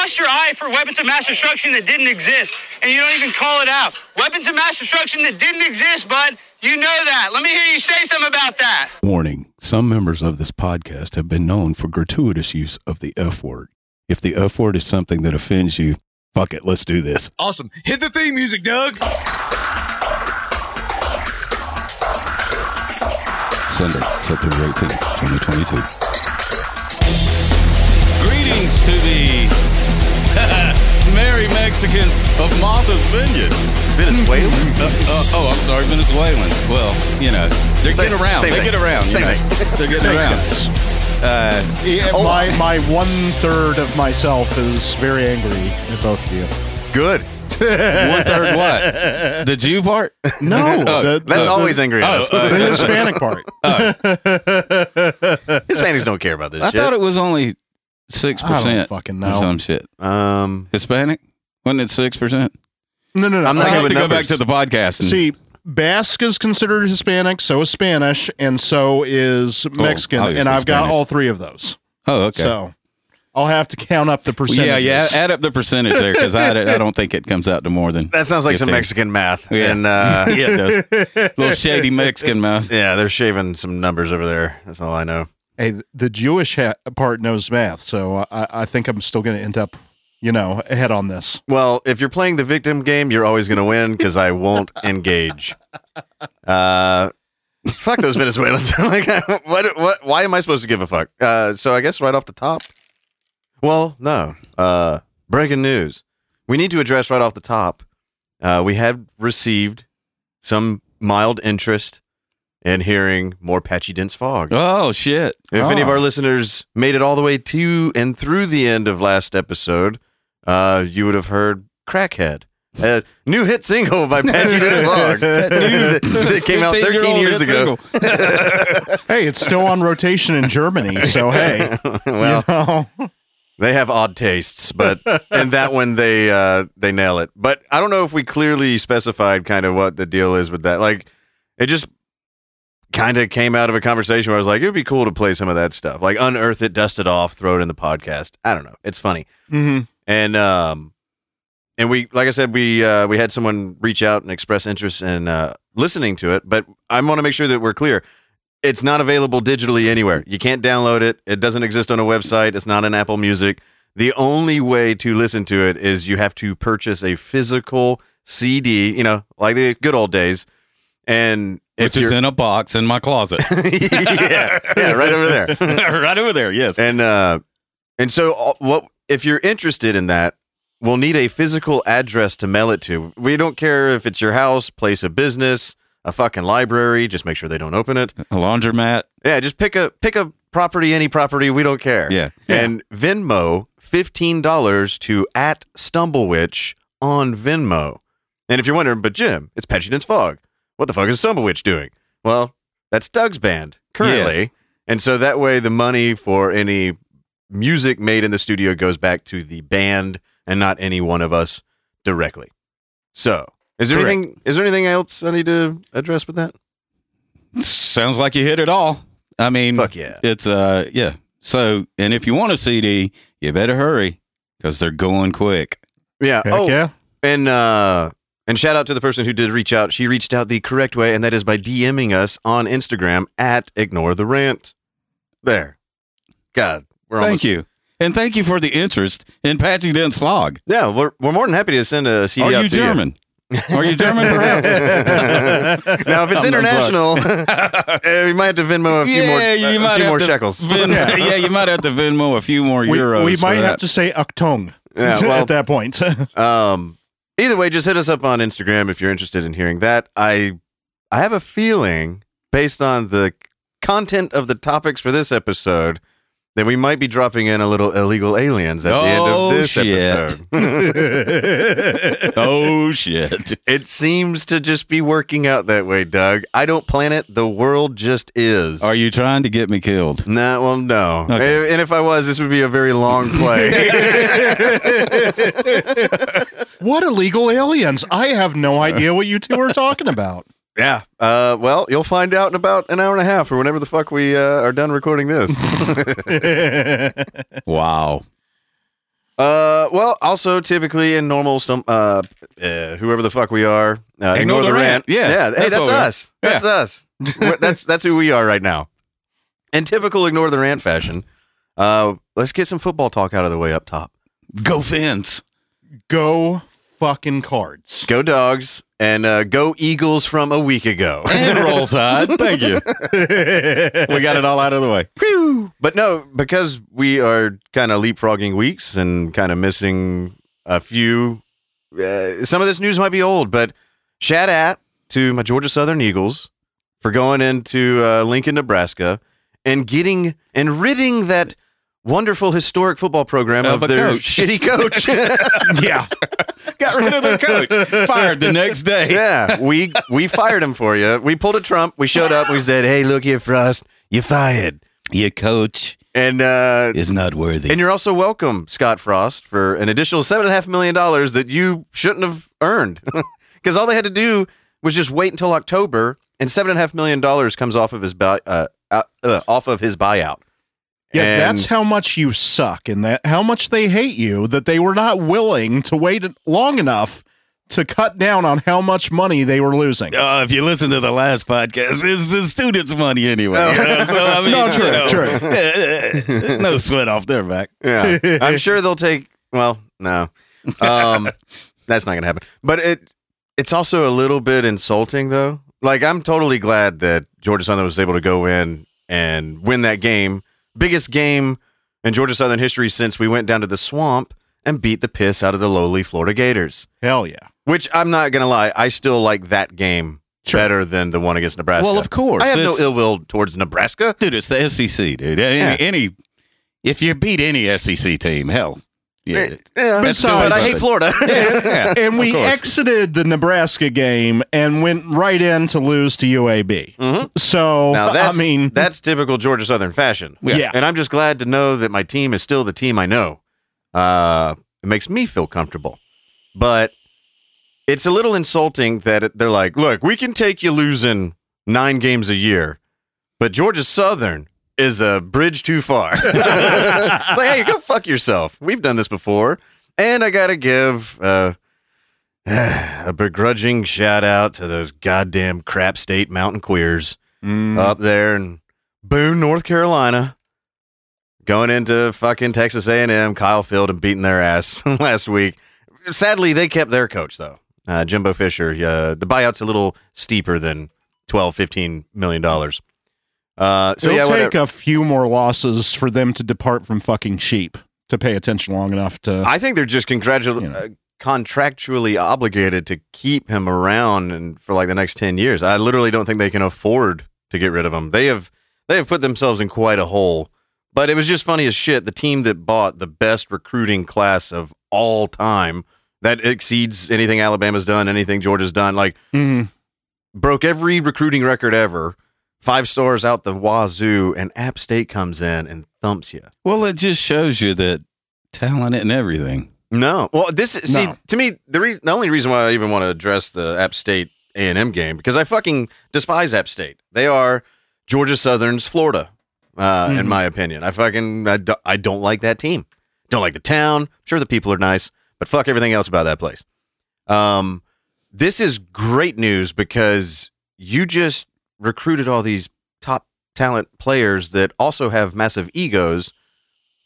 lost your eye for weapons of mass destruction that didn't exist, and you don't even call it out. Weapons of mass destruction that didn't exist, bud. You know that. Let me hear you say something about that. Warning Some members of this podcast have been known for gratuitous use of the F word. If the F word is something that offends you, fuck it, let's do this. Awesome. Hit the theme music, Doug. Sunday, September 18th, 2022. Greetings to the merry Mexicans of Martha's Vineyard. Venezuela? Uh, uh, oh, I'm sorry, Venezuelans. Well, you know, they Same- getting around. They thing. get around. Same know. thing. They're getting around. Uh, Yeah, my my one third of myself is very angry at both of you. Good. one third what? The Jew part? No, Oh, the, That's the- always angry at oh, us. uh, the Hispanic part. Hispanics don't care about this I shit. thought it was only 6% I don't fucking or know. some shit. um, Hispanic? Wasn't it 6%? No, no, no. I'm not I good have with to go back to the podcast. And, See, Basque is considered Hispanic, so is Spanish, and so is Mexican, obviously and I've got Spanish. all three of those. oh, okay. So I'll have to count up the Well, percentages. yeah, yeah. Add up the percentage there because I, I don't think it comes out to more than. that sounds like some Mexican math. Yeah. And uh, yeah, it does. Little shady Mexican mouth. yeah, they're shaving some numbers over there. That's all I know. Hey, the Jewish ha- part knows math, so I, I think I'm still going to end up, you know, ahead on this. Well, if you're playing the victim game, you're always going to win because I won't engage. Uh, fuck those Venezuelans. like, what, what? Why am I supposed to give a fuck? Uh, so I guess right off the top. Well, no. Uh, breaking news. We need to address right off the top. Uh, we have received some mild interest in hearing more patchy dense fog. Oh shit! If any of Ah. our listeners made it all the way to and through the end of last episode, uh, you would have heard "Crackhead," a new hit single by Patchy Dense Fog. that came out 13 years ago. Hey, it's still on rotation in Germany, so hey, well, you know. they have odd tastes, but in that one they uh, they nail it. But I don't know if we clearly specified kind of what the deal is with that. Like, it just kind of came out of a conversation where I was like, it would be cool to play some of that stuff, like unearth it, dust it off, throw it in the podcast. I don't know. It's funny. Mhm. and um and we like i said we uh we had someone reach out and express interest in uh listening to it but i want to make sure that we're clear it's not available digitally anywhere you can't download it it doesn't exist on a website it's not in apple music the only way to listen to it is you have to purchase a physical cd you know like the good old days and Which is in a box in my closet, yeah, yeah right over there right over there. Yes. and uh and so uh, what if you're interested in that we'll need a physical address to mail it to we don't care if it's your house place of business a fucking library just make sure they don't open it A laundromat. yeah just pick a pick a property any property we don't care Yeah. and venmo $15 to at stumblewitch on venmo and if you're wondering but jim it's patchy dense fog what the fuck is stumblewitch doing well that's doug's band currently and so that way the money for any music made in the studio goes back to the band and not any one of us directly. So, is there Correct. anything is there anything else I need to address with that? Sounds like you hit it all. I mean, Fuck yeah. it's uh, yeah. So, and if you want a CD, you better hurry because they're going quick. Yeah. Heck oh, yeah. and uh and shout out to the person who did reach out. She reached out the correct way and that is by DMing us on Instagram at ignore the rant. There. God, we're Thank almost you, and thank you for the interest in Patchy Dense Fog. Yeah, we're, we're more than happy to send a CD Are out you to German? Are you German? Perhaps? now, if it's I'm international, uh, we might have to Venmo a few more, Yeah, you a might few have more to shekels. Ven- yeah, you might have to Venmo a few more We, euros. we for might that. have to say Achtung Yeah, well- at that point. Um, either way, just hit us up on Instagram if you're interested in hearing that. I I have a feeling, based on the content of the topics for this episode, that we might be dropping in a little illegal aliens at the end Oh, of this shit. episode. oh shit! it seems to just be working out that way, Doug. I don't plan it; the world just is. Are you trying to get me killed? Nah, well, no. Okay. Eh, and if I was, this would be a very long play. what illegal aliens? I have no idea what you two are talking about. Yeah. Uh, well, you'll find out in about an hour and a half or whenever the fuck we uh, are done recording this. Wow. Uh, well, also typically in normal stum- uh, uh, whoever the fuck we are, uh, Ignore the rant. Yeah, yeah. Hey, that's that's, what we us. That's us. That's that's who we are right now. In typical ignore the rant fashion, uh, let's get some football talk out of the way up top. Go Fins. Go fucking cards. Go dogs and uh, go Eagles from a week ago. And roll tide. Thank you. we got it all out of the way. Whew. But no, because we are kind of leapfrogging weeks and kind of missing a few. Uh, some of this news might be old, but shout out to my Georgia Southern Eagles for going into uh, Lincoln, Nebraska, and getting and ridding that wonderful historic football program Of of, their coach. shitty coach. yeah. Got rid of their coach. Fired the next day. yeah, we we fired him for you. We pulled a Trump. We showed up. We said, "Hey, look here, Frost, you fired." Your coach And uh, is not worthy. And you're also welcome, Scott Frost, for an additional seven and a half million dollars that you shouldn't have earned, because all they had to do was just wait until October, and seven and a half million dollars comes off of his buy, uh, uh, uh, off of his buyout. Yeah, And- that's how much you suck and that how much they hate you that they were not willing to wait long enough to cut down on how much money they were losing. Uh, if you listen to the last podcast, it's the students' money anyway. Oh. you know? So I mean, No, true, you know, true. no sweat off their back. Yeah, I'm sure they'll take. Well, no, um, that's not gonna happen. But it it's also a little bit insulting, though. Like I'm totally glad that Georgia Southern was able to go in and win that game, biggest game in Georgia Southern history since we went down to the swamp and beat the piss out of the lowly Florida Gators. Hell yeah. Which I'm not gonna lie, I still like that game better than the one against Nebraska. Well, of course. I have no ill will towards Nebraska. Dude, it's the SEC, dude. Any, Yeah. any if you beat any SEC team, hell, yeah. Yeah, That's but I hate Florida. yeah. And we exited the Nebraska game and went right in to lose to UAB. Mhm. So Now that's I mean that's typical Georgia Southern fashion. Yeah. and I'm just glad to know that my team is still the team I know. Uh, it makes me feel comfortable, but it's a little insulting that they're like, "Look, we can take you losing nine games a year, but Georgia Southern is a bridge too far." it's like, hey, go fuck yourself. We've done this before, and I gotta give. Uh, a begrudging shout out to those goddamn crap state mountain queers mm, up there in Boone, North Carolina, going into fucking Texas A&M, Kyle Field, and beating their ass last week. Sadly, they kept their coach though, uh, Jimbo Fisher. Uh, the buyout's a little steeper than 12, 15 million dollars. Uh, so it'll yeah, take whatever. a few more losses for them to depart from fucking sheep to pay attention long enough to I think they're just congratu- You know. Contractually obligated to keep him around and for like the next 10 years. I literally don't think they can afford to get rid of him. They have they have put themselves in quite a hole. But it was just funny as shit. The team that bought the best recruiting class of all time that exceeds anything Alabama's done, anything Georgia's done, like Mhm. broke every recruiting record ever. Five stars out the wazoo, and App State comes in and thumps you. Well, it just shows you that talent and everything. No. Well, this see No. to me the reason the only reason why I even want to address the App State A and M game because I fucking despise App State. They are Georgia Southern's Florida, uh, in Mhm. my opinion. I fucking I, do, I don't like that team. Don't like the town. Sure, the people are nice, but fuck everything else about that place. Um, this is great news because you just recruited all these top talent players that also have massive egos.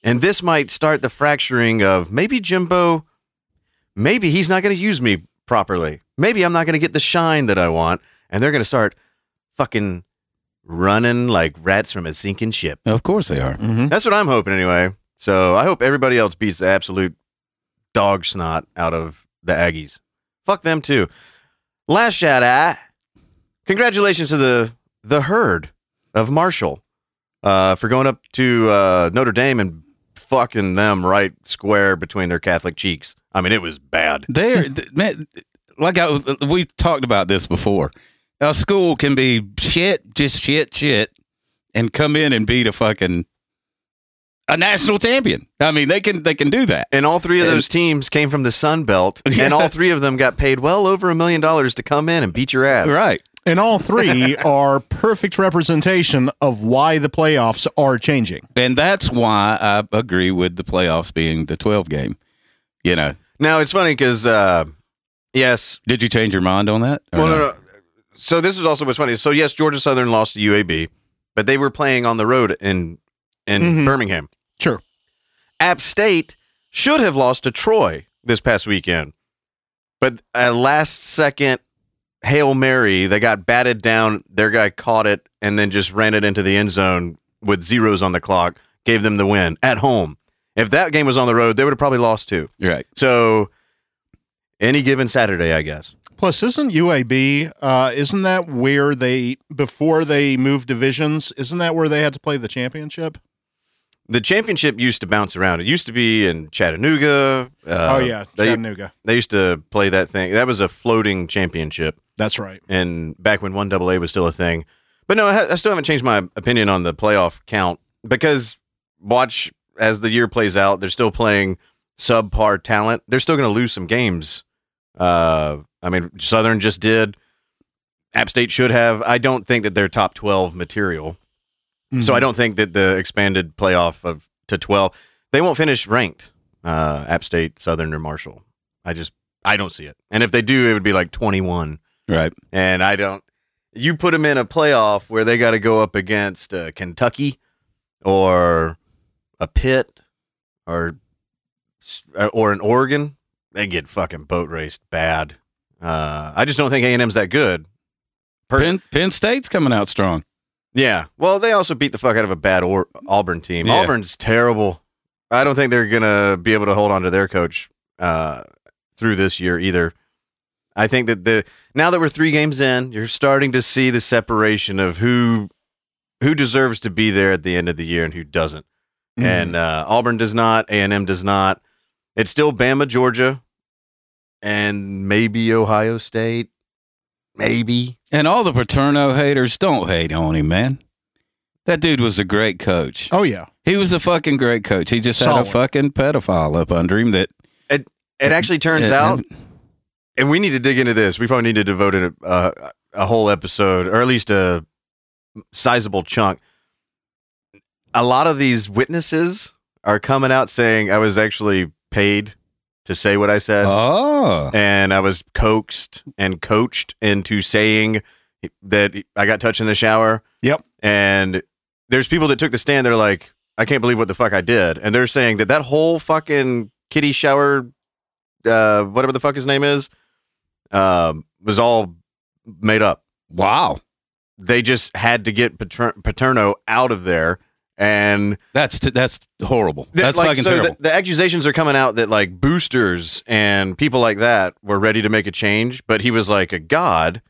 And this might start the fracturing of maybe Jimbo, maybe he's not going to use me properly. Maybe I'm not going to get the shine that I want. And they're going to start fucking running like rats from a sinking ship. Of course they are. Mhm. That's what I'm hoping anyway. So I hope everybody else beats the absolute dog snot out of the Aggies. Fuck them too. Last shout out. Congratulations to the the herd of Marshall uh, for going up to uh, Notre Dame and fucking them right square between their Catholic cheeks. I mean, it was bad. They're man, like I was, we talked about this before. A school can be shit, just shit, shit, and come in and beat a fucking a national champion. I mean, they can they can do that. And all three of And- those teams came from the Sun Belt, and all three of them got paid well over a million dollars to come in and beat your ass. Right. And all three are perfect representation of why the playoffs are changing. And that's why I agree with the playoffs being the 12 game. You know, Now it's funny because uh, yes, did you change your mind on that? well, no, no. So this is also what's funny. So yes, Georgia Southern lost to UAB, but they were playing on the road in in Mhm. Birmingham. Sure. App State should have lost to Troy this past weekend, but a last second hail mary, they got batted down. Their guy caught it and then just ran it into the end zone with zeros on the clock, gave them the win at home. If that game was on the road, they would have probably lost too. Right. So any given Saturday, I guess. Plus, isn't UAB? Uh, isn't that where they before they moved divisions? Isn't that where they had to play the championship? The championship used to bounce around. It used to be in Chattanooga. Uh, oh yeah, they, Chattanooga. they used to play that thing. That was a floating championship, That's right. and back when one AA was still a thing. But no, I, ha- I still haven't changed my opinion on the playoff count because watch as the year plays out. They're still playing subpar talent. They're still going to lose some games. Uh, I mean, Southern just did. App State should have. I don't think that they're top twelve material. So Mhm. I don't think that the expanded playoff of to 12, they won't finish ranked. Uh, App State, Southern, or Marshall. I just I don't see it. And if they do, it would be like 21. Right. And I don't. You put them in a playoff where they got to go up against uh, Kentucky or a Pitt or or an Oregon, they get fucking boat raced bad. Uh, I just don't think A and M's that good. Per- Penn, Penn State's coming out strong. yeah. Well, they also beat the fuck out of a bad or- Auburn team. Yeah. Auburn's terrible. I don't think they're gonna be able to hold on to their coach uh, through this year either. I think that the now that we're three games in, you're starting to see the separation of who who deserves to be there at the end of the year and who doesn't. Mhm. And uh, Auburn does not. A and M does not. It's still Bama, Georgia, and maybe Ohio State. Maybe. And all the Paterno haters don't hate on him, man. That dude was a great coach. oh yeah, He was a fucking great coach. He just had a fucking pedophile up under him that It it actually turns Uh, out and we need to dig into this. We probably need to devote a, a, a whole episode, or at least a sizable chunk. A lot of these witnesses are coming out saying I was actually paid to say what I said, Oh. and I was coaxed and coached into saying that I got touched in the shower. Yep. And there's people that took the stand. They're like, I can't believe what the fuck I did, and they're saying that that whole fucking kitty shower, uh, whatever the fuck his name is, um, was all made up. Wow. They just had to get Pater- Paterno out of there, and That's t- that's horrible. th- That's like, fucking so terrible. The, the accusations are coming out that like boosters and people like that were ready to make a change, but he was like a god,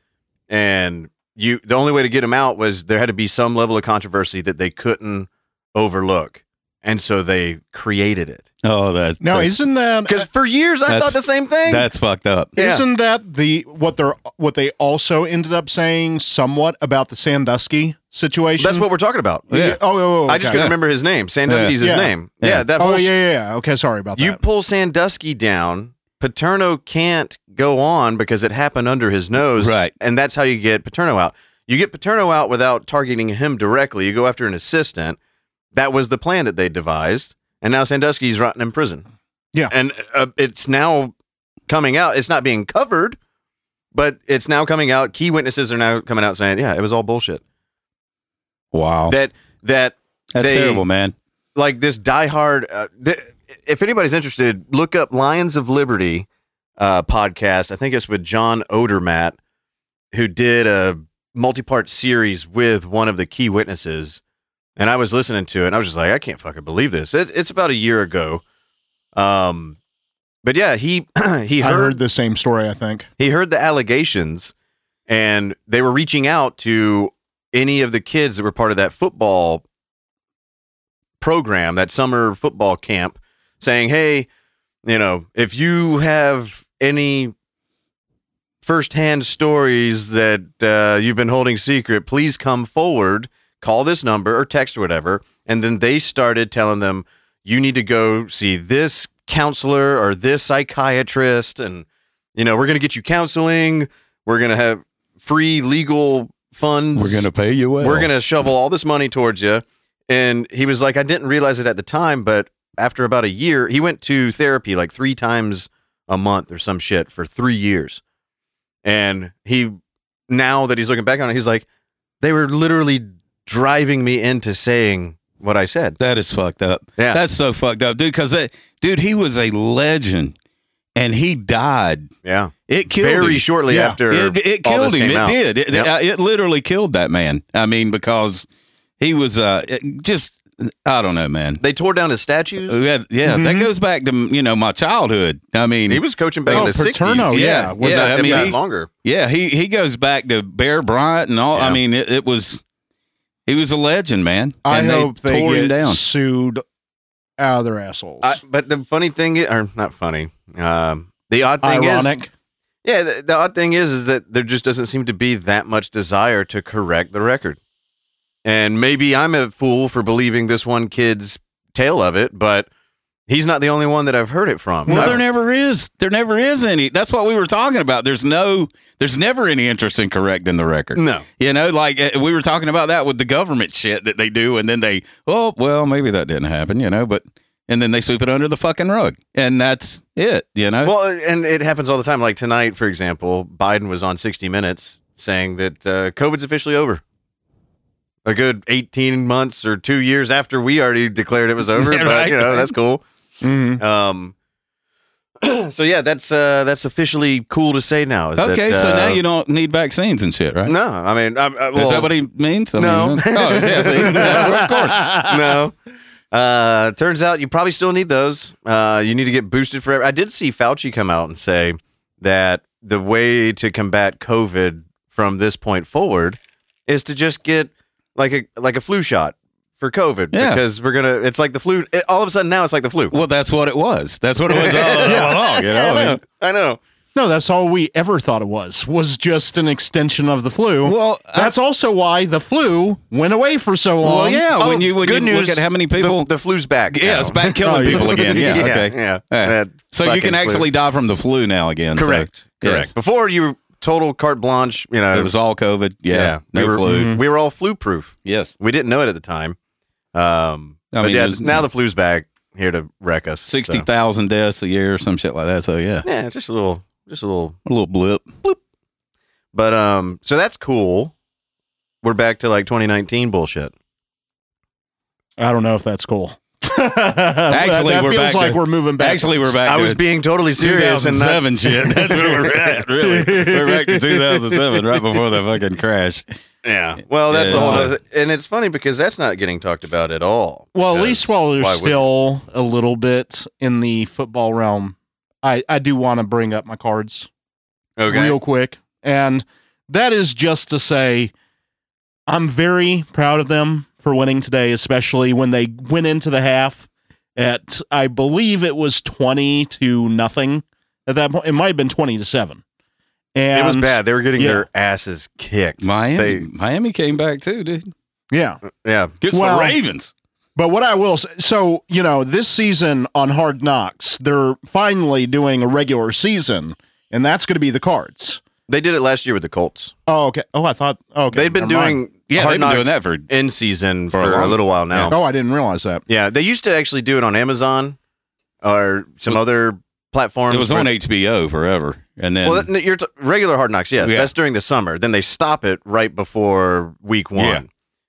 and you the only way to get him out was there had to be some level of controversy that they couldn't overlook, and so they created it. oh, that's now that's, isn't that Because uh, for years I thought the same thing. that's fucked up. Yeah. Isn't that the what they're what they also ended up saying somewhat about the Sandusky situation? That's what we're talking about. Yeah. Oh, oh, oh, I just okay. couldn't remember his name. Sandusky's his Yeah. name. Yeah. Yeah, that Oh yeah, yeah, yeah. Okay, sorry about You that. You pull Sandusky down, Paterno can't go on because it happened under his nose. Right. And that's how you get Paterno out. You get Paterno out without targeting him directly. You go after an assistant. That was the plan that they devised. And now Sandusky's rotting in prison. Yeah. And uh, it's now coming out. It's not being covered, but it's now coming out. Key witnesses are now coming out saying, yeah, it was all bullshit. Wow. That, that, that's they- terrible, man. like this diehard. Uh, th- if anybody's interested, look up Lions of Liberty uh, podcast. I think it's with John Odermatt, who did a multi-part series with one of the key witnesses. And I was listening to it, and I was just like, I can't fucking believe this. It's, it's about a year ago. Um, but yeah, he he I heard, heard the same story. I think. he heard the allegations, and they were reaching out to any of the kids that were part of that football program, that summer football camp, saying, "Hey, you know, if you have any firsthand stories that uh, you've been holding secret, please come forward, call this number or text or whatever." And then they started telling them, "You need to go see this counselor or this psychiatrist, and you know, we're going to get you counseling. We're going to have free legal funds. We're gonna pay you well. We're going to shovel all this money towards you. And he was like, I didn't realize it at the time, but after about a year, he went to therapy like three times a month or some shit for three years. And he, now that he's looking back on it, he's like, they were literally driving me into saying what I said. That is fucked up. Yeah. That's so fucked up, dude. Because dude, he was a legend, and he died. Yeah. It killed Very him. shortly Yeah. after It, it all killed this him. came It out. did. It, Yep. uh, it literally killed that man. I mean, because he was uh just I don't know, man. They tore down his statues. Yeah, yeah, that Mhm. goes back to you know my childhood. I mean, He was coaching back Oh, in the 60s. Yeah. Yeah, Was yeah, that- I mean, he- longer. yeah, he he goes back to Bear Bryant and all. I mean, it, it was he was a legend, man. I And hope they, tore him get down. sued out of their assholes. I, but the funny thing is, or not funny, um, the odd thing is, Yeah, the, the odd thing is, is that there just doesn't seem to be that much desire to correct the record. And maybe I'm a fool for believing this one kid's tale of it, but he's not the only one that I've heard it from. Well, I've- there never is. There never is any. That's what we were talking about. There's no. There's never any interest in correcting the record. no. You know, like uh, we were talking about that with the government shit that they do, and then they, oh, well, maybe that didn't happen, you know, but and then they sweep it under the fucking rug, and that's it, you know. Well, and it happens all the time. Like tonight, for example, Biden was on 60 Minutes saying that uh, COVID's officially over. A good 18 months or two years after we already declared it was over, Yeah, but right, you know that's cool. Mhm. Um, so yeah, that's uh, that's officially cool to say now. is okay, that, so uh, now you don't need vaccines and shit, right? No, I mean, I'm, uh, Is that what he means? I No. Mean, oh, yeah, see? No, of course. no. Uh, turns out you probably still need those. Uh, you need to get boosted forever. I did see Fauci come out and say that the way to combat COVID from this point forward is to just get like a like a flu shot for COVID Yeah. because we're gonna. It's like the flu. It, all of a sudden now it's like the flu. Well, that's what it was. That's what it was all, all along. You know, I I know. mean, I know. No, that's all we ever thought it was. Was just an extension of the flu. well, I- that's also why the flu went away for so long. well, yeah. Oh, when you when good you news, look at how many people, the, flu's back. yeah, now. it's back oh, killing Oh, yeah. people again. Yeah, okay. yeah. Yeah. That So you fucking can flu. actually die from the flu now again. so- correct, correct. Yes. Before you total carte blanche, you know, It was all COVID. Yeah, no we were, flu. We were all flu proof. Yes, We didn't know it at the time. Um, I but mean, yeah, was- now the flu's back here to wreck us. so. sixty thousand deaths a year or some shit like that. So yeah, Yeah, just a little, just a little. a little blip. But um, so that's cool. We're back to like 2019 bullshit. I don't know if that's cool. Actually, that we're feels back like to- we're moving back. Actually, we're back. I to was being totally serious and not, shit. That's where we're at. Really, we're back to 2007, right before the fucking crash. Yeah. Well, that's Yeah. a whole other, and it's funny because that's not getting talked about at all. Well, at least while why we're still a little bit in the football realm, I, I do want to bring up my cards okay. real quick. And that is just to say, I'm very proud of them for winning today, especially when they went into the half at, I believe it was 20 to nothing at that point. It might have been 20 to 7. And it was bad. They were getting yeah. their asses kicked. Miami, They- Miami came back too, dude. Yeah. Yeah. Gets Well- the Ravens. But what I will say, so, you know, this season on Hard Knocks, they're finally doing a regular season, and that's going to be the cards. They did it last year with the Colts. Oh, okay. Oh, I thought, oh, okay. They've been never mind. doing Yeah, they've been doing that for in season For for, a a, little while now. Oh, I didn't realize that. Yeah, they used to actually do it on Amazon or some Well, other platforms. It was on HBO forever, and then Well, that, you're t- regular Hard Knocks, yes. Yeah. That's during the summer. Then they stop it right before week one. Yeah.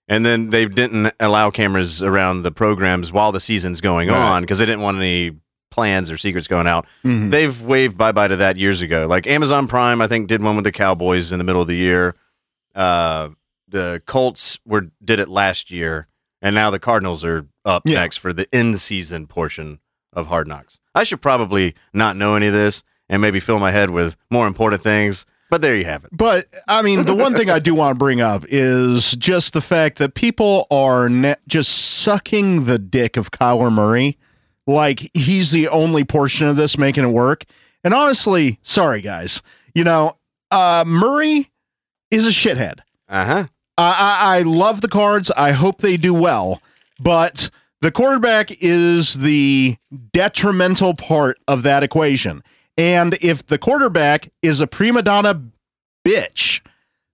And then they didn't allow cameras around the programs while the season's going Right. on because they didn't want any plans or secrets going out. Mhm. They've waved bye bye to that years ago. Like Amazon Prime, I think, did one with the Cowboys in the middle of the year. Uh, the Colts were did it last year, and now the Cardinals are up Yeah. next for the in season portion of Hard Knocks. I should probably not know any of this and maybe fill my head with more important things, but there you have it. But I mean, the one thing I do want to bring up is just the fact that people are ne- just sucking the dick of Kyler Murray. Like he's the only portion of this making it work. And honestly, sorry guys, you know, uh, Murray is a shithead. Uh huh. I, I, I love the cards. I hope they do well, but the quarterback is the detrimental part of that equation. And if the quarterback is a prima donna bitch,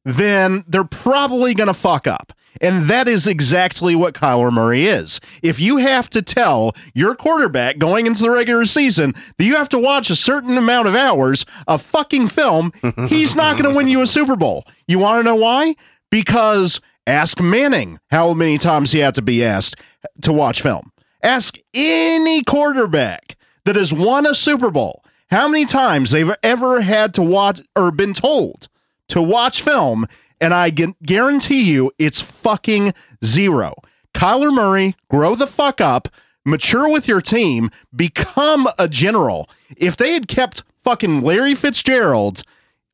then they're probably going to fuck up. And that is exactly what Kyler Murray is. If you have to tell your quarterback going into the regular season that you have to watch a certain amount of hours of fucking film, he's not going to win you a Super Bowl. You want to know why? Because ask Manning how many times he had to be asked to watch film. Ask any quarterback that has won a Super Bowl how many times they've ever had to watch or been told to watch film, and I gu- guarantee you it's fucking zero. Kyler Murray, grow the fuck up, mature with your team, become a general. If they had kept fucking Larry Fitzgerald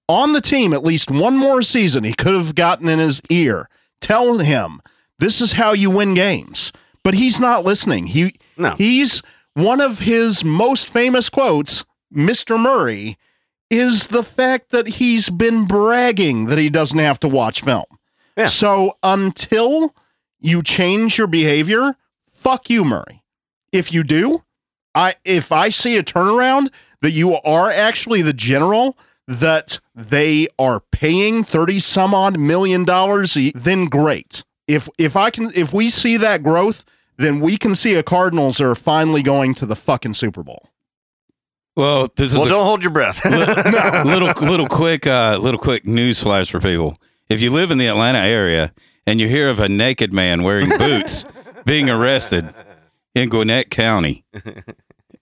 on the team at least one more season, he could have gotten in his ear. Tell him this is how you win games. But he's not listening. He No. he's one of his most famous quotes, Mr. Murray, is the fact that he's been bragging that he doesn't have to watch film. Yeah. So until you change your behavior, fuck you, Murray. If you do, I if I see a turnaround that you are actually the general that they are paying 30 some odd million dollars, then great. If if I can if we see that growth, then we can see a Cardinals are finally going to the fucking Super Bowl. Well, this is Well, a don't hold your breath. little little quick uh, little quick news flash for people. If you live in the Atlanta area and you hear of a naked man wearing boots being arrested in Gwinnett County,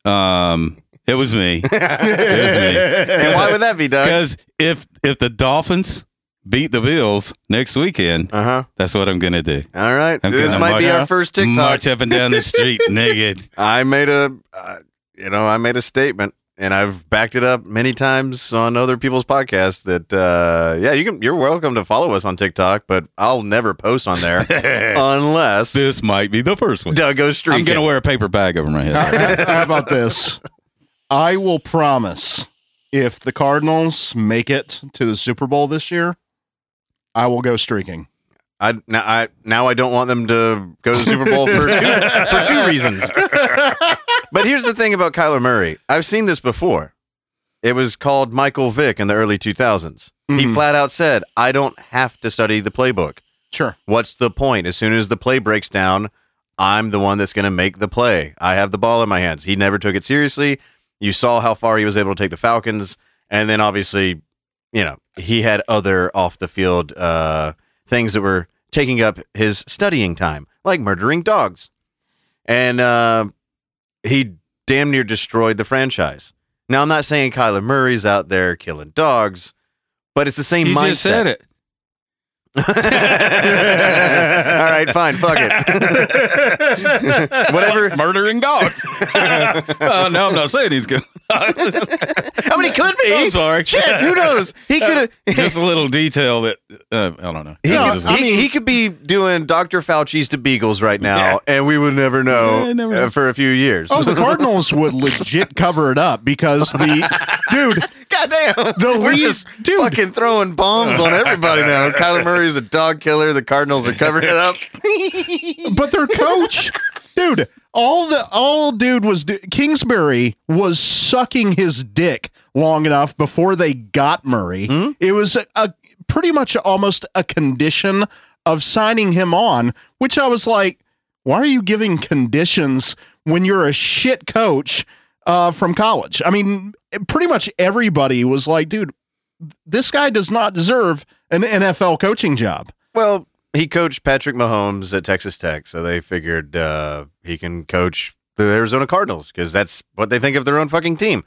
um, it was me. It was me. and why would that be, Doug? Because if if the Dolphins beat the Bills next weekend, Uh huh. that's what I'm gonna do. All right. I'm this gonna might be our first TikTok. March up and down the street naked. I made a, uh, you know, I made a statement, and I've backed it up many times on other people's podcasts. That, uh, yeah, you can. You're welcome to follow us on TikTok, but I'll never post on there unless this might be the first one. Doug goes streaking. I'm gonna wear a paper bag over my head. How about this? I will promise if the Cardinals make it to the Super Bowl this year, I will go streaking. I now I now I don't want them to go to the Super Bowl for two, for two reasons. But here's the thing about Kyler Murray. I've seen this before. It was called Michael Vick in the early 2000s. He Mhm. flat out said, "I don't have to study the playbook. Sure. What's the point? As soon as the play breaks down, I'm the one that's going to make the play. I have the ball in my hands." He never took it seriously. You saw how far he was able to take the Falcons, and then obviously, you know, he had other off the field uh, things that were taking up his studying time, like murdering dogs, and uh, he damn near destroyed the franchise. Now, I'm not saying Kyler Murray's out there killing dogs, but it's the same You mindset. just said it. All right, fine, fuck it. Whatever. Murdering dogs. uh, no, I'm not saying he's good. I mean, he could be. I'm sorry. Shit, who knows? He could. Have. Just a little detail that uh, I don't know. He, No, could, I he, he could be doing Dr. Fauci's to Beagles right now, and we would never know Yeah, never uh, know. for a few years. Oh, the Cardinals would legit cover it up because the dude, Goddamn. The We're lead- just dude. fucking throwing bombs on everybody now. Kyler Murray's a dog killer. The Cardinals are covering it up. but their coach, dude, all the all dude was do- Kingsbury was sucking his dick long enough before they got Murray. Hmm? It was a, a pretty much almost a condition of signing him on, which I was like, why are you giving conditions when you're a shit coach uh, from college? I mean, pretty much everybody was like, dude, this guy does not deserve an NFL coaching job. Well, he coached Patrick Mahomes at Texas Tech, so they figured uh, he can coach the Arizona Cardinals because that's what they think of their own fucking team.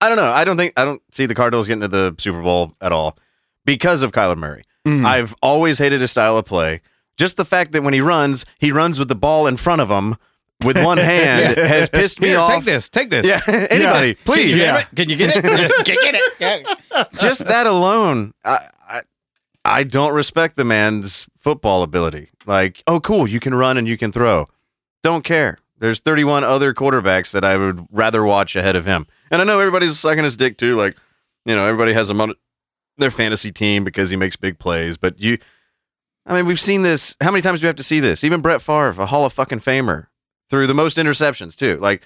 I don't know. I don't think I don't see the Cardinals getting to the Super Bowl at all because of Kyler Murray. Mhm. I've always hated his style of play. Just the fact that when he runs, he runs with the ball in front of him with one hand has pissed me Here, off. take this. Take this. Yeah, anybody, please. Can you, Can you get it? Can you get it? just that alone, I, I I don't respect the man's football ability. Like, oh, cool, you can run and you can throw. Don't care. There's 31 other quarterbacks that I would rather watch ahead of him. And I know everybody's sucking his dick too. Like, you know, everybody has him on their fantasy team because he makes big plays. But you, I mean, we've seen this. How many times do we have to see this? Even Brett Favre, a Hall of fucking Famer, threw the most interceptions too. Like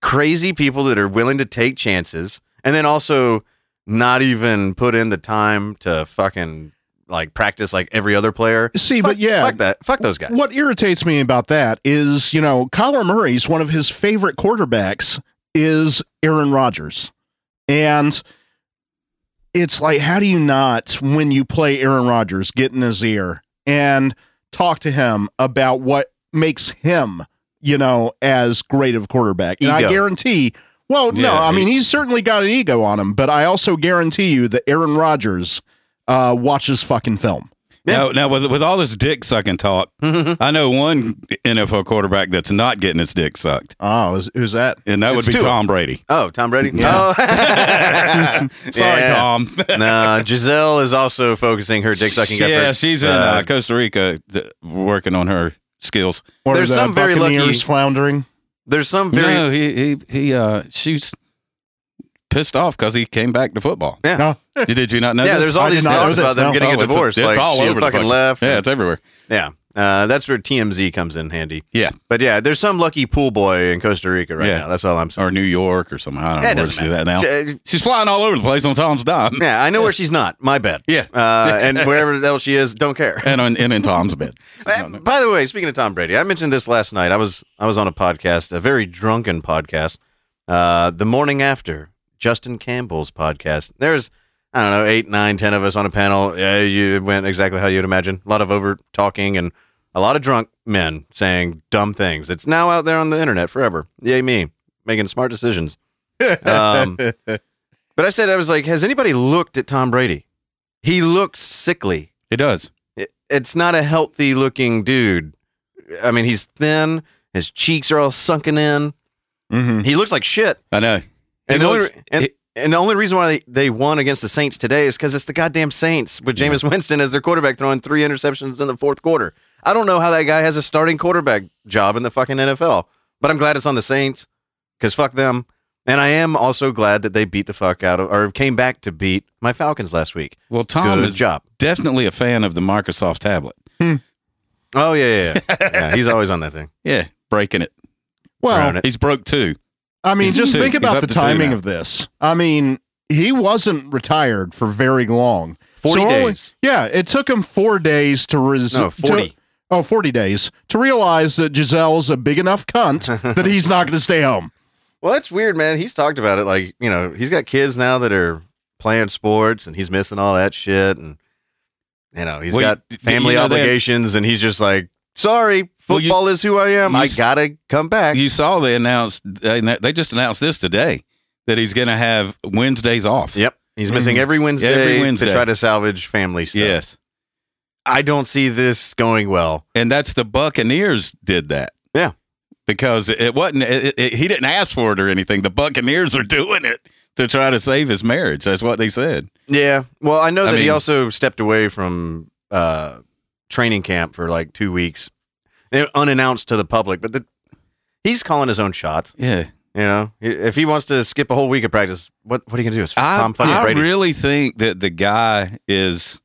crazy people that are willing to take chances and then also not even put in the time to fucking like practice like every other player. See, Fuck- but yeah, fuck that. Fuck those guys. What irritates me about that is, you know, Kyler Murray's one of his favorite quarterbacks is Aaron Rodgers. And it's like, how do you not, when you play Aaron Rodgers, get in his ear and talk to him about what makes him, you know, as great of a quarterback? And I guarantee, well, no, Yeah, I mean, he's certainly got an ego on him, but I also guarantee you that Aaron Rodgers uh, watches fucking film. Now, now with with all this dick sucking talk, I know one NFL quarterback that's not getting his dick sucked, Oh, is, who's that? and that It's would be Tua. Tom Brady. Oh, Tom Brady. Yeah. Oh. Sorry, Yeah. Tom. no, Gisele is also focusing her dick sucking yeah, efforts. she's in uh, Costa Rica th- working on her skills. Or There's the some very lucky- floundering. there's some very no, he he he. Uh, she's pissed off because he came back to football. No. Did you not know? yeah. this? There's all I these not know about them no. getting Oh, a it's- divorce. It's, like all over the fucking fucking- left. Yeah, and- it's everywhere. yeah. Uh, that's where TMZ comes in handy. Yeah, But yeah, there's some lucky pool boy in Costa Rica right Yeah. now. That's all I'm saying. or New York or something. I don't Yeah, know where she's at now. She- She's flying all over the place on Tom's dime. yeah, I know where she's not. My bad. Yeah. Uh, and wherever the hell she is, don't care. and on, and in Tom's bed. Uh, By the way, speaking of Tom Brady, I mentioned this last night. I was I was on a podcast, a very drunken podcast, uh, the morning after Justin Campbell's podcast. There's I don't know eight, nine, ten of us on a panel. Yeah, you went exactly how you'd imagine. A lot of over talking and a lot of drunk men saying dumb things. It's now out there on the internet forever. Yay me, making smart decisions. Um, but I said I was like, has anybody looked at Tom Brady? He looks sickly It does. it- it's not a healthy looking dude. I mean, he's thin. His cheeks are all sunken in. hmm He looks like shit. I know. And, He only, looks- and, he- and the only reason why they, they won against the Saints today is because it's the goddamn Saints with Jameis Winston as their quarterback throwing three interceptions in the fourth quarter. I don't know how that guy has a starting quarterback job in the fucking NFL, but I'm glad it's on the Saints because fuck them. And I am also glad that they beat the fuck out of, or came back to beat my Falcons last week. Well, Tom Good is job. definitely a fan of the Microsoft tablet. Hmm. Oh, yeah, yeah, yeah. yeah he's always on that thing. Yeah, breaking it. Well, it. He's broke too. I mean, He's just two. think about the timing of this. I mean, he wasn't retired for very long. 40 So only- days. yeah, it took him four days to res- No, 40. To, oh, 40 days to realize that Gisele's a big enough cunt that he's not going to stay home. Well, that's weird, man. He's talked about it. Like, you know, he's got kids now that are playing sports and he's missing all that shit. And, you know, he's Well, got family you know, obligations and he's just like, sorry, Well, you- football is who I am. I got to come back. You saw they announced they they just announced this today that he's going to have Wednesdays off. yep. He's missing every Wednesday, Mm-hmm. Every Wednesday. to try to salvage family stuff. Yes, I don't see this going well. and that's the Buccaneers did that. Yeah. because it wasn't. It, it, he didn't ask for it or anything. The Buccaneers are doing it to try to save his marriage. That's what they said. Yeah. Well, I know I that he also stepped away from uh, training camp for like two weeks, eh, unannounced to the public, but the, he's calling his own shots. Yeah, You know, if he wants to skip a whole week of practice, what what are you gonna do? It's I, Tom fucking I Brady. really think that the guy is.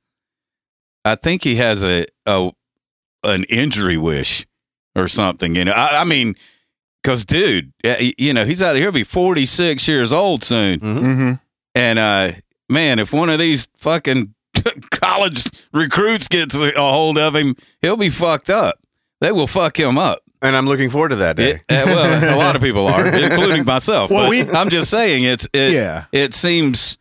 I think he has a, a an injury wish or something. You know, I, I mean, because dude, uh, you know, he's out there. He'll be forty six years old soon, Mm-hmm. and uh, man, if one of these fucking college recruits gets a hold of him, he'll be fucked up. They will fuck him up. and I'm looking forward to that day. It- uh, well, a lot of people are, including myself. Well, but we- I'm just saying, it's it, Yeah. it seems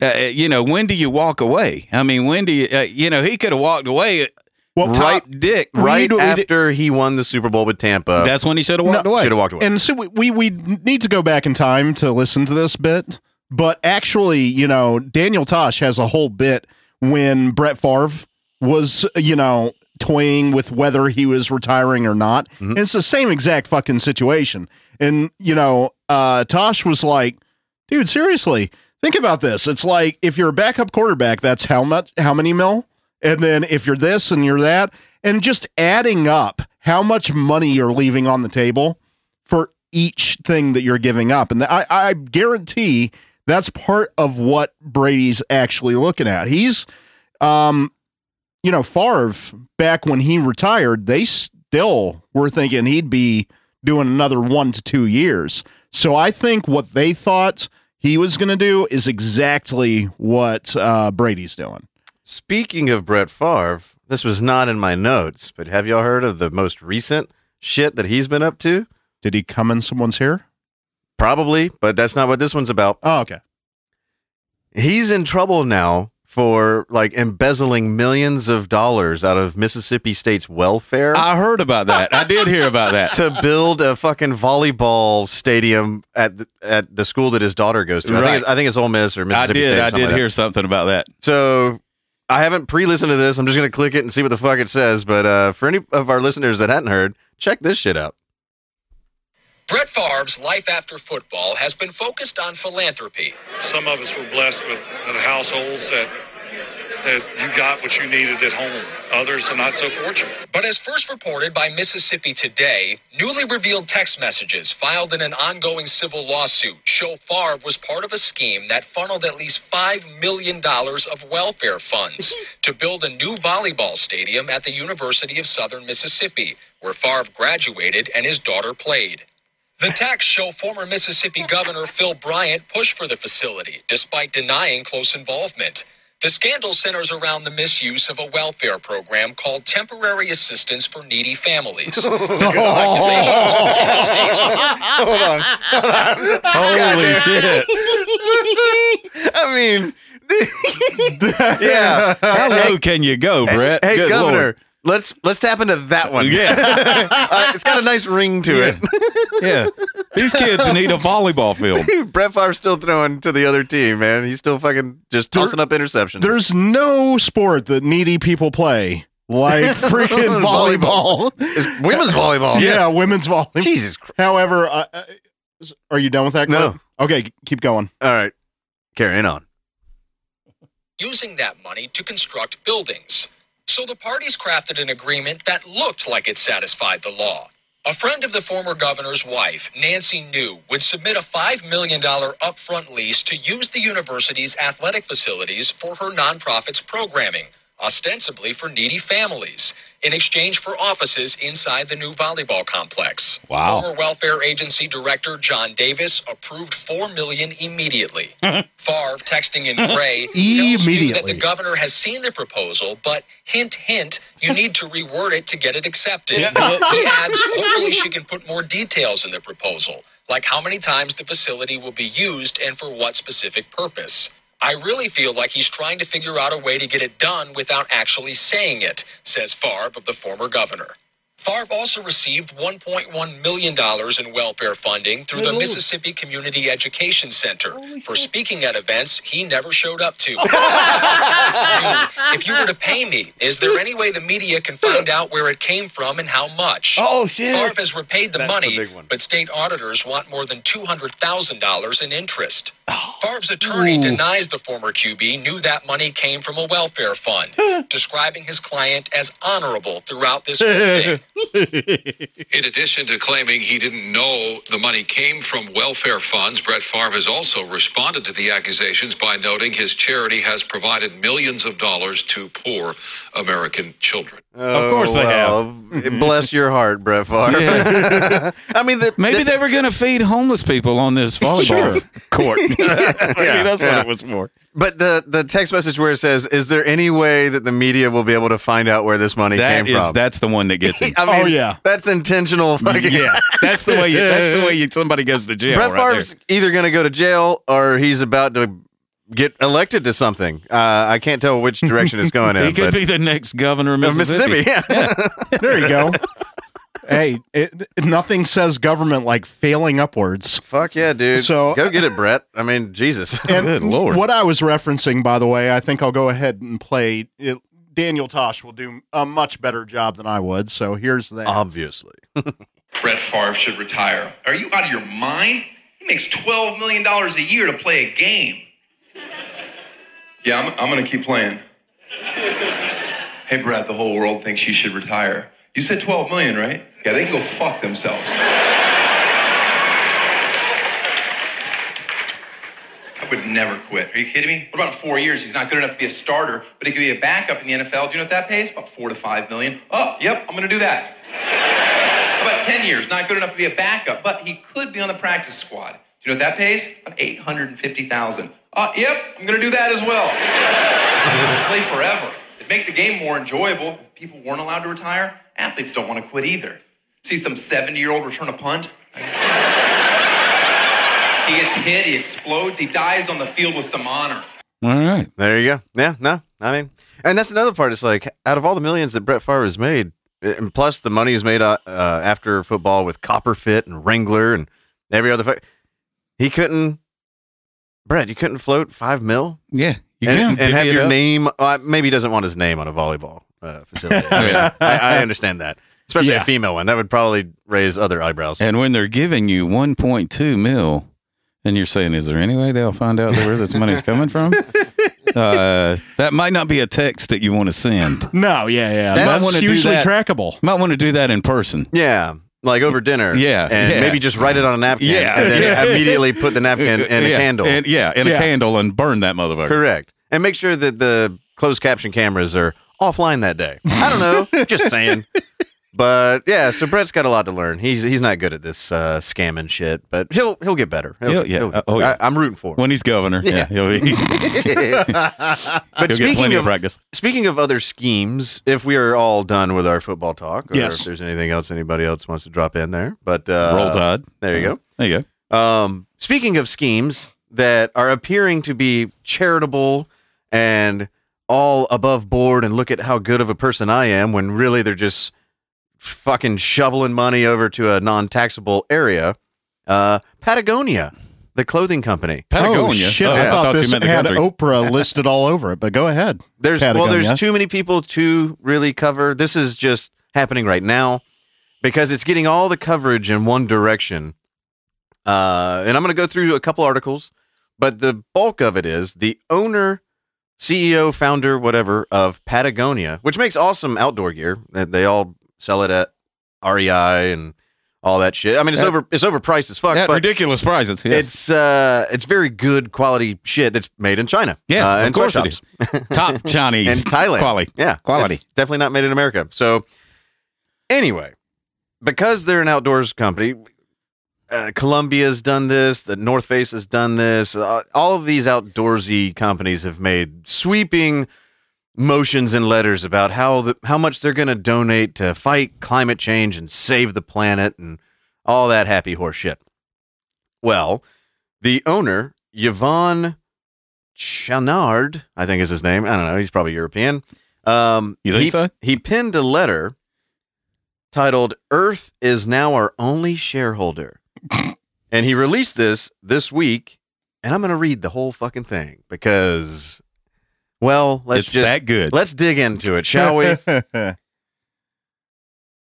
uh, you know when do you walk away i mean when do you uh, you know he could have walked away Well, top dick right do- we d- after he won the Super Bowl with Tampa, that's when he should have walked No, away should have walked away. And so we, we we need to go back in time to listen to this bit, but actually, you know, Daniel Tosh has a whole bit when Brett Favre was, you know, toying with whether he was retiring or not. Mhm. It's the same exact fucking situation. And you know, uh, Tosh was like, "Dude, seriously, think about this. It's like if you're a backup quarterback, that's how much, how many mil, and then if you're this and you're that, and just adding up how much money you're leaving on the table." for each thing that you're giving up. And I, I guarantee that's part of what Brady's actually looking at. He's, um, you know, Favre, back when he retired, they still were thinking he'd be doing another one to two years. So I think what they thought he was going to do is exactly what uh, Brady's doing. Speaking of Brett Favre, this was not in my notes, but have y'all heard of the most recent shit that he's been up to? Did he come in someone's hair? Probably, but that's not what this one's about. Oh, okay. He's in trouble now for like embezzling millions of dollars out of Mississippi State's welfare I heard about that. I did hear about that. to build a fucking volleyball stadium at the, at the school that his daughter goes to. I Right. think it's, I think it's Ole Miss or I Mississippi did. State. or I did like hear something about that. that. So I haven't pre-listened to this. I'm just gonna click it and see what the fuck it says. But uh, for any of our listeners that hadn't heard, check this shit out. Brett Favre's life after football has been focused on philanthropy. some of us were blessed with, with households that that you got what you needed at home. Others are not so fortunate. But as first reported by Mississippi Today, newly revealed text messages filed in an ongoing civil lawsuit show Favre was part of a scheme that funneled at least $5 million of welfare funds to build a new volleyball stadium at the University of Southern Mississippi, where Favre graduated and his daughter played. The texts show former Mississippi Governor Phil Bryant pushed for the facility, despite denying close involvement. The scandal centers around the misuse of a welfare program called Temporary Assistance for Needy Families. Federal regulations prohibit states Holy shit! I mean, yeah. How low can you go, Brett? Hey, Good Governor, Lord. Let's let's tap into that one. Yeah, Uh, it's got a nice ring to it. yeah. These kids need a volleyball field. Brett Favre's still throwing to the other team, man. He's still fucking just There- tossing up interceptions. There's no sport that needy people play like freaking volleyball. It's women's volleyball. yeah, women's volleyball. Jesus Christ. However, uh, uh, are you done with that? No. Clip? Okay, keep going. All right. Carrying on. using that money to construct buildings. So the parties crafted an agreement that looked like it satisfied the law. A friend of the former governor's wife, Nancy New, would submit a $5 million upfront lease to use the university's athletic facilities for her nonprofit's programming, ostensibly for needy families, in exchange for offices inside the new volleyball complex. Wow. Former welfare agency director John Davis approved 4 million immediately. Favre, texting in gray, tells you that the governor has seen the proposal, but hint, hint, you need to reword it to get it accepted. he adds, hopefully she can put more details in the proposal, like how many times the facility will be used and for what specific purpose. I really feel like he's trying to figure out a way to get it done without actually saying it, says Favre of the former governor. Favre also received $1.1 million in welfare funding through the Mississippi Community Education Center for speaking at events he never showed up to. If you were to pay me, is there any way the media can find out where it came from and how much? Oh, shit. Favre has repaid the That's money, the but state auditors want more than $200,000 in interest. Favre's attorney denies the former QB knew that money came from a welfare fund, describing his client as honorable throughout this whole thing. In addition to claiming he didn't know the money came from welfare funds, Brett Favre has also responded to the accusations by noting his charity has provided millions of dollars to poor American children. Of course they have. Oh, bless your heart, Brett Favre. I mean, the, Maybe the- they were going to feed homeless people on this volleyball court. Maybe that's yeah. what it was for. But the the text message where it says, "Is there any way that the media will be able to find out where this money That came is from?" that's the one that gets him. I mean, Oh, yeah. that's intentional. Fucking, yeah, that's the way. You, that's the way you, somebody goes to jail. Brett right Favre's either going to go to jail or he's about to get elected to something. Uh, I can't tell which direction it's going there. in. He could but- be the next governor of of Mississippi. Mississippi. Yeah. There you go. Hey, it, nothing says government like failing upwards. Fuck yeah, dude. So- go get it, Brett. I mean, Jesus. And Good Lord. what I was referencing, by the way, I think I'll go ahead and play. It, Daniel Tosh will do a much better job than I would. So here's that. Obviously. Brett Favre should retire. Are you out of your mind? He makes $12 million a year to play a game. Yeah, I'm, I'm going to keep playing. hey, Brett, the whole world thinks you should retire. You said 12 million, right? Yeah, they can go fuck themselves. I would never quit. Are you kidding me? What about four years? He's not good enough to be a starter, but he could be a backup in the NFL. Do you know what that pays? About four to five million. Oh, yep, I'm to do that. How about 10 years? Not good enough to be a backup, but he could be on the practice squad. Do you know what that pays? About 850,000. Uh, yep, I'm to do that as well. Play forever. It'd make the game more enjoyable. If people weren't allowed to retire, athletes don't want to quit either. See some 70 year old return a punt? he gets hit, he explodes, he dies on the field with some honor. All right. There you go. Yeah, no, I mean, and that's another part. It's like out of all the millions that Brett Favre has made, and plus the money he's made uh, uh, after football with Copperfit and Wrangler and every other, fu- he couldn't. Brett, you couldn't float five mil Yeah. You and, can and have your up. name. Uh, maybe he doesn't want his name on a volleyball uh, facility. I, mean, I, I understand that, especially Yeah. a female one. That would probably raise other eyebrows. And when they're giving you 1.2 mil, and you're saying, is there any way they'll find out where this money's coming from? Uh, that might not be a text that you want to send. No, yeah, yeah. That's- That's, I do usually that. trackable. Might want to do that in person. Yeah, like over dinner. Yeah, and yeah. maybe just write it on a napkin. Yeah, and then yeah. immediately put the napkin in a candle. And, yeah, in a candle and burn that motherfucker. Correct. And make sure that the closed caption cameras are offline that day. I don't know. just saying. But yeah, so Brett's got a lot to learn. He's he's not good at this uh, scamming shit, but he'll he'll get better. He'll- He'll- yeah. he'll- Uh, oh, yeah. I, am rooting for him. When he's governor, yeah, he'll, be, he'll but get speaking plenty of of practice. speaking of other schemes, if we are all done with our football talk, or Yes. if there's anything else anybody else wants to drop in there, but uh, Roll Tide. There you go. There you go. Um, speaking of schemes that are appearing to be charitable and all above board, and look at how good of a person I am, when really they're just fucking shoveling money over to a non-taxable area. Uh, Patagonia, the clothing company. Patagonia. Oh, shit. Oh, I yeah. thought you this meant had country. Oprah listed all over it, but go ahead. There's well, there's too many people to really cover. This is just happening right now because it's getting all the coverage in one direction. Uh, and I'm going to go through a couple articles, but the bulk of it is the owner, CEO, founder, whatever of Patagonia, which makes awesome outdoor gear. They- They all sell it at REI and all that shit. I mean, it's At- over it's overpriced as fuck, At ridiculous prices. Yes. it's uh it's very good quality shit that's made in China. Yes, uh, of course it is. top Chinese and Thailand. quality. Yeah, Quality. Definitely not made in America. So, anyway, because they're an outdoors company, uh, Columbia's done this. The North Face has done this. Uh, all of these outdoorsy companies have made sweeping motions and letters about how the, how much they're going to donate to fight climate change and save the planet and all that happy horse shit. Well, the owner, Yvon Chouinard, I think is his name. I don't know. He's probably European. Um, You think he, so? He penned a letter titled "Earth is now our only shareholder," and he released this this week. And I'm going to read the whole fucking thing because, well, let's it's just that good. let's dig into it, shall we?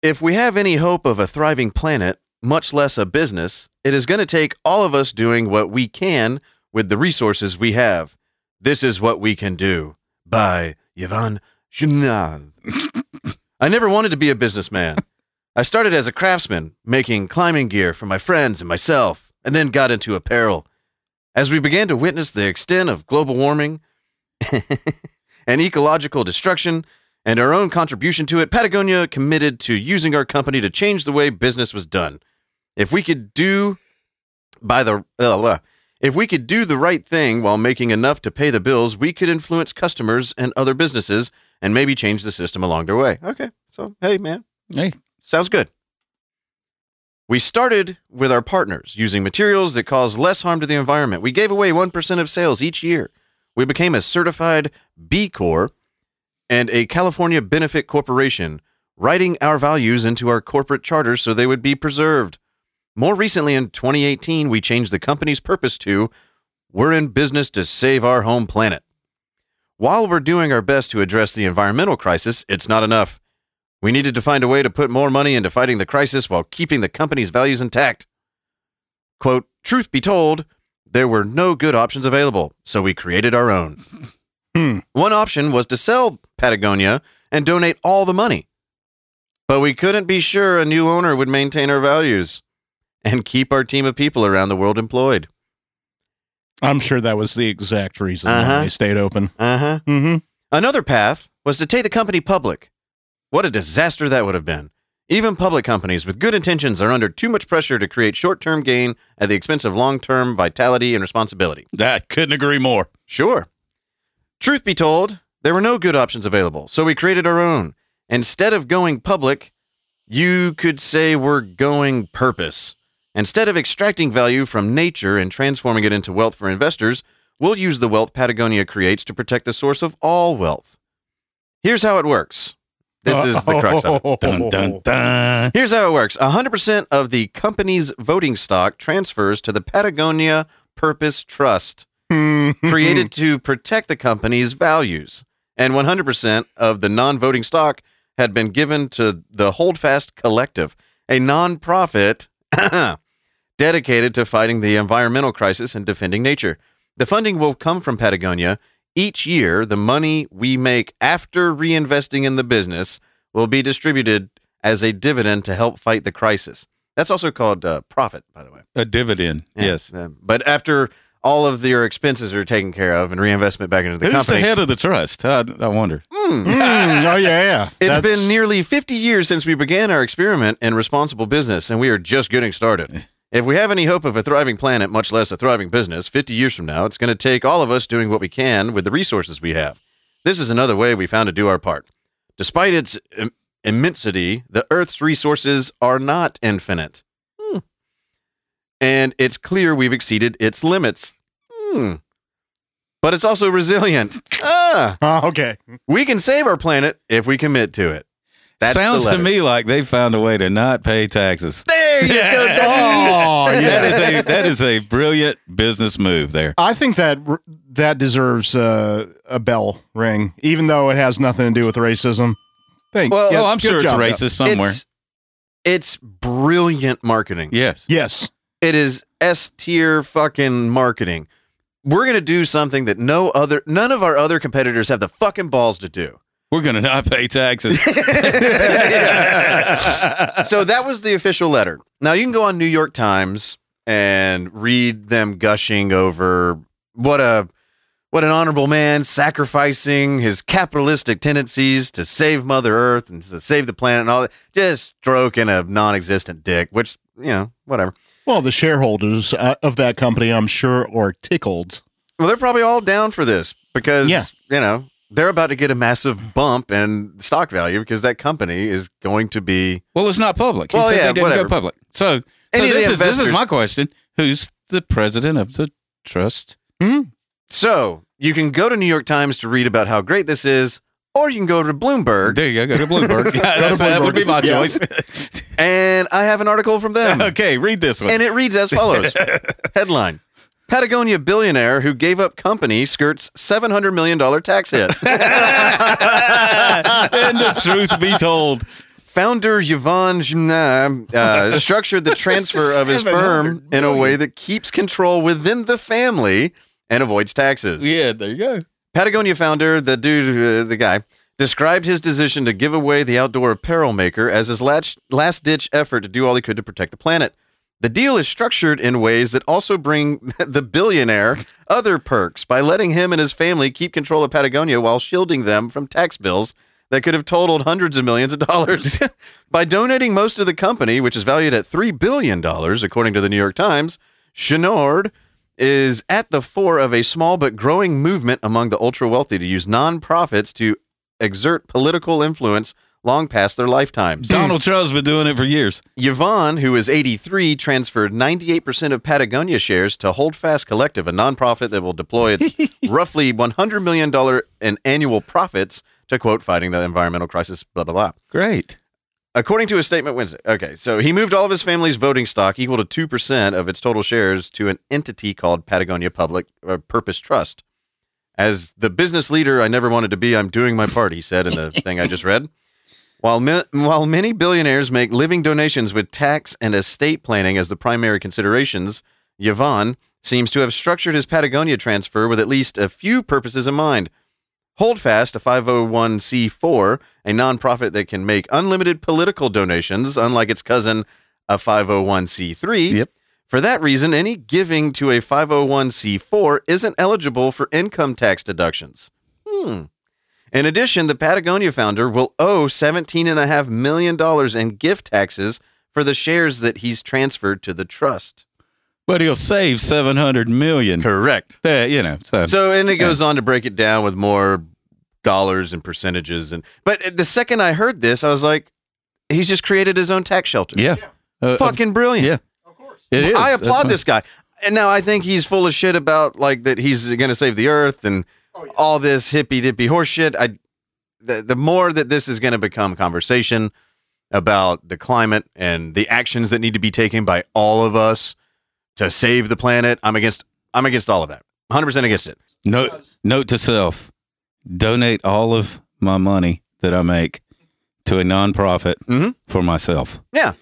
If we have any hope of a thriving planet, much less a business, it is going to take all of us doing what we can with the resources we have. This is what we can do. By Yvon Chouinard. I never wanted to be a businessman. I started as a craftsman, making climbing gear for my friends and myself, and then got into apparel. As we began to witness the extent of global warming and ecological destruction, and our own contribution to it, Patagonia committed to using our company to change the way business was done. If we could do by the uh, if we could do the right thing while making enough to pay the bills, we could influence customers and other businesses and maybe change the system along their way. Okay. So, hey man, hey, sounds good. We started with our partners using materials that cause less harm to the environment. We gave away 1% of sales each year. We became a certified B Corp and a California benefit corporation, writing our values into our corporate charter so they would be preserved. More recently, in 2018, we changed the company's purpose to We're in business to save our home planet. While we're doing our best to address the environmental crisis, it's not enough. We needed to find a way to put more money into fighting the crisis while keeping the company's values intact. Quote, truth be told, there were no good options available, so we created our own. Hmm. One option was to sell Patagonia and donate all the money. But we couldn't be sure a new owner would maintain our values and keep our team of people around the world employed. I'm sure that was the exact reason Uh-huh. why they stayed open. Uh huh. Mm-hmm. Another path was to take the company public. What a disaster that would have been. Even public companies with good intentions are under too much pressure to create short term gain at the expense of long term vitality and responsibility. that couldn't agree more. Sure. Truth be told, There were no good options available, so we created our own. Instead of going public, you could say we're going purpose. Instead of extracting value from nature and transforming it into wealth for investors, we'll use the wealth Patagonia creates to protect the source of all wealth. Here's how it works. This is the crux of it. Dun, dun, dun. Here's how it works 100% of the company's voting stock transfers to the Patagonia Purpose Trust, created to protect the company's values. And 100% of the non voting stock had been given to the Holdfast Collective, a nonprofit dedicated to fighting the environmental crisis and defending nature. The funding will come from Patagonia. Each year, the money we make after reinvesting in the business will be distributed as a dividend to help fight the crisis. That's also called uh, profit, by the way. A dividend. Yeah. Yes. Um, but after all of your expenses are taken care of and reinvestment back into the Who's company, the head of the trust? I, I wonder. Mm, oh yeah, yeah. It's That's- been nearly 50 years since we began our experiment in responsible business, and we are just getting started. If we have any hope of a thriving planet, much less a thriving business, 50 years from now, it's going to take all of us doing what we can with the resources we have. This is another way we found to do our part. Despite its Im- immensity, the Earth's resources are not infinite. Hmm. And it's clear we've exceeded its limits. Hmm. But it's also resilient. Ah, Oh, okay. we can save our planet if we commit to it. That's Sounds to me like they found a way to not pay taxes. There you go, dog. Oh yeah. is a that is a brilliant business move there. I think that that deserves uh, a bell ring, even though it has nothing to do with racism. Thank. Well, yeah, oh, I'm sure it's job, Doug. racist somewhere. It's, it's brilliant marketing. yes. Yes. It is S tier fucking marketing. We're gonna do something that no other, none of our other competitors have the fucking balls to do. We're gonna not pay taxes. so that was the official letter. Now you can go on New York Times and read them gushing over what a what an honorable man sacrificing his capitalistic tendencies to save Mother Earth and to save the planet and all that. Just stroking a non-existent dick, which you know, whatever. Well, the shareholders uh, of that company, I'm sure, are tickled. Well, they're probably all down for this because Yeah. you know they're about to get a massive bump in stock value because that company is going to be well, it's not public. He Well, said yeah, they didn't whatever. go public. So, so Any this is this is my question. Who's the president of the trust? Hmm? So you can go to New York Times to read about how great this is, or you can go to Bloomberg, There you go. Go to Bloomberg. Yeah, Go to that's, that would be my choice. and I have an article from them, okay, read this one. and it reads as follows: Headline: Patagonia billionaire who gave up company skirts seven hundred million dollar tax hit. and the truth be told, Founder Yvonne Jumna uh, structured the transfer of his firm 700 in a way that keeps control within the family and avoids taxes. yeah, there you go. Patagonia founder, the dude, uh, the guy, described his decision to give away the outdoor apparel maker as his last ditch effort to do all he could to protect the planet. The deal is structured in ways that also bring the billionaire other perks by letting him and his family keep control of Patagonia while shielding them from tax bills that could have totaled hundreds of millions of dollars. by donating most of the company, which is valued at $3 billion, according to the New York Times, Chouinard is at the fore of a small but growing movement among the ultra wealthy to use nonprofits to exert political influence long past their lifetimes. Donald Trump's been doing it for years. Yvon, who is 83, transferred 98% of Patagonia shares to Holdfast Collective, a nonprofit that will deploy its roughly $100 million in annual profits to quote, fighting the environmental crisis, blah, blah, blah. Great. According to a statement Wednesday. Okay, so he moved all of his family's voting stock, equal to 2% of its total shares, to an entity called Patagonia Public uh, Purpose Trust. As the business leader I never wanted to be, I'm doing my part, he said in the thing I just read. While, while many billionaires make living donations with tax and estate planning as the primary considerations, Yvon seems to have structured his Patagonia transfer with at least a few purposes in mind. Holdfast, a 501c4, a nonprofit that can make unlimited political donations, unlike its cousin, a 501c3. Yep. For that reason, any giving to a 501c4 isn't eligible for income tax deductions. Hmm. In addition, the Patagonia founder will owe $17.5 million in gift taxes for the shares that he's transferred to the trust. But he'll save seven hundred million. Correct. That you know. So, So, and it goes on to break it down with more dollars and percentages and but the second I heard this, I was like, he's just created his own tax shelter. Yeah. Uh, Fucking brilliant. yeah. Of course. It is. I applaud this guy. And now I think he's full of shit about like that he's going to save the earth and all this hippy dippy horseshit. I the, the more that this is going to become conversation about the climate and the actions that need to be taken by all of us to save the planet, I'm against I'm against all of that. 100% against it. Note, note to self: donate all of my money that I make to a nonprofit Mhm. for myself. Yeah.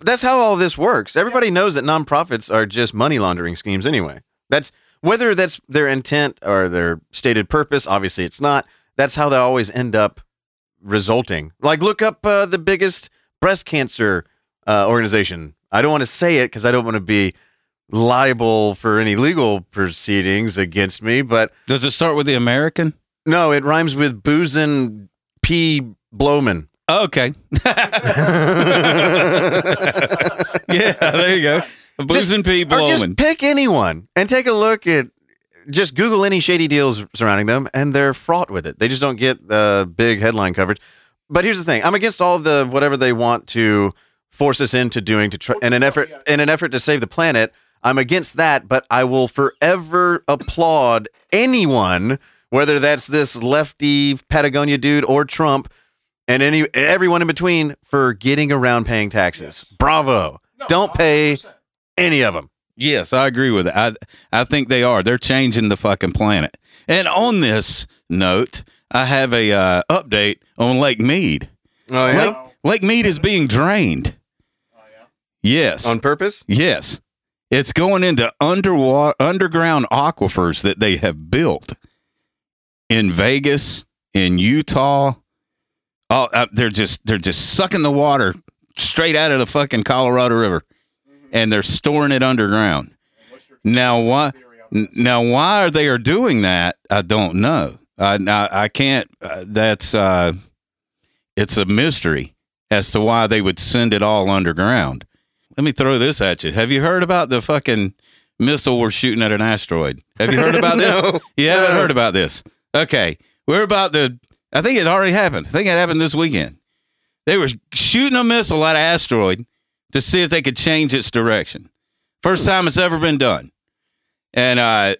That's how all this works. Everybody knows that nonprofits are just money laundering schemes anyway. That's whether that's their intent or their stated purpose, obviously it's not. That's how they always end up resulting. Like look up uh, the biggest breast cancer uh, organization. I don't want to say it cuz I don't want to be liable for any legal proceedings against me, but Does it start with the American? no, it rhymes with Boozen P Blowman. Okay. yeah, there you go. Booze and P Or just blowing. pick anyone and take a look at just Google any shady deals surrounding them, and they're fraught with it. They just don't get uh, big headline coverage. But here's the thing: I'm against all the whatever they want to force us into doing to try in an effort in an effort to save the planet. I'm against that, but I will forever applaud anyone, whether that's this lefty Patagonia dude or Trump, and any everyone in between, for getting around paying taxes. Bravo! don't pay any of them. Yes, I agree with it. I I think they are. They're changing the fucking planet. And on this note, I have a uh, update on Lake Mead. Oh Lake, Lake Mead is being drained. Oh yeah. Yes. on purpose. Yes. It's going into underwater underground aquifers that they have built in Vegas, in Utah. Oh, uh, they're just they're just sucking the water straight out of the fucking Colorado River, and they're storing it underground. Now why? Now why are they are doing that? I don't know. I I, I can't. Uh, that's uh, it's a mystery as to why they would send it all underground. Let me throw this at you. Have you heard about the fucking missile we're shooting at an asteroid? Have you heard about this? No. You haven't No. heard about this. Okay. We're about to, I think it already happened. I think it happened this weekend. They were shooting a missile at an asteroid to see if they could change its direction. First time it's ever been done. And, uh,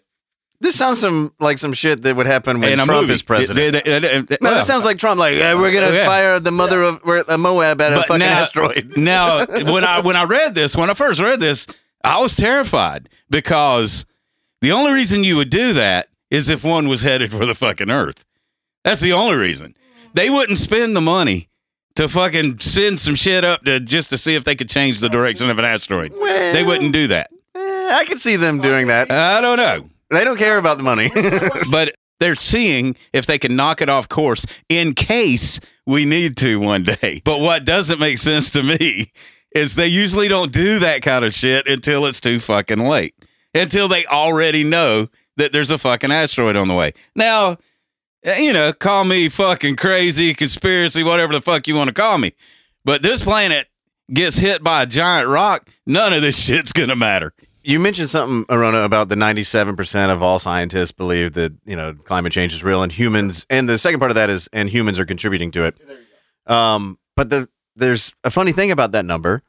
This sounds some like some shit that would happen when Trump movie. is president. They- they- they- no, well, that sounds like Trump. Like "Yeah, we're gonna yeah. fire the mother of we're, uh, Moab at a fucking now- asteroid. now, when I when I read this, when I first read this, I was terrified because the only reason you would do that is if one was headed for the fucking Earth. That's the only reason. They wouldn't spend the money to fucking send some shit up to just to see if they could change the direction of an asteroid. they wouldn't do that. Eh, I could see them doing that. I don't know. They don't care about the money. but they're seeing if they can knock it off course in case we need to one day. But what doesn't make sense to me is they usually don't do that kind of shit until it's too fucking late. Until they already know that there's a fucking asteroid on the way. Now, Eh, you know, call me fucking crazy, conspiracy, whatever the fuck you want to call me. But this planet gets hit by a giant rock, none of this shit's going to matter. you mentioned something, Arona, about the ninety-seven percent of all scientists believe that you know climate change is real, and humans. And the second part of that is, and humans are contributing to it. Um, but the there's a funny thing about that number.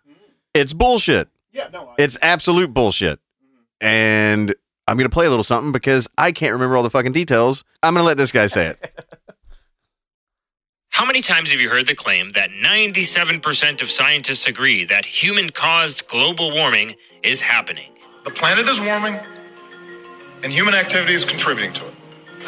It's bullshit. Yeah, no, It's absolute bullshit. And I'm gonna play a little something because I can't remember all the fucking details. I'm gonna let this guy say it. How many times have you heard the claim that 97% of scientists agree that human caused global warming is happening? The planet is warming, and human activity is contributing to it.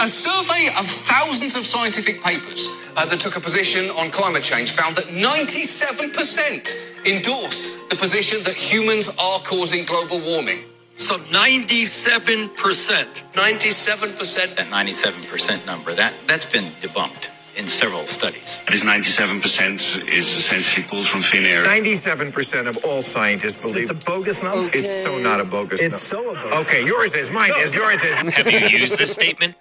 A survey of thousands of scientific papers uh, that took a position on climate change found that 97% endorsed the position that humans are causing global warming. So 97%. 97%. That 97% number, that, that's been debunked in several studies. That is 97% is essentially pulled from thin air. 97% of all scientists believe. It's a bogus number? It's so not a bogus It's number. so a bogus Okay, yours is, mine is, yours is. Have you used this statement?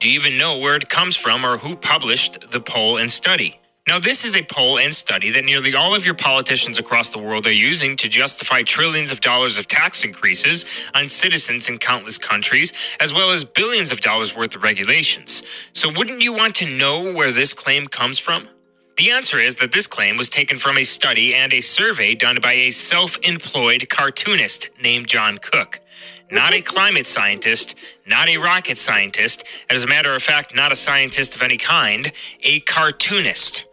Do you even know where it comes from or who published the poll and study? Now, this is a poll and study that nearly all of your politicians across the world are using to justify trillions of dollars of tax increases on citizens in countless countries, as well as billions of dollars worth of regulations. So, wouldn't you want to know where this claim comes from? The answer is that this claim was taken from a study and a survey done by a self employed cartoonist named John Cook. Not a climate scientist, not a rocket scientist, as a matter of fact, not a scientist of any kind, a cartoonist.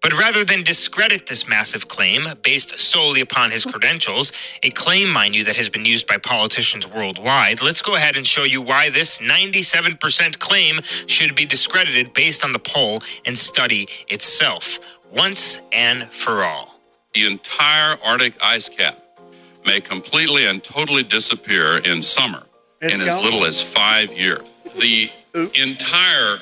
But rather than discredit this massive claim based solely upon his credentials, a claim, mind you, that has been used by politicians worldwide, let's go ahead and show you why this 97% claim should be discredited based on the poll and study itself, once and for all. The entire Arctic ice cap may completely and totally disappear in summer in as gone. little as five years. The entire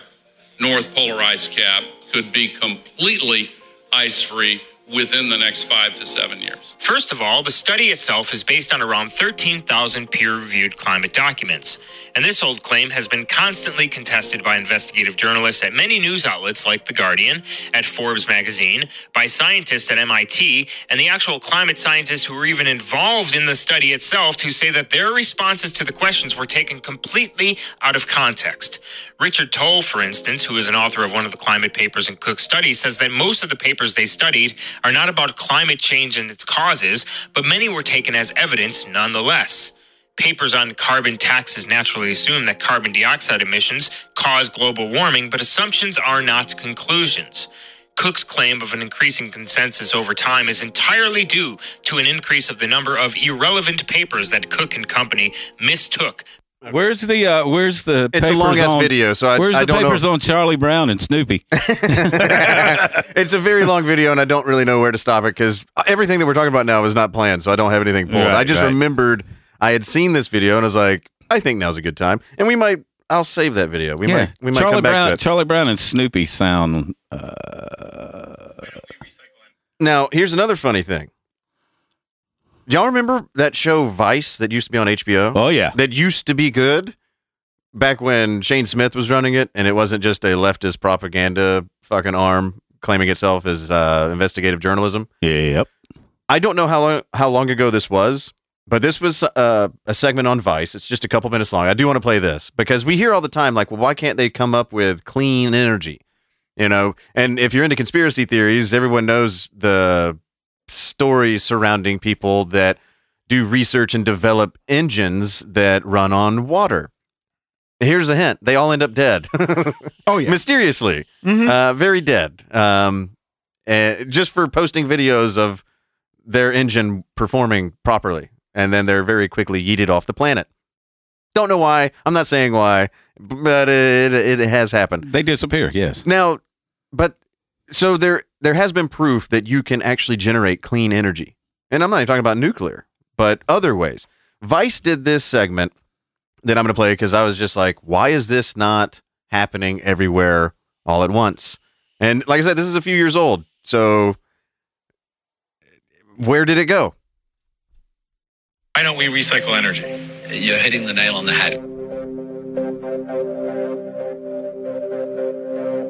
North Polar ice cap could be completely ice free within the next five to seven years. First of all, the study itself is based on around 13,000 peer reviewed climate documents. And this old claim has been constantly contested by investigative journalists at many news outlets like The Guardian, at Forbes magazine, by scientists at MIT, and the actual climate scientists who were even involved in the study itself who say that their responses to the questions were taken completely out of context. Richard Tol, for instance, who is an author of one of the climate papers in Cook Study, says that most of the papers they studied are not about climate change and its causes, but many were taken as evidence nonetheless. Papers on carbon taxes naturally assume that carbon dioxide emissions cause global warming, but assumptions are not conclusions. Cook's claim of an increasing consensus over time is entirely due to an increase of the number of irrelevant papers that Cook and Company mistook Where's the uh, where's the It's a long-ass video, so I- where's I the don't know- papers on Charlie Brown and Snoopy? it's a very long video, and I don't really know where to stop it because everything that we're talking about now is not planned, so I don't have anything pulled. Right, I just right. remembered I had seen this video, and I was like, I think now's a good time, and we might. I'll save that video. We yeah, might. We might Charlie come back Brown, to it. Charlie Brown and Snoopy sound. Uh, Now, here's another funny thing. Y'all remember that show Vice that used to be on HBO? Oh yeah, that used to be good back when Shane Smith was running it, and it wasn't just a leftist propaganda fucking arm claiming itself as uh, investigative journalism. Yep. I don't know how long how long ago this was, but this was uh, a segment on Vice. It's just a couple minutes long. I do want to play this because we hear all the time, like, well, why can't they come up with clean energy? You know, and if you're into conspiracy theories, everyone knows the stories surrounding people that do research and develop engines that run on water. Here's a hint: they all end up dead. oh yeah, mysteriously, uh, very dead. Um, and just for posting videos of their engine performing properly, and then they're very quickly yeeted off the planet. Don't know why. I'm not saying why, but it it has happened. They disappear. Yes. Now, but so there there has been proof that you can actually generate clean energy, and I'm not even talking about nuclear, but other ways. Vice did this segment that I'm going to play because I was just like, why is this not happening everywhere all at once? And like I said, this is a few years old, so where did it go? Why don't we recycle energy? You're hitting the nail on the head.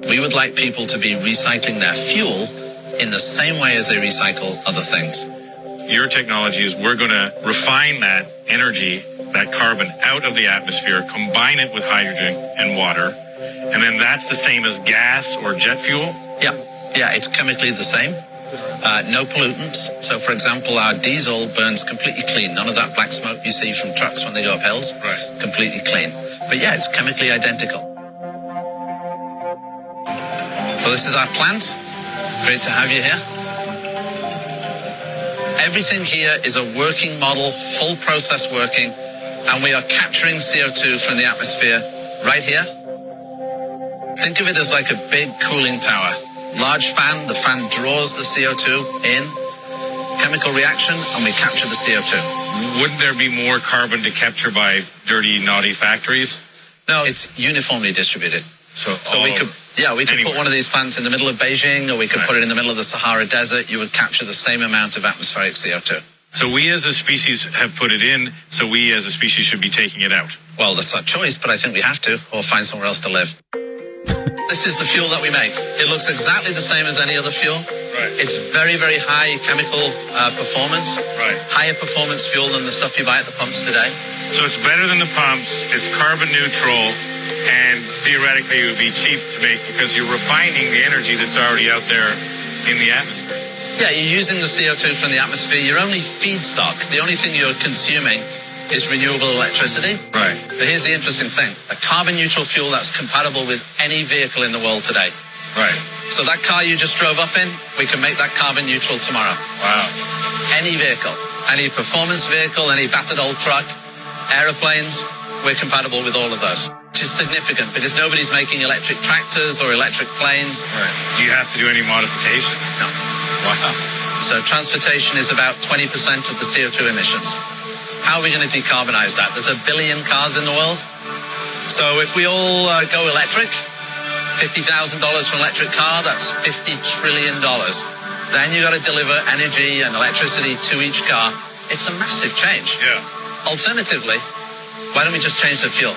We would like people to be recycling their fuel in the same way as they recycle other things. Your technology is we're going to refine that energy, that carbon out of the atmosphere, combine it with hydrogen and water, and then that's the same as gas or jet fuel? Yeah, yeah, it's chemically the same. Uh, no pollutants. So, for example, our diesel burns completely clean. None of that black smoke you see from trucks when they go up hills. Right. Completely clean. But yeah, it's chemically identical. So this is our plant. Great to have you here. Everything here is a working model, full process working, and we are capturing CO2 from the atmosphere right here. Think of it as like a big cooling tower. Large fan, the fan draws the CO2 in, chemical reaction, and we capture the CO2. Wouldn't there be more carbon to capture by dirty, naughty factories? No, it's uniformly distributed. So, So we could, yeah, we could anywhere. put one of these plants in the middle of Beijing, or we could put it in the middle of the Sahara Desert. You would capture the same amount of atmospheric CO2. So we as a species have put it in, so we as a species should be taking it out. Well, that's our choice, but I think we have to, or find somewhere else to live. this this is the fuel that we make. It looks exactly the same as any other fuel. Right. It's very, very high chemical uh, performance. Right. Higher performance fuel than the stuff you buy at the pumps today. So it's better than the pumps. It's carbon neutral, and theoretically it would be cheap to make because you're refining the energy that's already out there in the atmosphere. Yeah, you're using the CO2 from the atmosphere. Your only feedstock, the only thing you're consuming is renewable electricity. Right. But here's the interesting thing a carbon neutral fuel that's compatible with any vehicle in the world today. Right. So that car you just drove up in, we can make that carbon neutral tomorrow. Wow. Any vehicle, any performance vehicle, any battered old truck, aeroplanes, we're compatible with all of those. Which is significant because nobody's making electric tractors or electric planes. Right. Do you have to do any modifications? No. Wow. So transportation is about 20% of the CO2 emissions. How are we going to decarbonize that? There's a billion cars in the world. So if we all uh, go electric, $50,000 for an electric car, that's $50 trillion. Then you've got to deliver energy and electricity to each car. It's a massive change. Yeah. Alternatively, why don't we just change the fuel?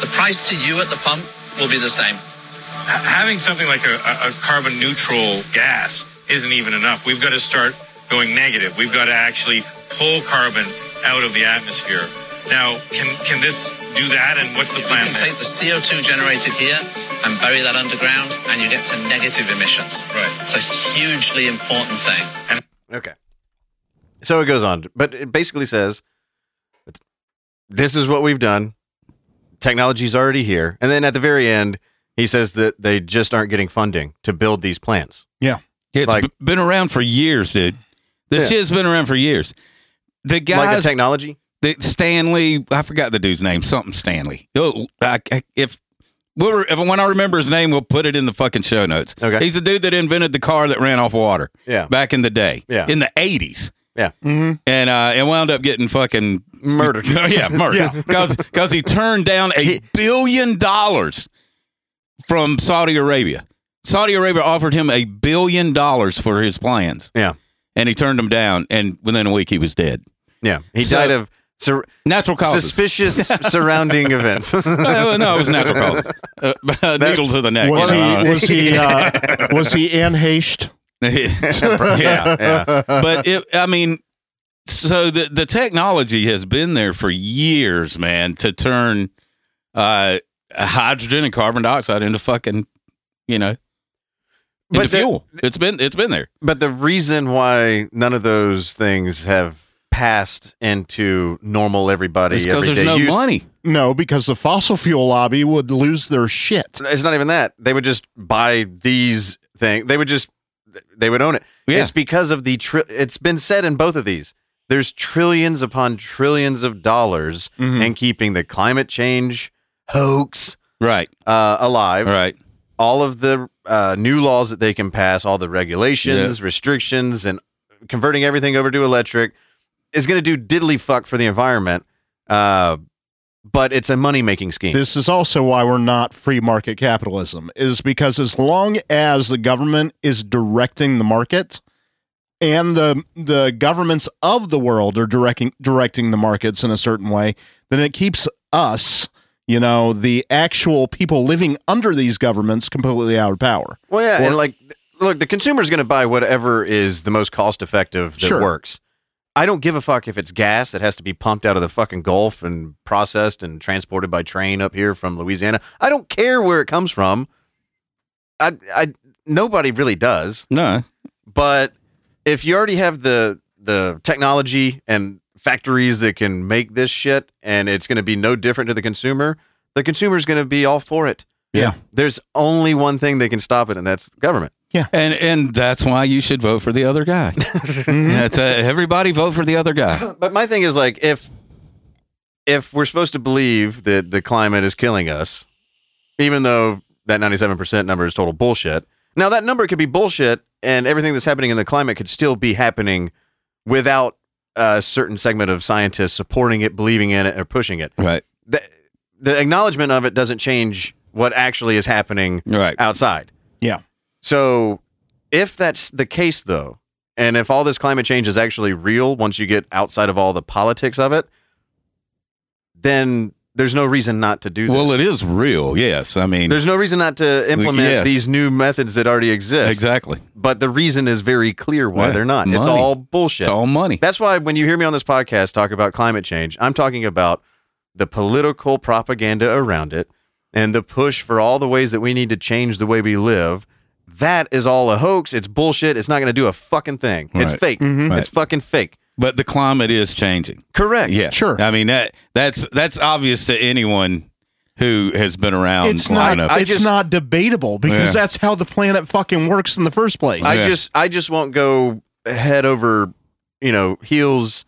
The price to you at the pump will be the same. H- having something like a, a, a carbon neutral gas isn't even enough. We've got to start going negative. We've got to actually pull carbon out of the atmosphere. Now, can can this do that? And what's the You plan? can there? take the CO2 generated here and bury that underground, and you get to negative emissions. Right. It's a hugely important thing. And Okay. So it goes on, but it basically says this is what we've done. Technology's already here. And then at the very end, he says that they just aren't getting funding to build these plants. Yeah. It's Like- b- been around for years, dude. This Yeah. shit's been around for years. The like guys, the technology? the Stanley, I forgot the dude's name, something Stanley. Oh, I, I- if we'll, if when I remember his name, we'll put it in the fucking show notes. Okay. he's the dude that invented the car that ran off water. Yeah. back in the day. Yeah. in the eighties. Yeah. Mm-hmm. and uh, it wound up getting fucking Murdered. yeah, murdered. Because because he turned down a billion dollars from Saudi Arabia. Saudi Arabia offered him a billion dollars for his plans. Yeah. and he turned them down. And within a week, he was dead. Yeah. He So- died of sur- Natural causes. suspicious surrounding events. Uh, no, it was natural causes. Uh, needle to the neck. Was you know? he was he uh, was he Anne yeah, yeah. but it, I mean, so the the technology has been there for years, man, to turn uh, hydrogen and carbon dioxide into fucking, you know, into But the- fuel. It's been it's been there. But the reason why none of those things have passed into normal everybody It's because there's no use- money. No, because the fossil fuel lobby would lose their shit. It's not even that. They would just buy these things. They would just they would own it. Yeah. It's because of the tri- it's been said in both of these. There's trillions upon trillions of dollars Mm-hmm. in keeping the climate change hoax Right, uh, alive. right. All of the uh, new laws that they can pass, all the regulations, restrictions, and converting everything over to electric is going to do diddly fuck for the environment. Uh, but it's a money making scheme. This is also why we're not free market capitalism, is because as long as the government is directing the market and the the governments of the world are directing directing the markets in a certain way, then it keeps us, you know, the actual people living under these governments completely out of power. Well, yeah, Or- and like, look, the consumer is going to buy whatever is the most cost effective that Sure. works. I don't give a fuck if it's gas that has to be pumped out of the fucking Gulf and processed and transported by train up here from Louisiana. I don't care where it comes from. I, I, nobody really does. No, But if you already have the the technology and factories that can make this shit, and it's going to be no different to the consumer, the consumer's going to be all for it. Yeah. There's only one thing that can stop it, and that's government. Yeah. And and that's why you should vote for the other guy. That's, uh, everybody vote for the other guy. But my thing is like if if we're supposed to believe that the climate is killing us, even though that 97% number is total bullshit. Now that number could be bullshit and everything that's happening in the climate could still be happening without a certain segment of scientists supporting it, believing in it or pushing it. Right, The, the acknowledgement of it doesn't change what actually is happening right. outside. Yeah. So, if that's the case, though, and if all this climate change is actually real once you get outside of all the politics of it, then there's no reason not to do this. Well, it is real. Yes, I mean, There's no reason not to implement Yes. these new methods that already exist. exactly. But the reason is very clear why Yeah, they're not. It's all bullshit. It's all money. That's why when you hear me on this podcast talk about climate change, I'm talking about the political propaganda around it and the push for all the ways that we need to change the way we live. That is all a hoax. It's bullshit. It's not going to do a fucking thing. It's Right. fake. Mm-hmm. Right. It's fucking fake. But the climate is changing. Correct. Yeah, Sure. I mean that that's that's obvious to anyone who has been around. It's long not. enough. It's not debatable because Yeah. that's how the planet fucking works in the first place. I Yeah. just I just won't go head over, you know, heels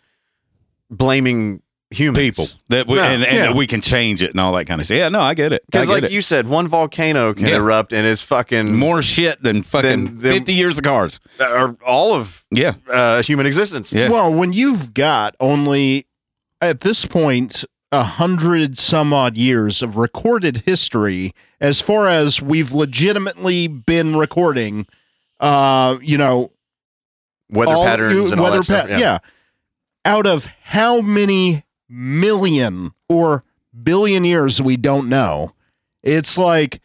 blaming humans. people that we, No. and, and Yeah. that we can change it and all that kind of stuff. Yeah, no, I get it. I Because get like it. you said, one volcano can Yeah. erupt and is fucking more shit than fucking Than- than- fifty years of cars. or all of Yeah, uh, human existence. yeah. Well, when you've got only at this point a hundred some odd years of recorded history, as far as we've legitimately been recording, uh, you know, Weather all- patterns and all weather that stuff. pa- yeah. Out of how many million or billion years we don't know, it's like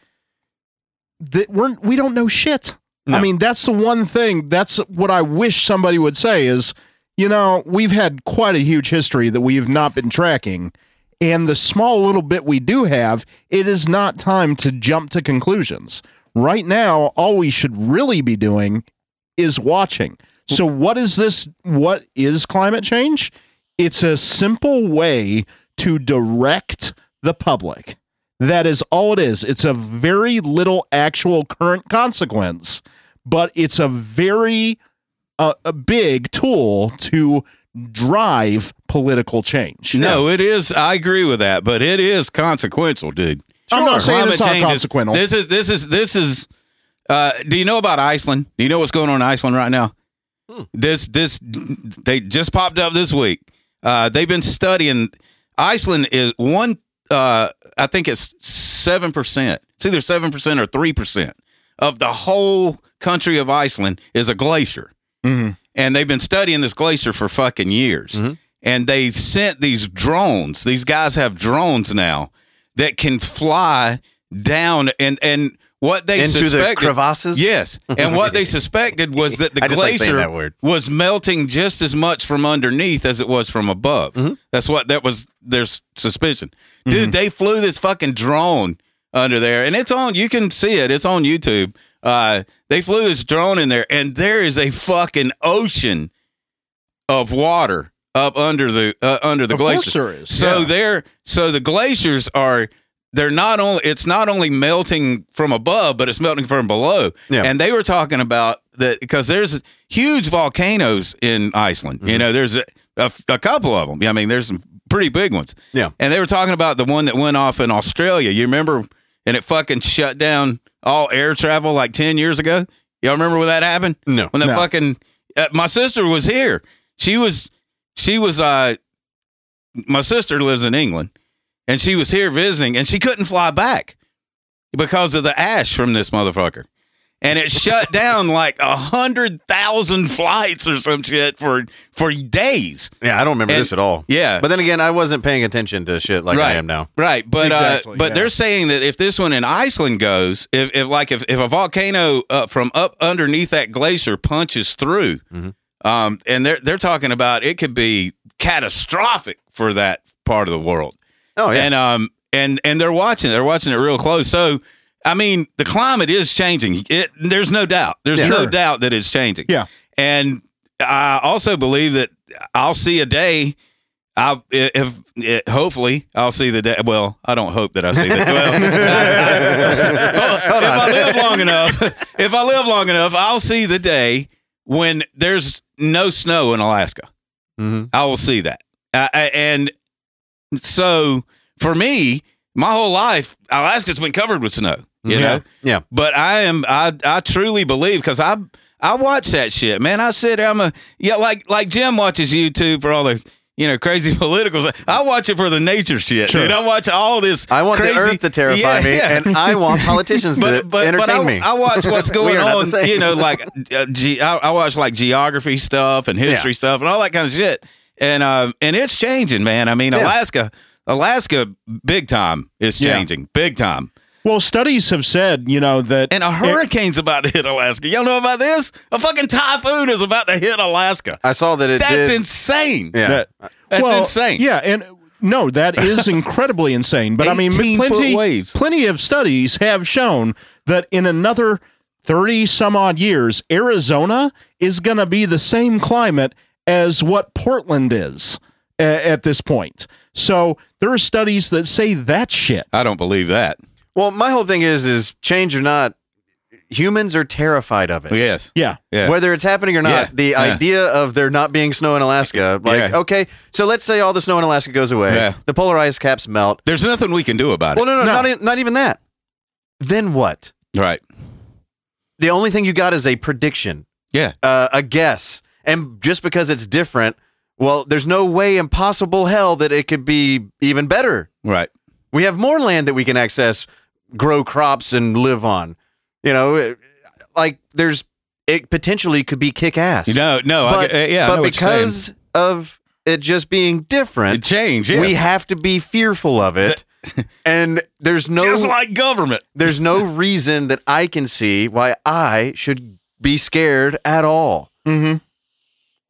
that we're we don't know shit. No. I mean, that's the one thing. That's what I wish somebody would say is, you know, we've had quite a huge history that we have not been tracking. And the small little bit we do have, it is not time to jump to conclusions. Right now, all we should really be doing is watching. So, what is this? What is climate change? It's a simple way to direct the public. That is all it is. It's a very little actual current consequence, but it's a very uh, a big tool to drive political change. No, it is. I agree with that, but it is consequential, dude. I'm not saying it's not change consequential. This is this is this is. Uh, do you know about Iceland? Do you know what's going on in Iceland right now? Hmm. This this they just popped up this week. Uh, they've been studying. Iceland is one. Uh, I think it's seven percent. It's either seven percent or three percent of the whole country of Iceland is a glacier Mhm. and they've been studying this glacier for fucking years. And they sent these drones. These guys have drones now that can fly down and and what they Into the crevasses? Yes, and what they suspected was that the like glacier that was melting just as much from underneath as it was from above. Mm-hmm. That's what that was their suspicion. Dude, they flew this fucking drone under there, and it's on. You can see it. It's on YouTube. Uh, they flew this drone in there, and there is a fucking ocean of water up under the uh, under the Of course glacier. there is, So yeah. they're so the glaciers are they're not only it's not only melting from above, but it's melting from below. Yeah. And they were talking about that because there's huge volcanoes in Iceland. Mm-hmm. You know, there's a, a, a couple of them. I mean, there's some pretty big ones. Yeah. And they were talking about the one that went off in Australia. You remember? And it fucking shut down all air travel like 10 years ago. Y'all remember when that happened? No. When that No. fucking, uh, my sister was here. She was, she was, uh, my sister lives in England and she was here visiting and she couldn't fly back because of the ash from this motherfucker. And it shut down like a hundred thousand flights or some shit for for days. Yeah, I don't remember And- this at all. Yeah, But then again, I wasn't paying attention to shit like I am now. Right, but Exactly, uh, but yeah. they're saying that if this one in Iceland goes, if, if like if, if a volcano uh, from up underneath that glacier punches through, Mm-hmm. um, and they're they're talking about it could be catastrophic for that part of the world. Oh yeah. And um and and they're watching they're watching it real close. So I mean, the climate is changing. It there's no doubt. There's Yeah. no doubt that it's changing. Yeah. And I also believe that I'll see a day. I'll if, if hopefully I'll see the day. Well, I don't hope that I see that. Well, if I live long enough, if I live long enough, I'll see the day when there's no snow in Alaska. Mhm. I will see that. Uh, and so for me, my whole life, Alaska's been covered with snow. You Yeah. know, Yeah. but I am I I truly believe because I I watch that shit, man. I sit I'm a yeah like like Jim watches YouTube for all the you know crazy politicals. I watch it for the nature shit. Sure. Dude, I watch all this. I want crazy, the earth to terrify Yeah, me, yeah. and I want politicians But, to but, entertain but I, me. I watch what's going are not the on. You know, like uh, ge- I, I watch like geography stuff and history stuff and all that kind of shit. And um and it's changing, man. I mean, Yeah. Alaska, Alaska, big time, is Yeah. changing. Big time. Well, studies have said, you know, that And a hurricane's about to hit Alaska. Y'all know about this? A fucking typhoon is about to hit Alaska. I saw that it That's did. insane. Yeah. That- That's well, insane. Yeah, and no, that is incredibly insane. But I mean, plenty, waves. plenty of studies have shown that in another thirty some odd years, Arizona is going to be the same climate as what Portland is a- at this point. So there are studies that say that shit. I don't believe that. well, my whole thing is, is change or not, humans are terrified of it. Yes. Yeah. Yeah. Whether it's happening or not, Yeah, the yeah. idea of there not being snow in Alaska, like, Yeah. okay, so let's say all the snow in Alaska goes away, Yeah. the polar ice caps melt. There's nothing we can do about it. Well, no, no, No. Not, e- not even that. Then what? Right. The only thing you got is a prediction, Yeah. uh, a guess. And just because it's different, well, there's no way in possible hell that it could be even better. Right. We have more land that we can access, grow crops, and live on. You know, it- like there's it potentially could be kick ass. No, no. But, uh, yeah. But know what you're saying. because of it just being different, It changed. Yeah. we have to be fearful of it. and there's no Just like government. there's no reason that I can see why I should be scared at all. Mm-hmm.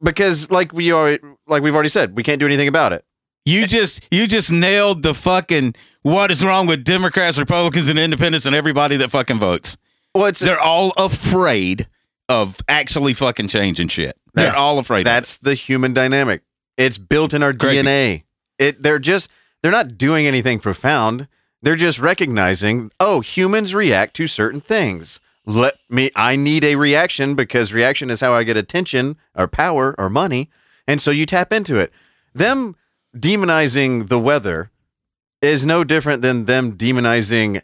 Because like we are like we've already said, we can't do anything about it. You just you just nailed the fucking what is wrong with Democrats, Republicans, and Independents and everybody that fucking votes. Well, They're all afraid of actually fucking changing shit. They're all afraid. That's the human dynamic. It's built in our Crazy. DNA. It they're just they're not doing anything profound. They're just recognizing, oh, humans react to certain things. Let me I need a reaction because reaction is how I get attention or power or money. And so you tap into it. Them demonizing the weather is no different than them demonizing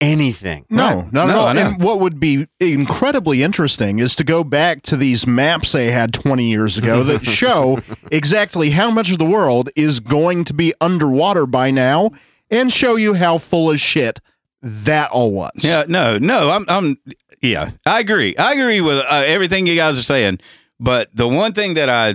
anything. No, not No, at all. I. And what would be incredibly interesting is to go back to these maps they had 20 years ago that show exactly how much of the world is going to be underwater by now and show you how full of shit that all was. Yeah, no, no, I'm, I'm, yeah, I agree. I agree with uh, everything you guys are saying. But the one thing that I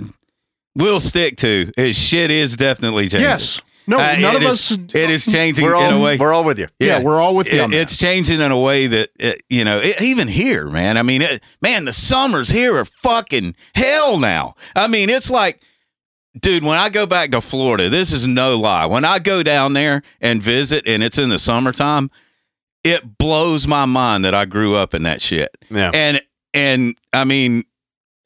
will stick to is shit is definitely changing. Yes. No, Uh, none it of is- us. It is changing We're in a all way. we're all with you. Yeah, we're all with you It- on that. it's changing in a way that it, you know, it, even here, man. I mean, it, man, the summers here are fucking hell now. I mean, it's like, dude, when I go back to Florida, this is no lie. When I go down there and visit, and it's in the summertime, it blows my mind that I grew up in that shit. Yeah. And and I mean,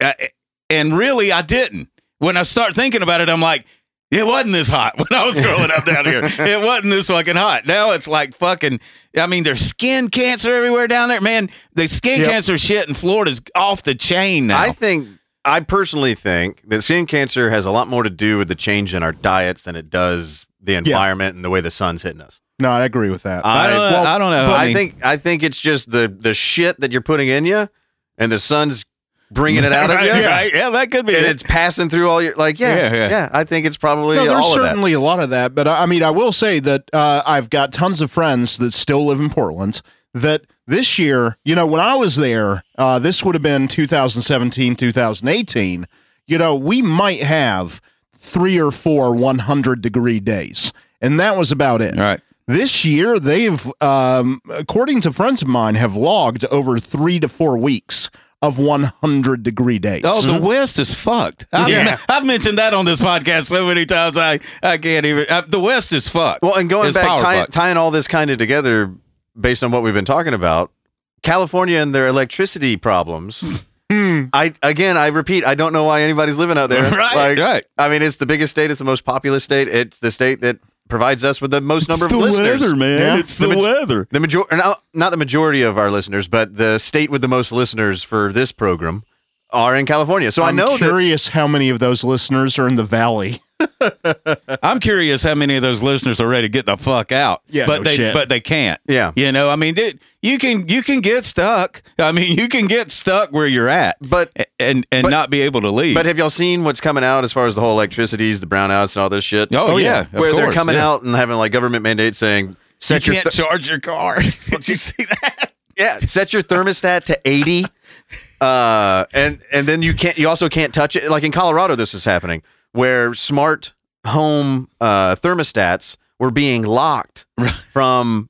I, and really, I didn't. When I start thinking about it, I'm like. It wasn't this hot when I was growing up down here. It wasn't this fucking hot. Now it's like fucking. I mean, there's skin cancer everywhere down there, man. The skin Yep. cancer shit in Florida's off the chain now. I think I personally think that skin cancer has a lot more to do with the change in our diets than it does the environment and the way the sun's hitting us. No, I agree with that. I don't, well, I don't know. I, I, mean, think I think it's just the the shit that you're putting in you, and the sun's bringing it out of you, right. Yeah, that could be. and it. it's passing through all your like yeah Yeah, yeah. yeah. I think it's probably No, there's all of that. certainly a lot of that, but I I mean, I will say that uh, I've got tons of friends that still live in Portland. That this year, you know, when I was there, uh, this would have been 2017, 2018. You know, we might have three or four 100 degree days, and that was about it. Right. This year, they've, um, according to friends of mine, have logged over three to four weeks of 100 degree days. Oh, the West is fucked. I've, Yeah. I've mentioned that on this podcast so many times. I, I can't even. Uh, the West is fucked. Well, and going It's back, power tying, tying all this kind of together based on what we've been talking about, California and their electricity problems. I again, I repeat, I don't know why anybody's living out there. Right, Like, right. I mean, it's the biggest state. It's the most populous state. It's the state that provides us with the most number it's of the listeners. weather, man. Yeah. It's the, The maj- weather. The major, or not, not the majority of our listeners, but the state with the most listeners for this program are in California. So i I'm know that curious how many of those listeners are in the valley. I'm curious how many of those listeners are ready to get the fuck out. Yeah, but no they shit. but they can't. Yeah. you know, I mean, dude, you can you can get stuck. I mean, you can get stuck where you're at, But and and But- not be able to leave. but have y'all seen what's coming out as far as the whole electricities, the brownouts, and all this shit? oh, yeah, of where they're coming yeah. out and having like government mandates saying You your can't th- charge your car. Did you see that? yeah set your thermostat to 80 uh and and then you can't you also can't touch it like in colorado this is happening where smart home uh thermostats were being locked from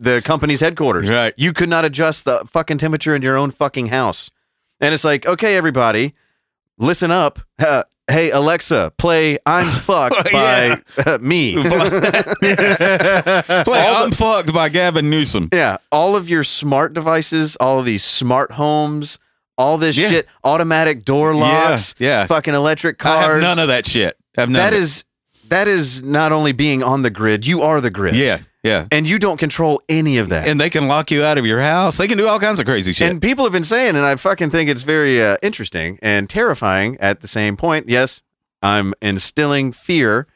the company's headquarters. Right. You could not adjust the fucking temperature in your own fucking house. And it's like, okay, everybody, listen up. Uh, hey, Alexa, play I'm Fucked by uh, me. Play I'm fucked by Gavin Newsom. Yeah, all of your smart devices, all of these smart homes, all this Yeah. shit, automatic door locks, yeah. fucking electric I have cars. none of that shit. I have none That is that is not only being on the grid, you are the grid. Yeah, yeah. And you don't control any of that. And they can lock you out of your house. They can do all kinds of crazy shit. And people have been saying, and I fucking think it's very uh, interesting and terrifying at the same point. Yes, I'm instilling fear.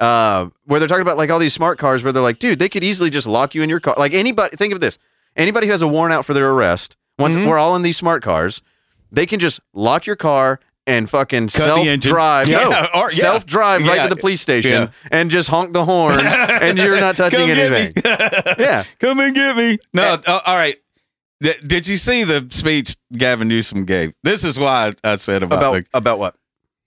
Uh, where they're talking about like all these smart cars, where they're like, dude, they could easily just lock you in your car. Like anybody, think of this: anybody who has a warrant out for their arrest, once Mm-hmm. we're all in these smart cars, they can just lock your car and fucking Cut self engine. drive. Yeah, no, or- yeah. self drive right to the police station Yeah. and just honk the horn, and you're not touching Come anything. yeah, Come and get me. No, uh, all right. Th- Did you see the speech Gavin Newsom gave? This is why I said about, about the, about what?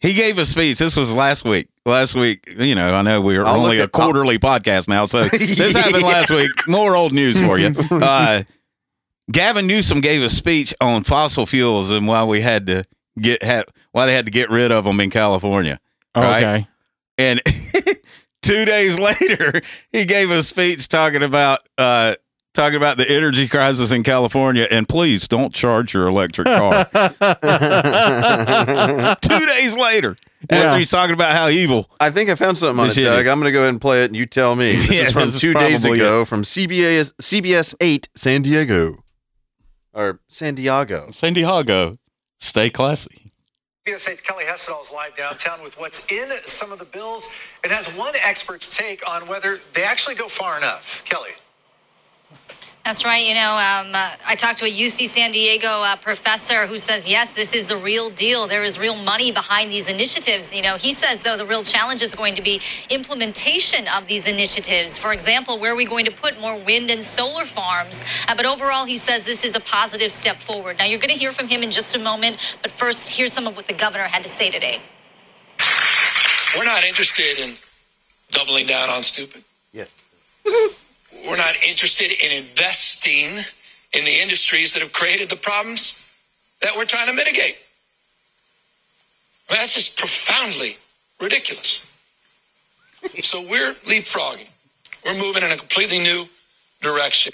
he gave a speech. This was last week. Last week, you know, I know we're I'll only a at- I'll- quarterly podcast now, so this happened last week. More old news for you. Uh, Gavin Newsom gave a speech on fossil fuels and why we had to get ha- why they had to get rid of them in California. Right? Okay. And two days later, he gave a speech talking about uh, talking about the energy crisis in California. And please don't charge your electric car. two days later, after Yeah. he's talking about how evil. I think I found something on it, Doug. is- I'm going to go ahead and play it, and you tell me. This Yeah, is from this is two days probably ago from CBS CBS 8 San Diego or San Diego. San Diego, stay classy. CBS 8's Kelly Hessedal is live downtown with what's in some of the bills. It has one expert's take on whether they actually go far enough. Kelly. That's right. You know, um, uh, I talked to a UC San Diego uh, professor who says, yes, this is the real deal. There is real money behind these initiatives. You know, he says, though, the real challenge is going to be implementation of these initiatives. For example, where are we going to put more wind and solar farms? Uh, but overall, he says this is a positive step forward. Now, you're going to hear from him in just a moment. But first, here's some of what the governor had to say today. We're not interested in doubling down on stupid. Yes. We're not interested in investing in the industries that have created the problems that we're trying to mitigate. That's just profoundly ridiculous. so we're leapfrogging. We're moving in a completely new direction.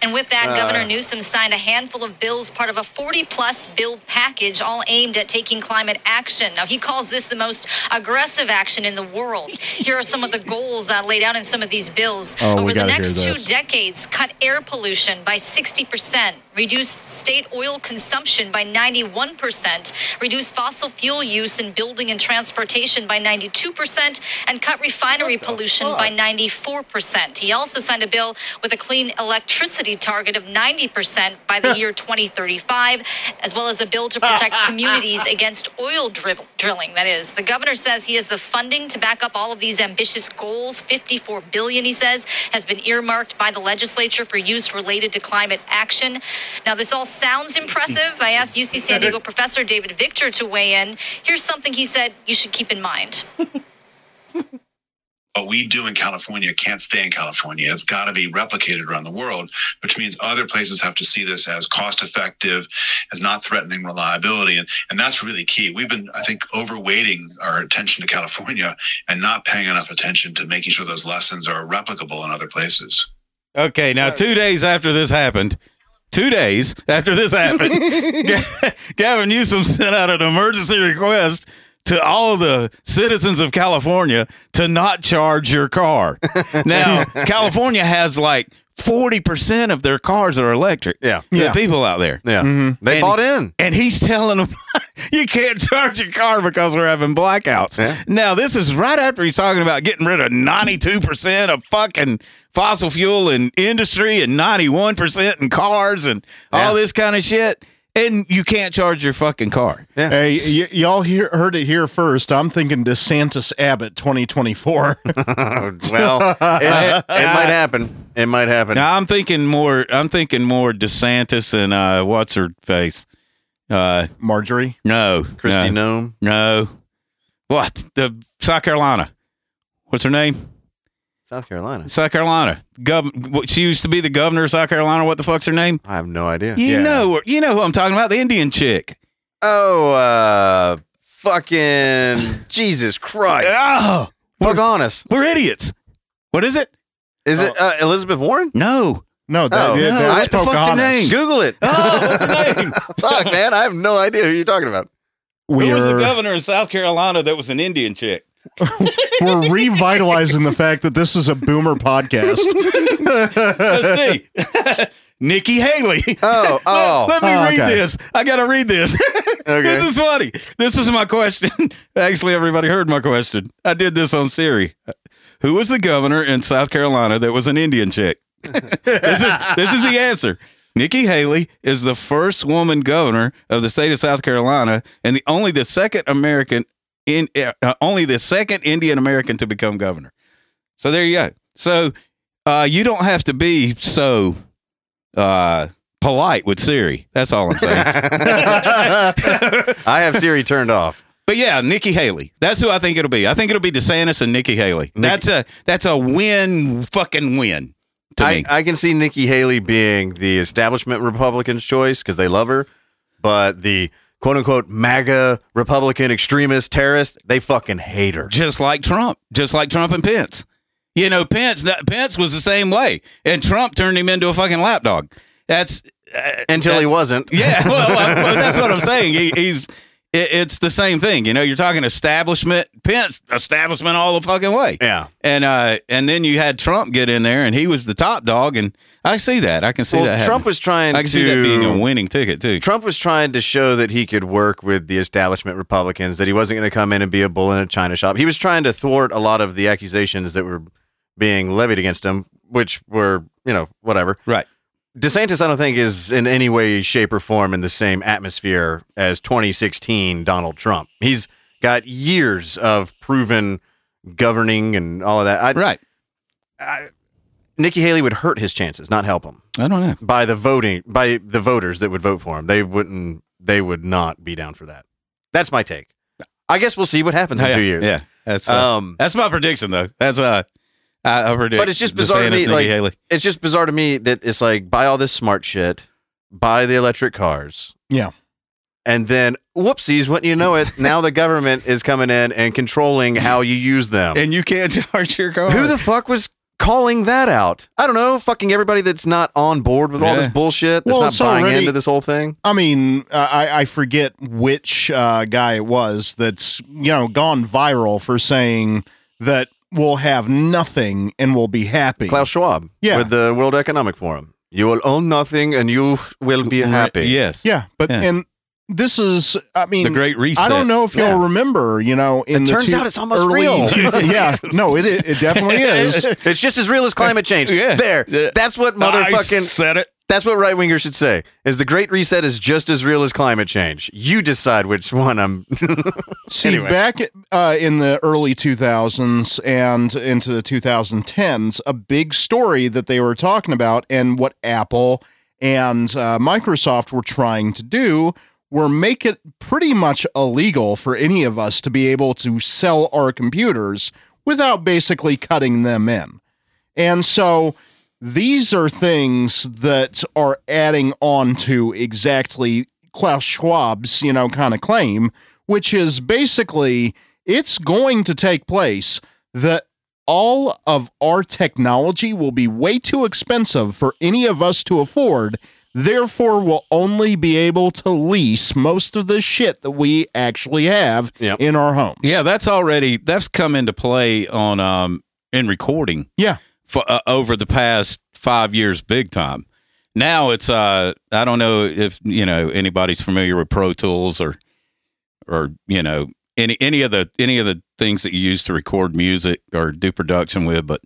And with that, Uh. Governor Newsom signed a handful of bills, part of a 40 plus bill package, all aimed at taking climate action. Now, he calls this the most aggressive action in the world. Here are some of the goals uh, laid out in some of these bills. Oh, Over the next two decades, cut air pollution by 60%, reduce state oil consumption by 91%, reduce fossil fuel use in building and transportation by 92%, and cut refinery pollution by 94%. He also signed a bill with a clean electricity target of 90% by the year 2035, as well as a bill to protect communities against oil drill- drilling. That is, the governor says he has the funding to back up all of these ambitious goals. 54 billion, he says, has been earmarked by the legislature for use related to climate action. Now, this all sounds impressive. I asked UC San Diego professor David Victor to weigh in. Here's something he said you should keep in mind. what we do in California can't stay in California. It's got to be replicated around the world, which means other places have to see this as cost effective, as not threatening reliability. And, and that's really key. We've been, I think, overweighting our attention to California and not paying enough attention to making sure those lessons are replicable in other places. Okay, now two days after this happened, two days after this happened, Gavin Newsom sent out an emergency request to all of the citizens of California to not charge your car. Now, California has like 40% of their cars are electric. Yeah. The Yeah. people out there. Yeah. Mm-hmm. They And- bought in. And he's telling them, you can't charge your car because we're having blackouts. Now, this is right after he's talking about getting rid of 92% of fucking fossil fuel in industry and 91% in cars and all this kind of shit. And you can't charge your fucking car. Hey, y- y'all hear, heard it here first. I'm thinking DeSantis Abbott 2024. well, it, it might happen. It might happen. Now I'm thinking more. I'm thinking more DeSantis and uh, what's her face, uh, Marjorie. No, Kristi no, Noem. no. What the South Carolina? What's her name? South Carolina. South Carolina. Gov- she used to be the governor of South Carolina. What the fuck's her name? I have no idea. You know, you know who I'm talking about? The Indian chick. Oh, uh, fucking Jesus Christ. Oh, Pocahontas. we're idiots. What is it? Is it uh, Elizabeth Warren? No. No, that, Oh, that- no, that's what the fuck's her name? Google it. Oh, what's her name? Fuck, man. I have no idea who you're talking about. We who was the governor of South Carolina that was an Indian chick? we're revitalizing the fact that this is a boomer podcast. Let's see. Nikki Haley. Oh, oh. Let me Oh, read okay. this. I got to read this. Okay. This is funny. This is my question. Actually, everybody heard my question. I did this on Siri. Who was the governor in South Carolina that was an Indian chick? this is this is the answer. Nikki Haley is the first woman governor of the state of South Carolina, and the only the second American in uh, only the second Indian American to become governor. So there you go. So uh, you don't have to be so uh, polite with Siri. That's all I'm saying. I have Siri turned off. But yeah, Nikki Haley. That's who I think it'll be. I think it'll be DeSantis and Nikki Haley. That's a that's a win, fucking win to I, me. I can see Nikki Haley being the establishment Republican's choice because they love her, but the quote unquote MAGA Republican extremist terrorist, they fucking hate her. just like Trump, just like Trump and Pence. You know, Pence that Pence was the same way, and Trump turned him into a fucking lapdog. That's uh, Until he wasn't. Yeah, well, well, well, that's what I'm saying. He, he's it, it's the same thing. You know, you're talking establishment, Pence establishment all the fucking way. Yeah. And uh, and then you had Trump get in there, and he was the top dog, and I see that. I can see Well, that. Trump happening. was trying I can to see that being a winning ticket too. Trump was trying to show that he could work with the establishment Republicans, that he wasn't going to come in and be a bull in a china shop. He was trying to thwart a lot of the accusations that were being levied against him, which were, you know, whatever. Right. DeSantis, I don't think, is in any way, shape, or form in the same atmosphere as 2016 Donald Trump. He's got years of proven governing and all of that. I, right. Nikki Haley would hurt his chances, not help him. I don't know. By the voting, by the voters that would vote for him, they wouldn't. They would not be down for that. That's my take. I guess we'll see what happens in yeah, two years. Yeah, that's uh, Um, that's my prediction though. That's uh, I, I predict. but it's just bizarre to me. Like, Haley. it's just bizarre to me that it's like buy all this smart shit, buy the electric cars, Yeah. and then whoopsies, when you know it, now the government is coming in and controlling how you use them. and you can't charge your car. Who the fuck was calling that out? I don't know. Fucking everybody that's not on board with all this bullshit, that's Well, not it's buying already- into this whole thing. I mean, uh, I, I forget which uh, guy it was that's you know gone viral for saying that we'll have nothing and we'll be happy. Klaus Schwab Yeah. with the World Economic Forum. You will own nothing and you will be happy. Yes. Yeah, but Yeah. and this is, I mean, The Great Reset. I don't know if y'all Yeah. remember, you know, in It the turns two- out it's almost early real. yeah, no, it it it definitely is. It's just as real as climate change. Yeah. There. That's what I motherfucking said it. That's what right wingers should say. Is the Great Reset is just as real as climate change. You decide which one I'm See, Anyway. back uh, in the early 2000s and into the 2010s, a big story that they were talking about and what Apple and uh, Microsoft were trying to do were make it pretty much illegal for any of us to be able to sell our computers without basically cutting them in. And so these are things that are adding on to exactly Klaus Schwab's, you know, kind of claim, which is basically it's going to take place that all of our technology will be way too expensive for any of us to afford. Therefore, we'll only be able to lease most of the shit that we actually have Yep. in our homes. Yeah, that's already that's come into play on um in recording Yeah. For uh, over the past five years, big time. Now it's uh I don't know if you know anybody's familiar with Pro Tools or or you know any any of the any of the things that you use to record music or do production with, but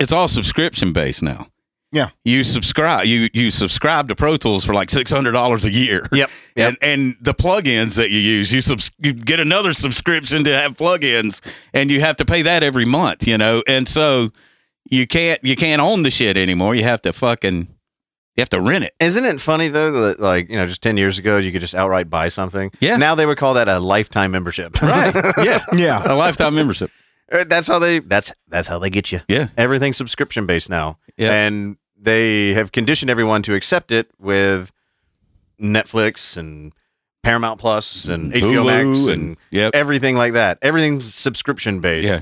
it's all subscription based now. Yeah. You subscribe you you subscribe to Pro Tools for like six hundred dollars a year. Yep. And and the plugins that you use, you subs- you get another subscription to have plugins and you have to pay that every month, you know. And so you can't you can't own the shit anymore. You have to fucking you have to rent it. Isn't it funny though that like, you know, just 10 years ago you could just outright buy something? Yeah. Now they would call that a lifetime membership. Right. Yeah. Yeah. A lifetime membership. Uh, That's how they. That's that's how they get you. Yeah. Everything's subscription based now, Yeah. and they have conditioned everyone to accept it with Netflix and Paramount Plus and HBO Hulu Max and- and, yep. everything like that. Everything's subscription based. Yeah.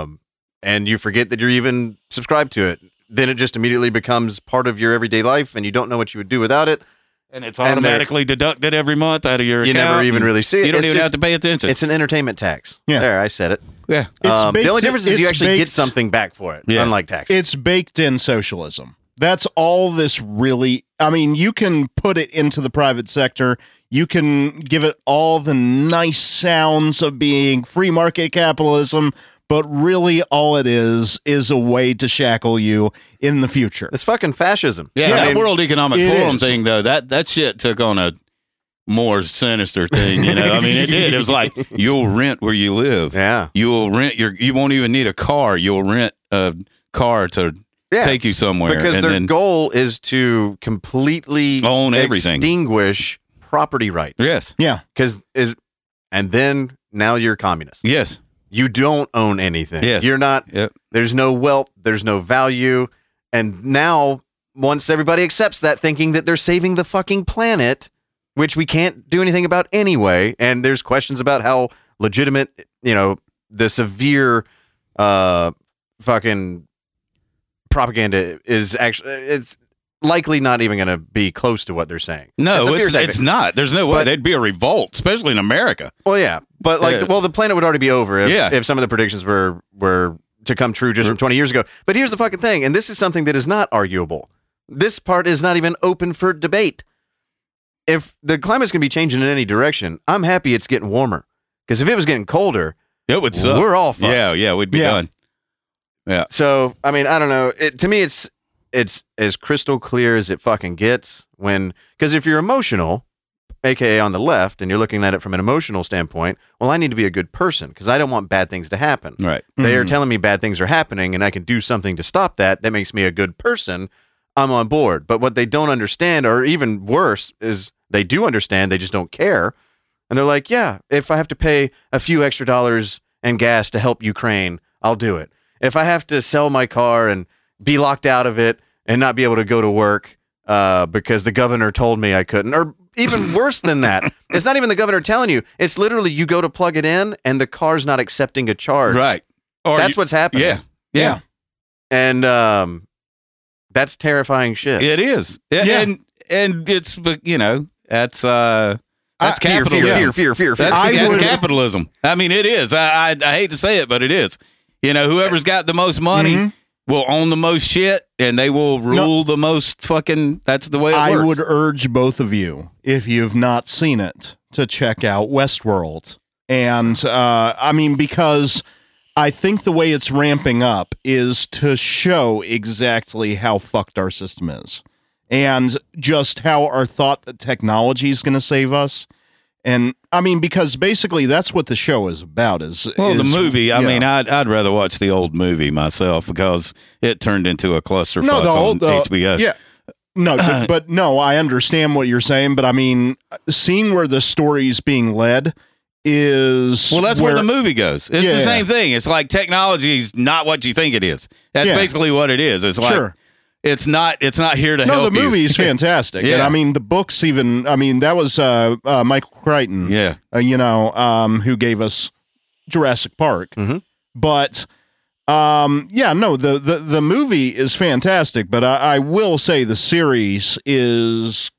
Um, and you forget that you're even subscribed to it. Then it just immediately becomes part of your everyday life, and you don't know what you would do without it. And it's they're- automatically deducted every month out of your You account. never even really see it. You don't It's even just- have to pay attention. It's an entertainment tax. Yeah. There, I said it. yeah. Um, the baked only in- difference is you it's actually get something back for it, Yeah. unlike tax. It's baked in socialism. That's all this really. I mean, you can put it into the private sector. You can give it all the nice sounds of being free market capitalism, but really all it is is a way to shackle you in the future. It's fucking fascism. Yeah, Yeah, that I mean, World Economic Forum is. thing though, that that shit took on a more sinister thing, you know. I mean, it did. It was like you'll rent where you live. Yeah. You'll rent your you won't even need a car. You'll rent a car to Yeah, take you somewhere because and their then goal is to completely Own everything. extinguish property rights. Yes. Yeah. because is and then now you're communist. Yes. You don't own anything. Yes. You're not. Yep. There's no wealth. There's no value. And now, once everybody accepts that, thinking that they're saving the fucking planet, which we can't do anything about anyway, and there's questions about how legitimate, you know, the severe, uh, fucking propaganda is actually. It's likely not even going to be close to what they're saying. No, it's, it's not. There's no way. But- There'd be a revolt, especially in America. Well, yeah, but like, Yeah. well, the planet would already be over if, Yeah. if some of the predictions were were to come true just from 20 years ago. But here's the fucking thing, and this is something that is not arguable. This part is not even open for debate. If the climate's going to be changing in any direction, I'm happy it's getting warmer. Because if it was getting colder, It would suck. we're all fucked. Yeah, yeah, we'd be Yeah. done. Yeah. So I mean, I don't know. It, to me, it's it's as crystal clear as it fucking gets. When because if you're emotional, aka on the left, and you're looking at it from an emotional standpoint, well, I need to be a good person because I don't want bad things to happen. Right. They are Mhm. telling me bad things are happening, and I can do something to stop that. That makes me a good person. I'm on board. But what they don't understand, or even worse, is they do understand. They just don't care. And they're like, yeah, if I have to pay a few extra dollars and gas to help Ukraine, I'll do it. If I have to sell my car and be locked out of it and not be able to go to work uh, because the governor told me I couldn't, or even worse than that, it's not even the governor telling you. It's literally you go to plug it in and the car's not accepting a charge. Right. Or That's you- what's happening. Yeah. Yeah. And um, that's terrifying shit. It is. Yeah. Yeah. And and it's you know, that's uh that's fear, fear, capitalism. fear, fear, fear, fear. That's, I that's capitalism. I mean, it is. I, I I hate to say it, but it is. You know, whoever's got the most money Mhm. Will own the most shit, and they will rule the most fucking. That's the way it I works. would urge both of you, if you've not seen it, to check out Westworld. And uh, I mean, because I think the way it's ramping up is to show exactly how fucked our system is and just how our thought that technology is going to save us. And I mean, because basically that's what the show is about. Is Well, the is- movie. I yeah. mean, I'd I'd rather watch the old movie myself because it turned into a clusterfuck no, the on old the, HBO. Yeah. No, but, uh-huh. but no, I understand what you're saying, but I mean, seeing where the story's being led is Well, that's where, the movie goes. It's Yeah. the same thing. It's like technology is not what you think it is. That's Yeah. basically what it is. It's like Sure. It's not. It's not here to No, help No, the is fantastic, and Yeah. I mean the books. Even I mean that was uh, uh, Michael Crichton, Yeah. uh, you know, um, who gave us Jurassic Park. Mhm. But um, yeah, no, the, the the movie is fantastic, but I, I will say the series is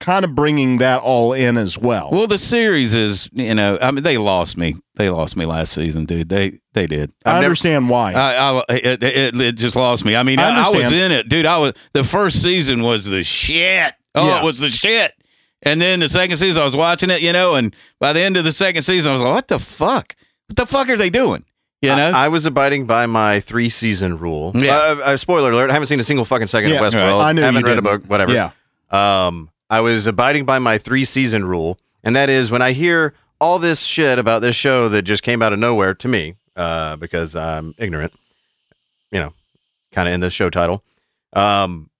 kind of bringing that all in as well. Well, the series is, you know, I mean, they lost me. They lost me last season, dude. They they did. I I've never- understand why. I, I it, it, it just lost me. I mean, I I, I was in it, dude. I was the first season was the shit. Oh, Yeah. it was the shit. And then the second season, I was watching it, you know, and by the end of the second season, I was like, "What the fuck? What the fuck are they doing?" You know, I, I was abiding by my three season rule. Yeah. Uh, uh, spoiler alert: I haven't seen a single fucking second Yeah, of Westworld. right. I knew haven't you read a didn't. book. Whatever. Yeah. Um, I was abiding by my three season rule, and that is when I hear all this shit about this show that just came out of nowhere to me, uh, because I'm ignorant, you know, kind of in the show title. Um,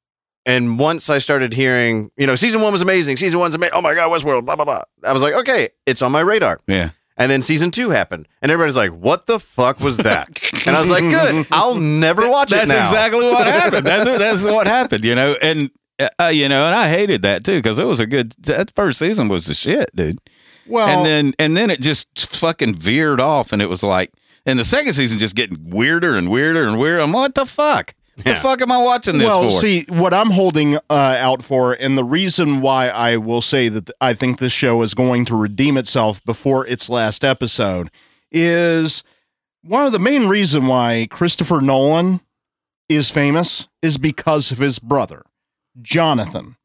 and once I started hearing, you know, season one was amazing. Season one's amazing. Oh my god, Westworld. Blah blah blah. I was like, okay, it's on my radar. yeah, And then season two happened, and everybody's like, "What the fuck was that?" and I was like, "Good, I'll never watch That's it now." exactly what happened. That's that's what happened. You know, and uh, you know, and I hated that too because it was a good. That first season was the shit, dude. Well, and then and then it just fucking veered off, and it was like, and the second season just getting weirder and weirder and weirder. I'm like, what the fuck? The fuck am I watching this well, for? see, what I'm holding uh, out for, and the reason why I will say that I think this show is going to redeem itself before its last episode is one of the main reason why Christopher Nolan is famous is because of his brother, Jonathan.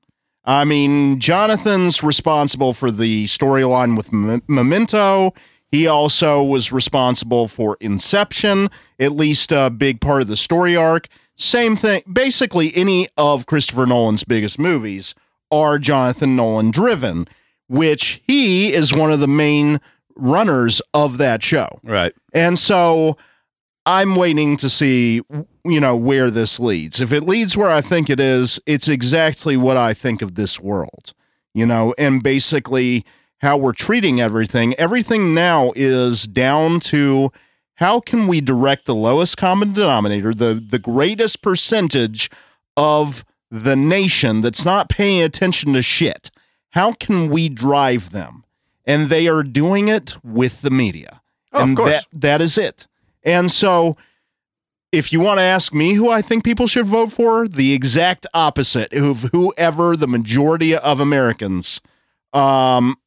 I mean, Jonathan's responsible for the storyline with M- Memento. He also was responsible for Inception, at least a big part of the story arc. Same thing. Basically, any of Christopher Nolan's biggest movies are Jonathan Nolan driven, which he is one of the main runners of that show. Right. And so I'm waiting to see, you know, where this leads. If it leads where I think it is, it's exactly what I think of this world, you know, and basically how we're treating everything. Everything now is down to how can we direct the lowest common denominator, the the greatest percentage of the nation that's not paying attention to shit. How can we drive them? And they are doing it with the media. Oh, of and course. that that is it. And so if you want to ask me who I think people should vote for, the exact opposite of whoever the majority of Americans um,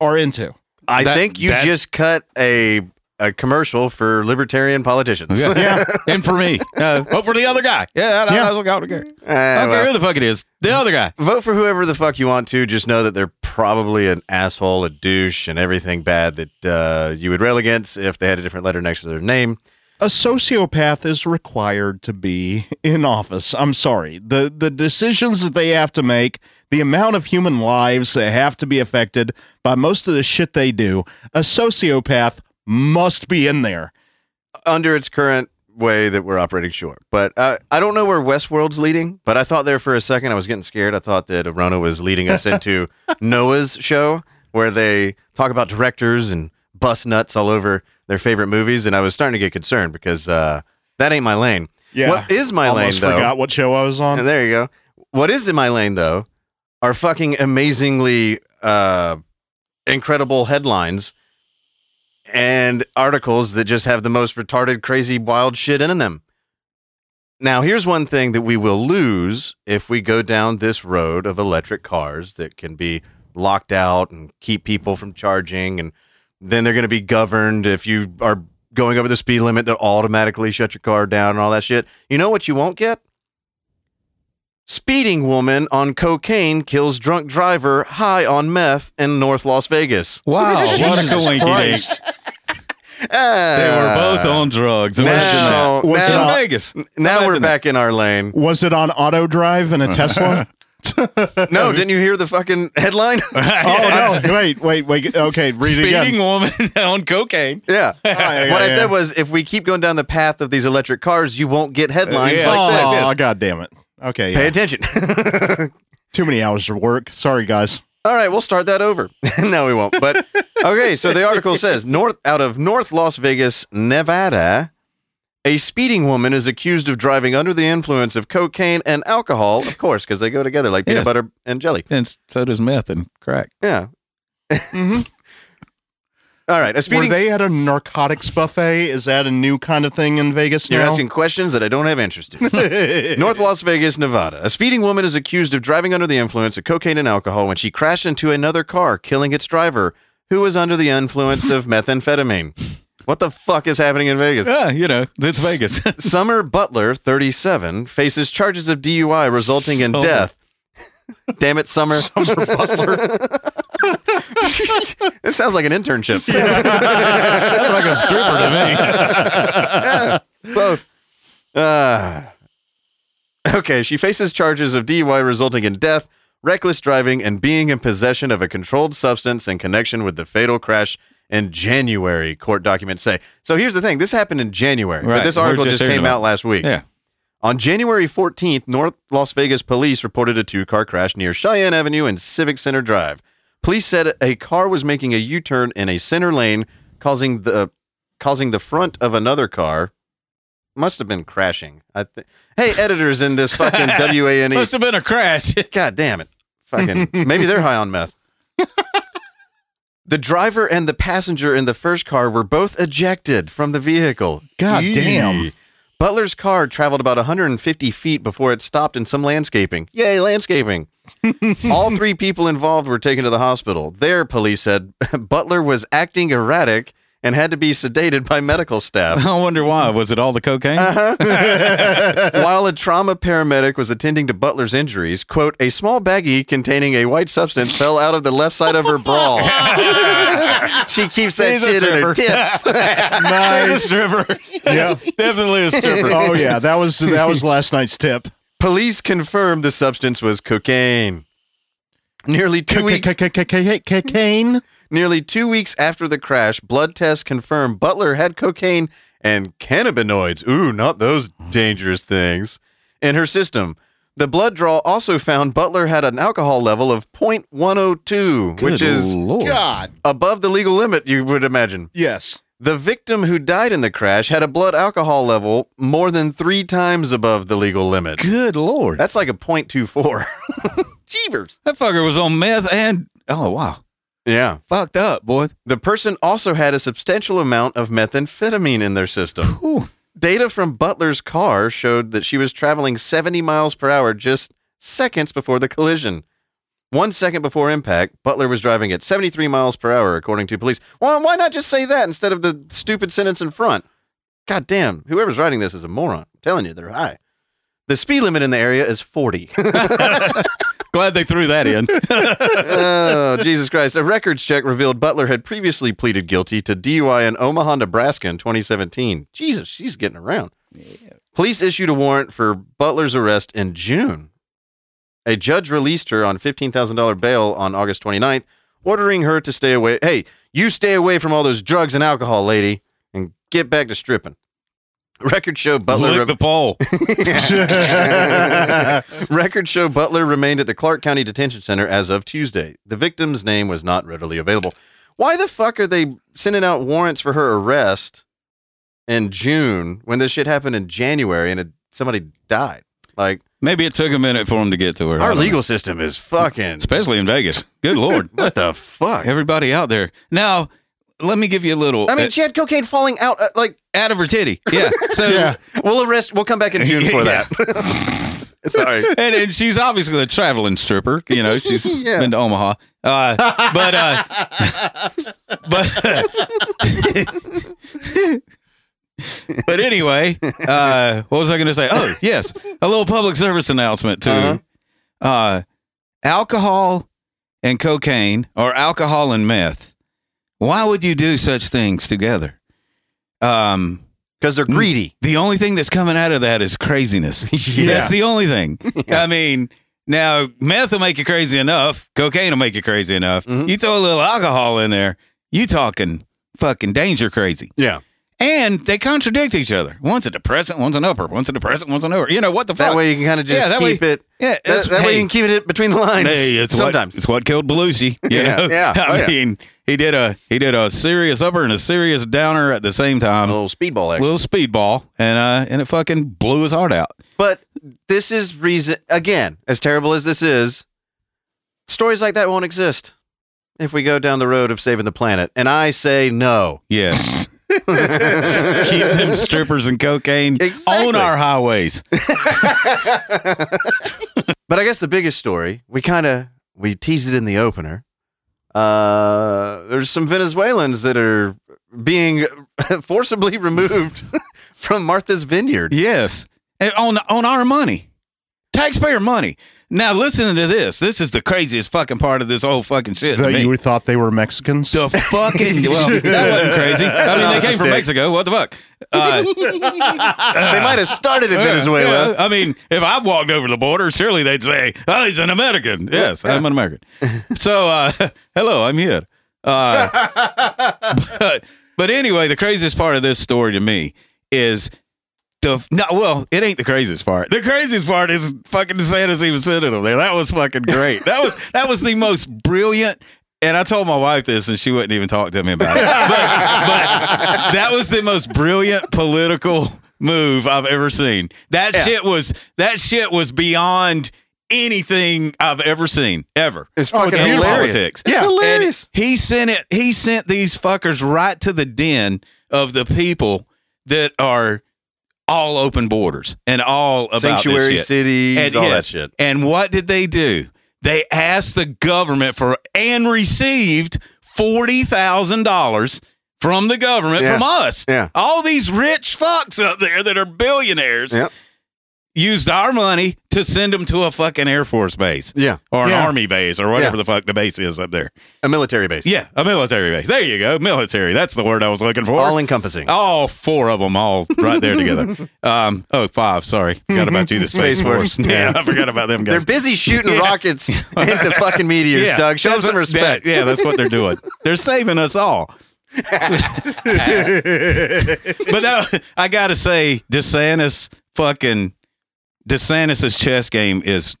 are into. I That- think you that- just cut a a commercial for libertarian politicians. Yeah. and for me, uh, vote for the other guy. Yeah, I, Yeah. I don't, I don't care. Eh, I don't well, care who the fuck it is. The other guy. vote for whoever the fuck you want to. Just know that they're probably an asshole, a douche, and everything bad that uh, you would rail against if they had a different letter next to their name. a sociopath is required to be in office. I'm sorry. The the decisions that they have to make, the amount of human lives that have to be affected by most of the shit they do, a sociopath must be in there. under its current way that we're operating, sure. But uh, I don't know where Westworld's leading, but I thought there for a second I was getting scared. I thought that Arona was leading us into Noah's show where they talk about directors and bust nuts all over their favorite movies. And I was starting to get concerned because uh, that ain't my lane. Yeah. What is my Almost lane, though? forgot what show I was on. And there you go. What is in my lane, though, are fucking amazingly uh, incredible headlines and articles that just have the most retarded, crazy, wild shit in them. Now, here's one thing that we will lose if we go down this road of electric cars that can be locked out and keep people from charging. And then they're going to be governed. If you are going over the speed limit, they'll automatically shut your car down and all that shit. You know what you won't get? Speeding woman on cocaine kills drunk driver high on meth in North Las Vegas. Wow, what a Jesus coinky Christ. Ah. They were both on drugs. Imagine now. Was it in on- Vegas. now we're Imagine back in our lane. Was it on auto drive in a Tesla? No, didn't you hear the fucking headline? oh no! Wait, wait, wait. Okay, read it Speeding again. woman on cocaine. Yeah. Oh, yeah, what I yeah. said was if we keep going down the path of these electric cars, you won't get headlines yeah. like this. Oh, god damn it. Okay, Pay attention. too many hours of work. Sorry, guys. All right, we'll start that over. no, we won't. But okay, so the article says North out of North Las Vegas, Nevada, a speeding woman is accused of driving under the influence of cocaine and alcohol, of course, because they go together like peanut Yes. butter and jelly. And so does meth and crack. Yeah. Mm-hmm. All right, a Were they at a narcotics buffet? Is that a new kind of thing in Vegas You're asking questions that I don't have interest in. North Las Vegas, Nevada. A speeding woman is accused of driving under the influence of cocaine and alcohol when she crashed into another car, killing its driver, who was under the influence of methamphetamine. What the fuck is happening in Vegas? Yeah, you know, it's Vegas. Summer Butler, 37, faces charges of DUI resulting in Summer. death. Damn it, Summer. Summer Butler. It sounds like an internship. Sounds like a stripper to me. Both. Uh, okay, she faces charges of DUI resulting in death, reckless driving, and being in possession of a controlled substance in connection with the fatal crash in January, court documents say. So here's the thing this happened in January, but Right, this we're article just just came out last week. Yeah. On January 14th, North Las Vegas police reported a two car crash near Cheyenne Avenue and Civic Center Drive. Police said a car was making a U turn in a center lane causing the causing the front of another car must have been crashing. I th- hey, editors in this fucking WANE. Must have been a crash. God damn it. Fucking maybe they're high on meth. the driver and the passenger in the first car were both ejected from the vehicle. God damn. Butler's car traveled about 150 feet before it stopped in some landscaping. Yay, landscaping. All three people involved were taken to the hospital. There, police said, Butler was acting erratic and had to be sedated by medical staff. I wonder why. Was it all the cocaine? Uh-huh. While a trauma paramedic was attending to Butler's injuries, quote, a small baggie containing a white substance fell out of the left side of her bra. she keeps that She's shit in her stripper. tits. Nice. stripper. Yeah. Definitely a stripper. Oh yeah, that was that was last night's tip. Police confirmed the substance was cocaine. Nearly two weeks. Cocaine. Nearly two weeks after the crash, blood tests confirmed Butler had cocaine and cannabinoids. Ooh, not those dangerous things. In her system. The blood draw also found Butler had an alcohol level of 0.102, which is Lord. God. above the legal limit, you would imagine. Yes. The victim who died in the crash had a blood alcohol level more than three times above the legal limit. Good Lord. That's like a 0.24. Jeebers. That fucker was on meth and oh wow. Yeah. Fucked up, boy. The person also had a substantial amount of methamphetamine in their system. Data from Butler's car showed that she was traveling 70 miles per hour just seconds before the collision. One second before impact, Butler was driving at 73 miles per hour, according to police. Well, why not just say that instead of the stupid sentence in front? God damn, whoever's writing this is a moron. I'm telling you, they're high. The speed limit in the area is 40. Glad they threw that in. oh, Jesus Christ. A records check revealed Butler had previously pleaded guilty to DUI in Omaha, Nebraska in 2017. Jesus, she's getting around. Yeah. Police issued a warrant for Butler's arrest in June. A judge released her on $15,000 bail on August 29th, ordering her to stay away. Hey, you stay away from all those drugs and alcohol, lady, and get back to stripping. Records show Butler. Lick the pole. Records show Butler remained at the Clark County Detention Center as of Tuesday. The victim's name was not readily available. Why the fuck are they sending out warrants for her arrest in June when this shit happened in January and it, somebody died? Like, Maybe it took a minute for him to get to her. Our don't know. legal system is fucking. especially in Vegas. Good Lord. what the fuck? Everybody out there. Now, let me give you a little. I mean, uh, she had cocaine falling out, uh, like, out of her titty. Yeah. So yeah. We'll arrest, we'll come back in June for Yeah. that. Sorry. and, and she's obviously a traveling stripper. You know, she's Yeah. been to Omaha. Uh, but uh, but but anyway, uh, what was I going to say? Oh, yes, a little public service announcement too. Uh-huh. uh alcohol and cocaine, or alcohol and meth. Why would you do such things together? Um, because they're greedy. The only thing that's coming out of that is craziness. Yeah. That's the only thing. I mean, now meth will make you crazy enough. Cocaine will make you crazy enough. Mm-hmm. You throw a little alcohol in there, you talking fucking danger crazy. Yeah. And they contradict each other. One's a depressant, one's an upper. One's a depressant, one's an upper. You know what the fuck? That way you can kind of just Yeah, that keep way- it. Yeah, that, that's- that way you can keep it between the lines. Hey, it's sometimes. what it's what killed Belushi. You Yeah, know? yeah, I oh, yeah. mean, he did a he did a serious upper and a serious downer at the same time. A little speedball action. A little speedball, and uh, and it fucking blew his heart out. But this is reason again, as terrible as this is, stories like that won't exist if we go down the road of saving the planet. And I say no. Yes. Keep them strippers and cocaine on our highways. But I guess the biggest story, we kind of we teased it in the opener. Uh, there's some Venezuelans that are being forcibly removed from Martha's Vineyard. Yes, and on on our money, taxpayer money. Now listen to this. This is the craziest fucking part of this whole fucking shit. to That me. you thought they were Mexicans? The fucking well, that wasn't crazy. That's I mean, they came from. Mexico. What the fuck? Uh, they might have started in Yeah, Venezuela. yeah. I mean, if I walked over the border, surely they'd say, "Oh, he's an American." Yes, I'm an American. So, uh, hello, I'm here. Uh, but, but anyway, the craziest part of this story to me is the no. Well, it ain't the craziest part. The craziest part is fucking DeSantis even sending them there. That was fucking great. That was that was the most brilliant and I told my wife this, and she wouldn't even talk to me about it. But, but that was the most brilliant political move I've ever seen. That Yeah. shit was that shit was beyond anything I've ever seen ever. It's Oh, fucking in hilarious. politics. It's And hilarious. he sent it. He sent these fuckers right to the den of the people that are all open borders and all about Sanctuary cities, and, all that yes, shit. And what did they do? They asked the government for and received forty thousand dollars from the government Yeah. from us. Yeah. All these rich fucks up there that are billionaires Yep. Used our money to send them to a fucking Air Force base. Yeah. Or an Yeah. army base or whatever Yeah. the fuck the base is up there. A military base. Yeah, a military base. There you go. Military. That's the word I was looking for. All encompassing. All four of them, all right there together. Um, oh, five. Sorry, forgot about you, the Space Space Force. Yeah. I forgot about them guys. They're busy shooting Yeah. rockets into fucking meteors, Doug. Show them some respect. Yeah, yeah, that's what they're doing. They're saving us all. but that, I gotta say, DeSantis fucking DeSantis's chess game is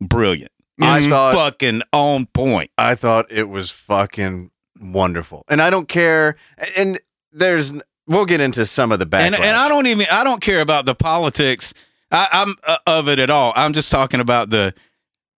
brilliant. I It's thought- fucking on point. I thought it was fucking wonderful. And I don't care. And there's, we'll get into some of the backlash. And and I don't even I don't care about the politics I, I'm uh, of it at all. I'm just talking about the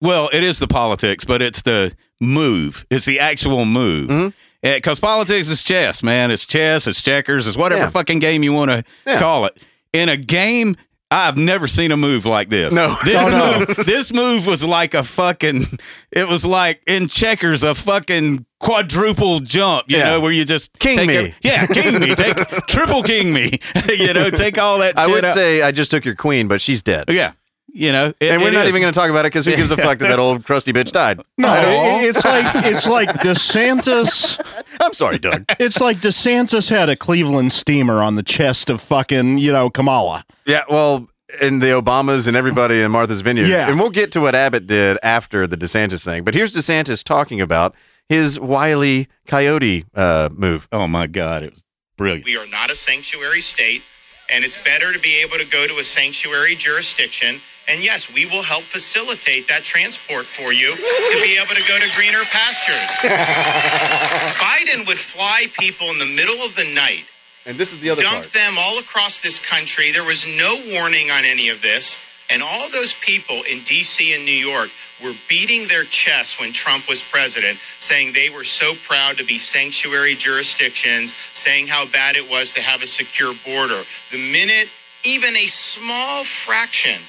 well, it is the politics, but it's the move. It's the actual move. Mm-hmm. Because politics is chess, man. It's chess. It's checkers. It's whatever Yeah. fucking game you want to Yeah. call it. In a game, I've never seen a move like this. No. this Oh, no. move, this move was like a fucking. It was like in checkers, a fucking quadruple jump. You Yeah. know, where you just King take me. every- yeah, king me. Take triple king me. you know, take all that. I shit would out. say I just took your queen, but she's dead. yeah. You know, it- and we're it not is. even going to talk about it because who gives a fuck that that old crusty bitch died? No, it- it's like it's like DeSantis. I'm sorry, Doug. It's like DeSantis had a Cleveland steamer on the chest of fucking you know Kamala. Yeah, well, and the Obamas and everybody in Martha's Vineyard. Yeah. And we'll get to what Abbott did after the DeSantis thing. But here's DeSantis talking about his wily coyote uh, move. Oh my God, it was brilliant. We are not a sanctuary state, and it's better to be able to go to a sanctuary jurisdiction. And yes, we will help facilitate that transport for you to be able to go to greener pastures. Biden would fly people in the middle of the night, And this is the other dump part. them all across this country. There was no warning on any of this. And all those people in DC and New York were beating their chests when Trump was president, saying they were so proud to be sanctuary jurisdictions, saying how bad it was to have a secure border. The minute even a small fraction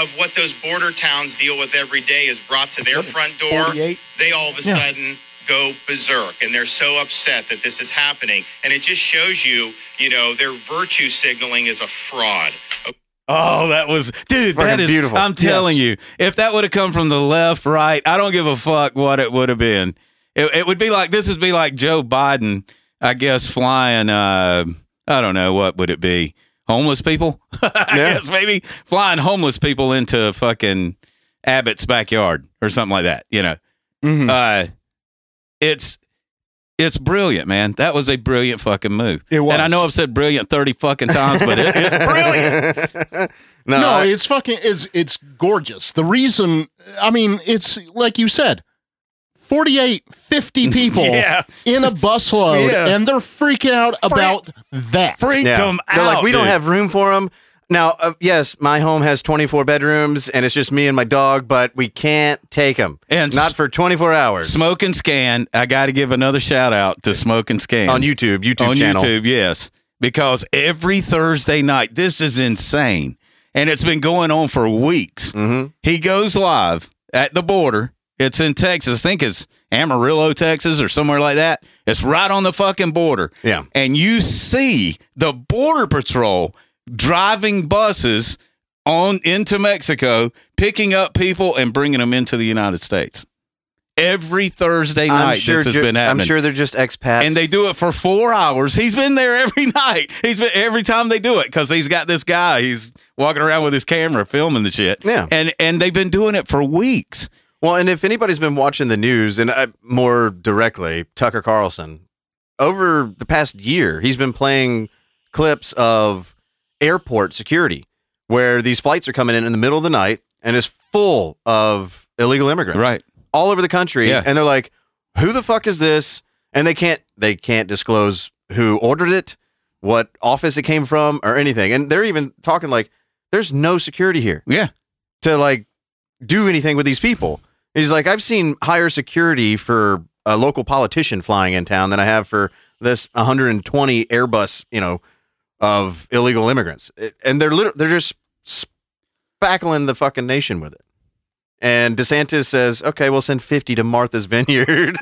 of what those border towns deal with every day is brought to their front door, 48? they all of a Yeah. sudden go berserk and they're so upset that this is happening. And it just shows you, you know, their virtue signaling is a fraud. Oh, that was dude. Fucking that is beautiful. I'm telling Yes. you, if that would have come from the left, right, I don't give a fuck what it would have been. It, it would be like this would be like Joe Biden, I guess, flying. Uh, I don't know what would it be. Homeless people, I Yeah. guess maybe flying homeless people into fucking Abbott's backyard or something like that. You know, Mhm. uh, it's it's brilliant, man. That was a brilliant fucking move. It was. And I know I've said brilliant thirty fucking times, but it, it's brilliant. no, no, I- it's fucking it's it's gorgeous. The reason I mean, it's like you said, 48, 50 people Yeah. in a busload Yeah. and they're freaking out about that. Freak Yeah. them They're like, out, we don't have room for them. Now, uh, yes, my home has 24 bedrooms and it's just me and my dog, but we can't take them. And not for 24 hours. Smoke and Scan. I got to give another shout out to Smoke and Scan on YouTube, YouTube on channel. YouTube. Yes, because every Thursday night, this is insane, and it's been going on for weeks. Mm-hmm. He goes live at the border. It's in Texas. I think it's Amarillo, Texas, or somewhere like that. It's right on the fucking border. Yeah. and you see the border patrol driving buses on into Mexico, picking up people and bringing them into the United States. Every Thursday night, sure this has ju- been happening. I'm sure they're just expats. and they do it for four hours. He's been there every night. He's been every time they do it because he's got this guy. He's walking around with his camera filming the shit. Yeah. and and they've been doing it for weeks. Well, and if anybody's been watching the news, and uh, more directly, Tucker Carlson, over the past year, he's been playing clips of airport security where these flights are coming in in the middle of the night and is full of illegal immigrants. Right. All over the country. Yeah. And they're like, who the fuck is this? And they can't they can't disclose who ordered it, what office it came from, or anything. And they're even talking like there's no security here. Yeah. To like do anything with these people. He's like, I've seen higher security for a local politician flying in town than I have for this 120 Airbus, you know, of illegal immigrants. It- and they're literally, they're just spackling the fucking nation with it. And DeSantis says, okay, we'll send 50 to Martha's Vineyard.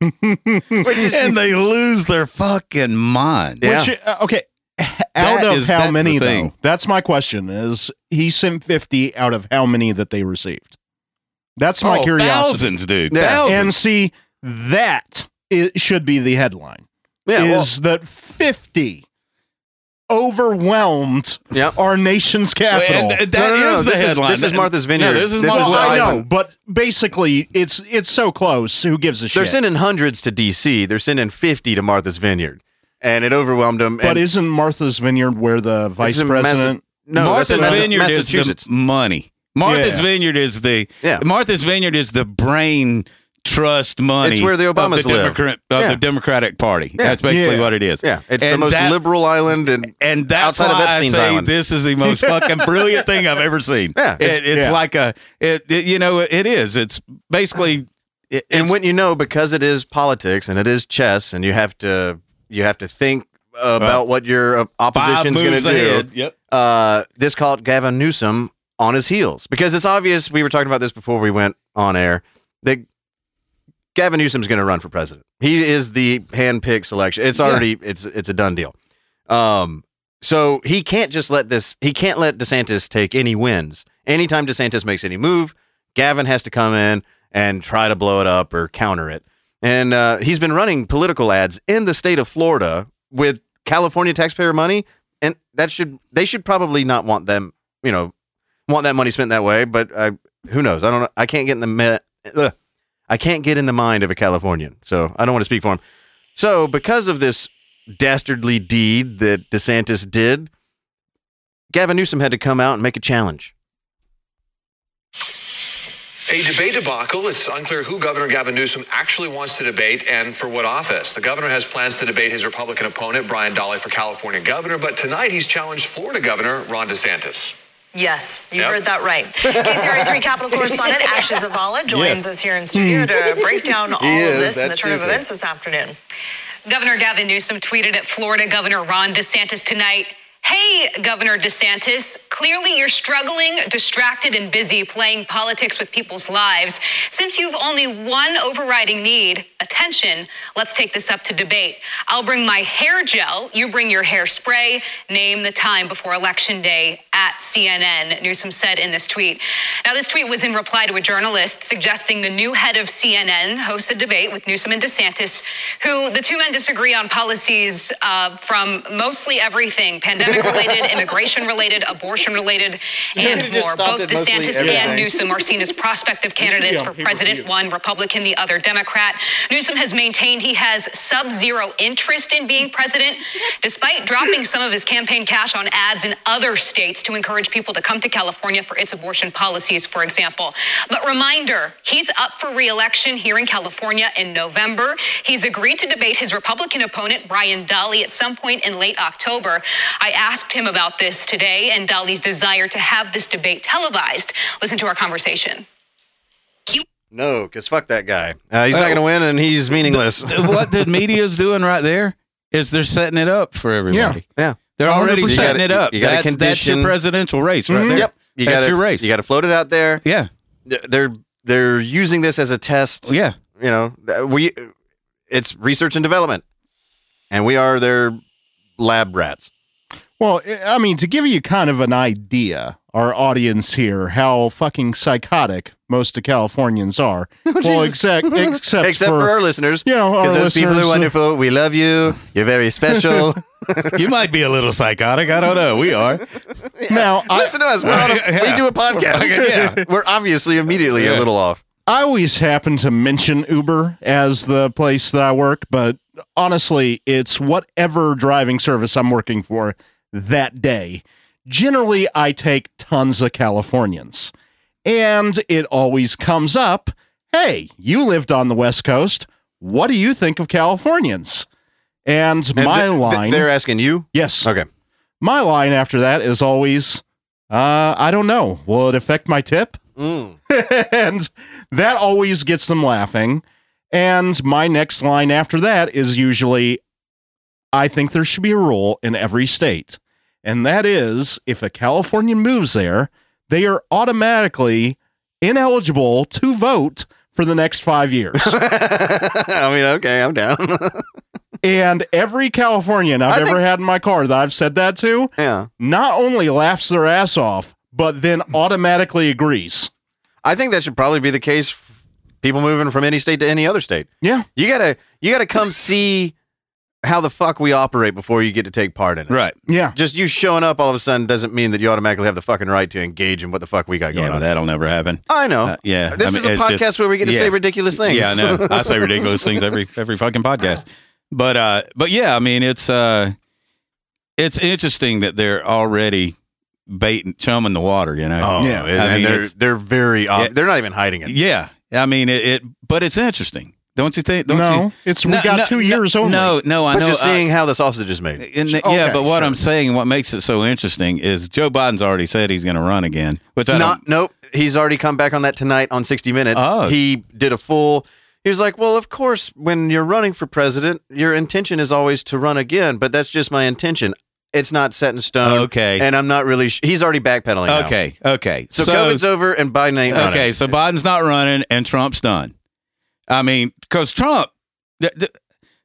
and they lose their fucking mind. Which uh, okay, out That of is- how many though? That's my question. Is he sent fifty out of how many that they received? That's my Oh, curiosity. thousands, dude. Yeah. Thousands. And see, that i- should be the headline. Yeah, well- is that fifty overwhelmed our nation's capital? and th- that No, no, no, is the this is- headline. this is Martha's Vineyard. No, this is This is Well, what I I- know, but basically, it's it's so close. Who gives a shit? They're sending hundreds to DC. They're sending 50 to Martha's Vineyard. And it overwhelmed them. but isn't Martha's Vineyard where the vice in Massa- president? no, Martha's that's in Massa- Vineyard is the money. Martha's Yeah. Vineyard is the Yeah. Martha's Vineyard is the brain trust money. It's where the of Obamas the live. Democrat of Yeah. the Democratic Party. Yeah. That's basically Yeah. what it is. Yeah, it's the most that- liberal island and and that's outside of why Epstein's I say island. this is the most fucking brilliant thing I've ever seen. Yeah, it's- it, it's like a, it, it- you know, it is. It's basically, it, and it's- when you know because it is politics and it is chess and you have to you have to think about what your uh, opposition's going to do. Yep. Uh, this called Gavin Newsom on his heels because it's obvious. We were talking about this before we went on air that Gavin Newsom's going to run for president. He is the hand-picked selection. It's already it's it's a done deal. Um, so he can't just let this. He can't let DeSantis take any wins. Anytime DeSantis makes any move, Gavin has to come in and try to blow it up or counter it. And uh, he's been running political ads in the state of Florida with California taxpayer money, and that should they should probably not want them, you know, want that money spent that way. But uh, who knows? I don't know. I can't get in the me-. I can't get in the mind of a Californian, so I don't want to speak for him. So because of this dastardly deed that DeSantis did, Gavin Newsom had to come out and make a challenge. A debate debacle. It's unclear who Governor Gavin Newsom actually wants to debate and for what office. The governor has plans to debate his Republican opponent, Brian Dahle, for California governor, but tonight he's challenged Florida Governor Ron DeSantis. Yes, you Yep. heard that right. KCRA 3 Capital correspondent Ashley Zavala joins Yes. us here in studio to break down all of this and the turn of events this afternoon. Governor Gavin Newsom tweeted at Florida Governor Ron DeSantis tonight. Hey, Governor DeSantis, clearly you're struggling, distracted, and busy playing politics with people's lives. Since you've only one overriding need, attention, let's take this up to debate. I'll bring my hair gel, you bring your hairspray. Name the time before Election Day at CNN, Newsom said in this tweet. Now, this tweet was in reply to a journalist suggesting the new head of CNN hosts a debate with Newsom and DeSantis, who the two men disagree on policies uh, from mostly everything pandemic related, immigration related, abortion related, and more. Both DeSantis and Newsom are seen as prospective candidates for president, one Republican, the other Democrat. Newsom has maintained he has sub zero interest in being president, despite dropping some of his campaign cash on ads in other states to encourage people to come to California for its abortion policies, for example. But reminder, he's up for reelection here in California in November. He's agreed to debate his Republican opponent, Brian Dahle, at some point in late October. I asked him about this today and Dahle's desire to have this debate televised. Listen to our conversation. No, because fuck that guy. Uh, he's not Oh. going to win, and he's meaningless. what the media's doing right there is they're setting it up for everybody. Yeah. yeah. They're already 100%. setting it up. You gotta that's, that's your presidential race right Mhm. there. Yep. You that's gotta, your race. You got to float it out there. Yeah. They're they're using this as a test. Yeah. You know, we it's research and development, and we are their lab rats. Well, I I mean, to give you kind of an idea, our audience here, how fucking psychotic most of Californians are. well, Jesus. except except, Except for, our listeners, you know, our because those people are uh, wonderful. We love you. You're very special. you might be a little psychotic. I don't know. We are. Now, I- listen to us. We're on a, Yeah. We do a podcast. We're fucking- yeah. We're obviously immediately a little off. I always happen to mention Uber as the place that I work, but honestly, it's whatever driving service I'm working for that day. Generally, I take tons of Californians. And it always comes up hey, you lived on the West Coast. What do you think of Californians? And, And my th- th- line. they're asking you? Yes. Okay. My line after that is always, uh, I don't know. Will it affect my tip? Mm. and that always gets them laughing. And my next line after that is usually, I think there should be a rule in every state. And that is if a Californian moves there, they are automatically ineligible to vote for the next five years. I mean, okay, I'm down. and every Californian I've ever had in my car that I've said that to, yeah. not only laughs their ass off, but then automatically agrees. I think that should probably be the case. People moving from any state to any other state. Yeah. You gotta you gotta come see how the fuck we operate before you get to take part in it. Right. Yeah. Just you showing up all of a sudden doesn't mean that you automatically have the fucking right to engage in what the fuck we got going Yeah, but on. that'll never happen. I know. Uh, yeah. This I mean, is a podcast just- where we get to say ridiculous things. Yeah, I know. I say ridiculous things every every fucking podcast. But uh but yeah, I mean it's uh it's interesting that they're already baiting chumming the water, you know. Oh, Yeah. and, I and mean, they're they're very ob- Yeah. they're not even hiding it. Yeah. I mean it, it but it's interesting. Don't you think? Don't No, you? it's- we got two years no, only. No, no, I but know. just I- seeing how the sausage is made. and the- yeah, but what I'm saying, what makes it so interesting is Joe Biden's already said he's going to run again, which I don't. Nope. He's already come back on that tonight on 60 Minutes. Oh. He did a full. He was like, "Well, of course, when you're running for president, your intention is always to run again, but that's just my intention. It's not set in stone. Okay. and I'm not really. Sh- he's already backpedaling. now. Okay, okay. so, COVID's over and Biden ain't running. Okay, so Biden's not running and Trump's done. I mean, because Trump, th- th-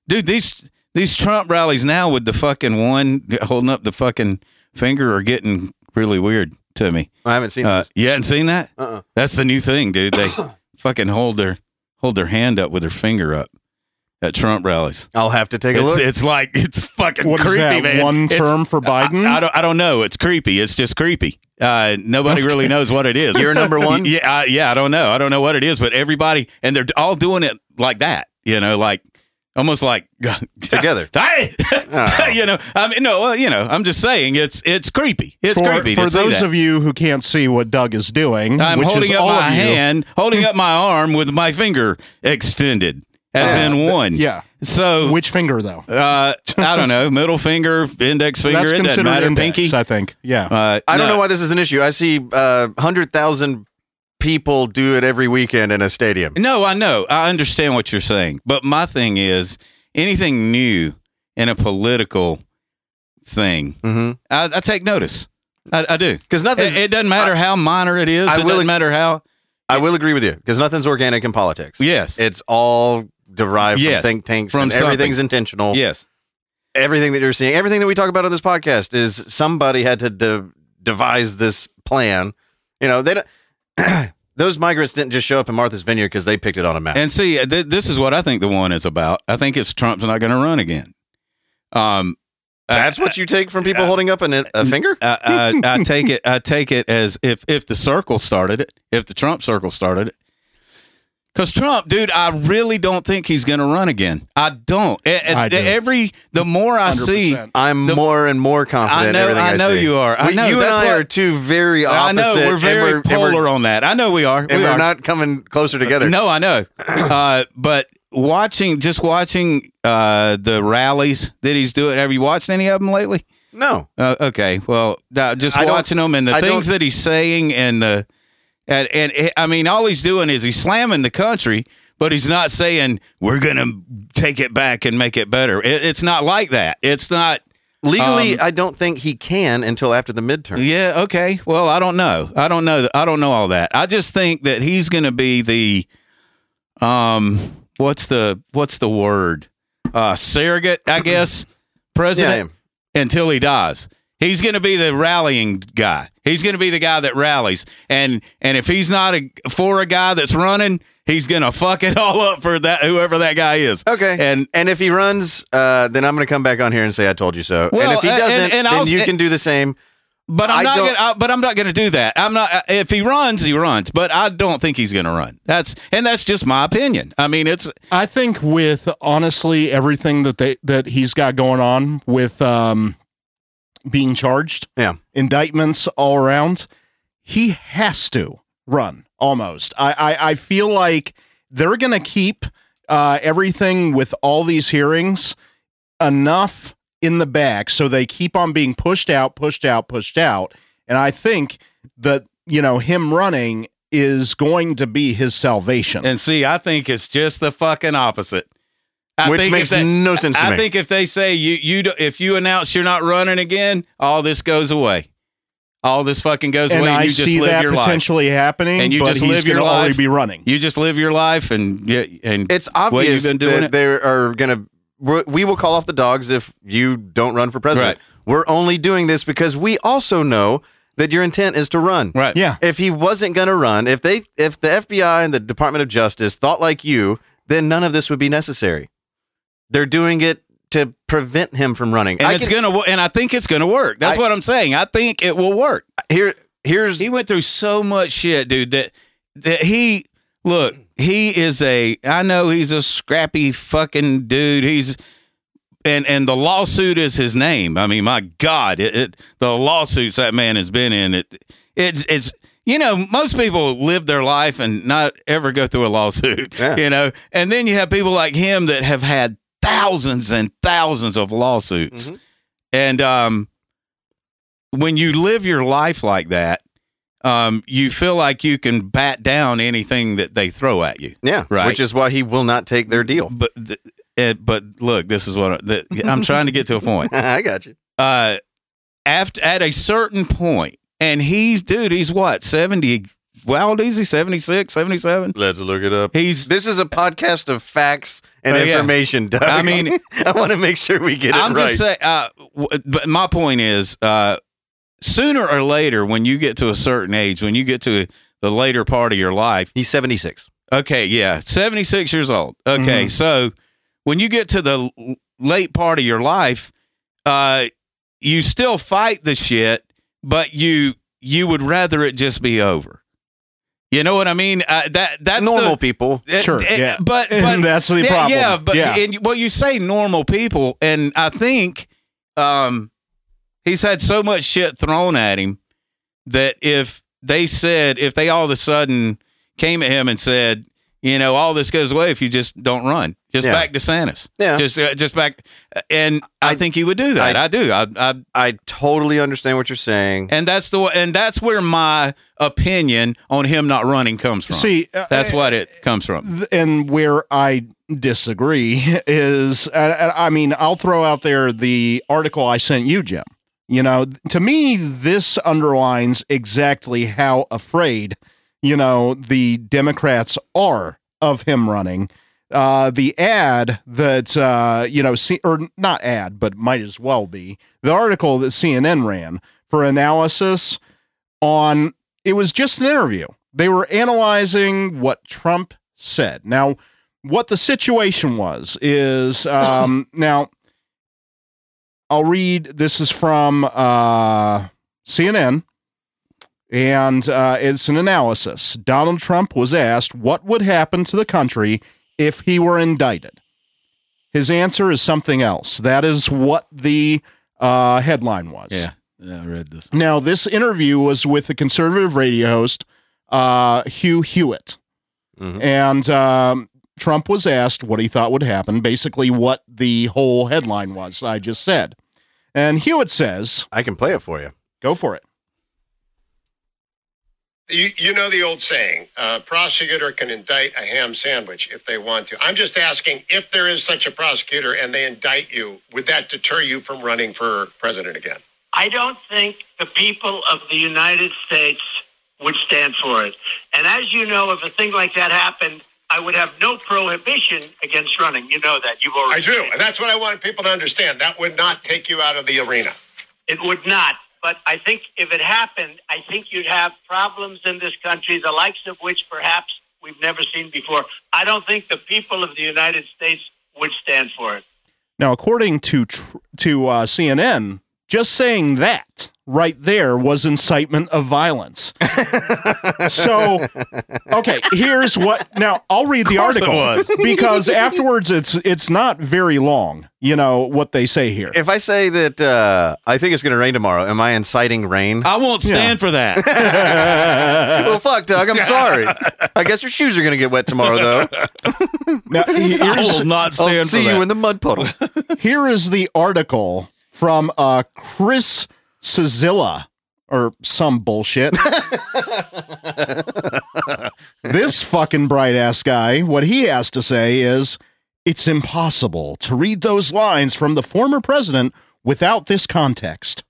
dude, these these Trump rallies now with the fucking one holding up the fucking finger are getting really weird to me. I haven't seen. Uh, you haven't seen that? Uh-uh. That's the new thing, dude. They fucking hold their hold their hand up with their finger up at Trump rallies. I'll have to take a It's, look. it's like it's fucking What is creepy, that, man. one It's- term for Biden? I, I don't. I don't know. It's creepy. It's just creepy. Uh, nobody really knows what it is. You're number one? Yeah, I, yeah. I don't know. I don't know what it is, but everybody and they're all doing it like that. You know, like almost like Together. Hey! Oh. you know, I mean, no. Well, you know, I'm just saying it's it's creepy. It's for, creepy. for to see those that. of you who can't see what Doug is doing, I'm which holding is up all my hand, holding up my arm with my finger extended, as Yeah. in one. Yeah. So Which finger though? uh, I don't know, middle finger, index finger. That's it doesn't considered matter. index, Pinky. I think. Yeah. Uh, I don't no. know why this is an issue. I see uh, hundred thousand people do it every weekend in a stadium. No, I know. I understand what you're saying. But my thing is anything new in a political thing, Mm-hmm. I, I take notice. I, I do. Because nothing's. It, it doesn't matter how minor it is. I it will- doesn't matter how. I will agree with you because nothing's organic in politics. Yes. It's all derived Yes, from think tanks from everything's intentional. Yes. Everything that you're seeing, everything that we talk about on this podcast is somebody had to de- devise this plan. You know, they don't, those migrants didn't just show up in Martha's Vineyard because they picked it on a map. And see, th- this is what I think the one is about. I think it's Trump's not going to run again. Um, That's what you take from people holding up an, a finger? I, I, I take it. I take it as if if the circle started it, if the Trump circle started it. Because Trump, dude, I really don't think he's going to run again. I don't. A- a- I do. Every the more I see, 100%. I'm The- more and more confident. I know- everything I know see. you are. I We- know, You that's and I what- are two very opposite. I know we're very we're- polar on that. I know we are. and we we're are. not coming closer together. No, I know. Uh, but watching, just watching uh, the rallies that he's doing. Have you watched any of them lately? No. Uh, okay. Well, uh, just I watching them and the I things that he's saying and the and, and I mean, all he's doing is he's slamming the country, but he's not saying we're gonna take it back and make it better. It, it's not like that. It's not. Legally, Um, I don't think he can until after the midterm. Yeah. Okay. Well, I don't know. I don't know. I don't know all that. I just think that he's going to be the, um, what's the what's the word? Uh, surrogate, I guess, president until he dies. He's going to be the rallying guy. He's going to be the guy that rallies. And and if he's not a, for a guy that's running, he's going to fuck it all up for that whoever that guy is. Okay. And And if he runs, uh, then I'm going to come back on here and say I told you so. and if he doesn't, and then you can do the same. But I'm I not. Gonna, I, but I'm not going to do that. I'm not. uh, If he runs, he runs. But I don't think he's going to run. That's and that's just my opinion. I mean, it's I think with honestly everything that they that he's got going on with um being charged, Yeah. indictments all around, he has to run almost. I I, I feel like they're going to keep uh, everything with all these hearings enough in the back so they keep on being pushed out, pushed out, pushed out. And I think that, you know, him running is going to be his salvation. And see, I think it's just the fucking opposite. I Which think makes if they- no sense to me. I think if they say you you do- if you announce you're not running again, all this goes away. All this fucking goes and away. And I you just see live that your life. potentially happening, and you but just he's live your gonna life. already be running. You just live your life, and yeah, and It's well, you've obvious been doing that it. they are going to. We will call off the dogs if you don't run for president. We're only doing this because we also know that your intent is to run. Right. Yeah. If he wasn't going to run, if they, if the FBI and the Department of Justice thought like you, then none of this would be necessary. They're doing it to prevent him from running. and I it's can- gonna and I think it's gonna work. That's I- what I'm saying. I think it will work. Here, here's he went through so much shit, dude. That that he look. He is a. I know he's a scrappy fucking dude. He's and and the lawsuit is his name. I mean, my God, it, it the lawsuits that man has been in. It it's it's. You know, most people live their life and not ever go through a lawsuit. Yeah. You know, and then you have people like him that have had thousands and thousands of lawsuits. Mm-hmm. And um, when you live your life like that, um, you feel like you can bat down anything that they throw at you. yeah, Right. which is why he will not take their deal. But th- it, but look, this is what I, the, I'm trying to get to a point. I got you. Uh, after at a certain point, and he's dude, he's what seventy? How old is he? 76, 77? Let's look it up. He's This is a podcast of facts and yeah. information, Doug. I mean- I want to make sure we get it I'm right. just saying. Uh, w- but my point is, uh, sooner or later, when you get to a certain age, when you get to the later part of your life, He's 76. Okay, yeah, 76 years old. Okay, Mhm. so when you get to the l- late part of your life, uh, you still fight the shit, but you you would rather it just be over. You know what I mean? Uh, that that's Normal the, people. uh, Sure, uh, yeah. But, but that's the yeah, problem. Yeah, but Yeah. and well, you say normal people, and I think um, he's had so much shit thrown at him that if they said, if they all of a sudden came at him and said, you know, all this goes away if you just don't run, just Yeah. back DeSantis, Yeah. just uh, just back, and I, think he would do that. I, do. I, I I totally understand what you're saying. and that's the and that's where my opinion on him not running comes from. See, uh, that's what it comes from. And where I disagree is, uh, I mean, I'll throw out there the article I sent you, Jim. You know, to me, this underlines exactly how afraid, you know, the Democrats are of him running. Uh, the ad that, uh, you know, C- or not ad, but might as well be the article that CNN ran for analysis on it was just an interview. They were analyzing what Trump said. Now, what the situation was is um, now I'll read. This is from uh, CNN, and uh, it's an analysis. Donald Trump was asked what would happen to the country if he were indicted. His answer is something else. That is what the uh, headline was. Yeah, yeah, I read this. Now, this interview was with the conservative radio host uh, Hugh Hewitt, and um, Trump was asked what he thought would happen. Basically, what the whole headline was. I just said, and Hewitt says, I can play it for you. Go for it. You, you know the old saying, a prosecutor can indict a ham sandwich if they want to. I'm just asking if there is such a prosecutor and they indict you, would that deter you from running for president again? I don't think the people of the United States would stand for it. And as you know, if a thing like that happened, I would have no prohibition against running. You know that. You've already I do. And that's what I want people to understand. That would not take you out of the arena. It would not. But I think if it happened, I think you'd have problems in this country, the likes of which perhaps we've never seen before. I don't think the people of the United States would stand for it. Now, according to to uh, CNN, just saying that right there was incitement of violence. so, okay, here's what. Now I'll read the article was. because afterwards it's it's not very long. You know what they say here. If I say that uh, I think it's going to rain tomorrow, am I inciting rain? I won't stand for that. well, fuck, Doug. I'm sorry. I guess your shoes are going to get wet tomorrow, though. Now, here's- I'll see you in the mud puddle. Here is the article from uh, Chris Cillizza or some bullshit. this fucking bright ass guy, what he has to say is it's impossible to read those lines from the former president without this context.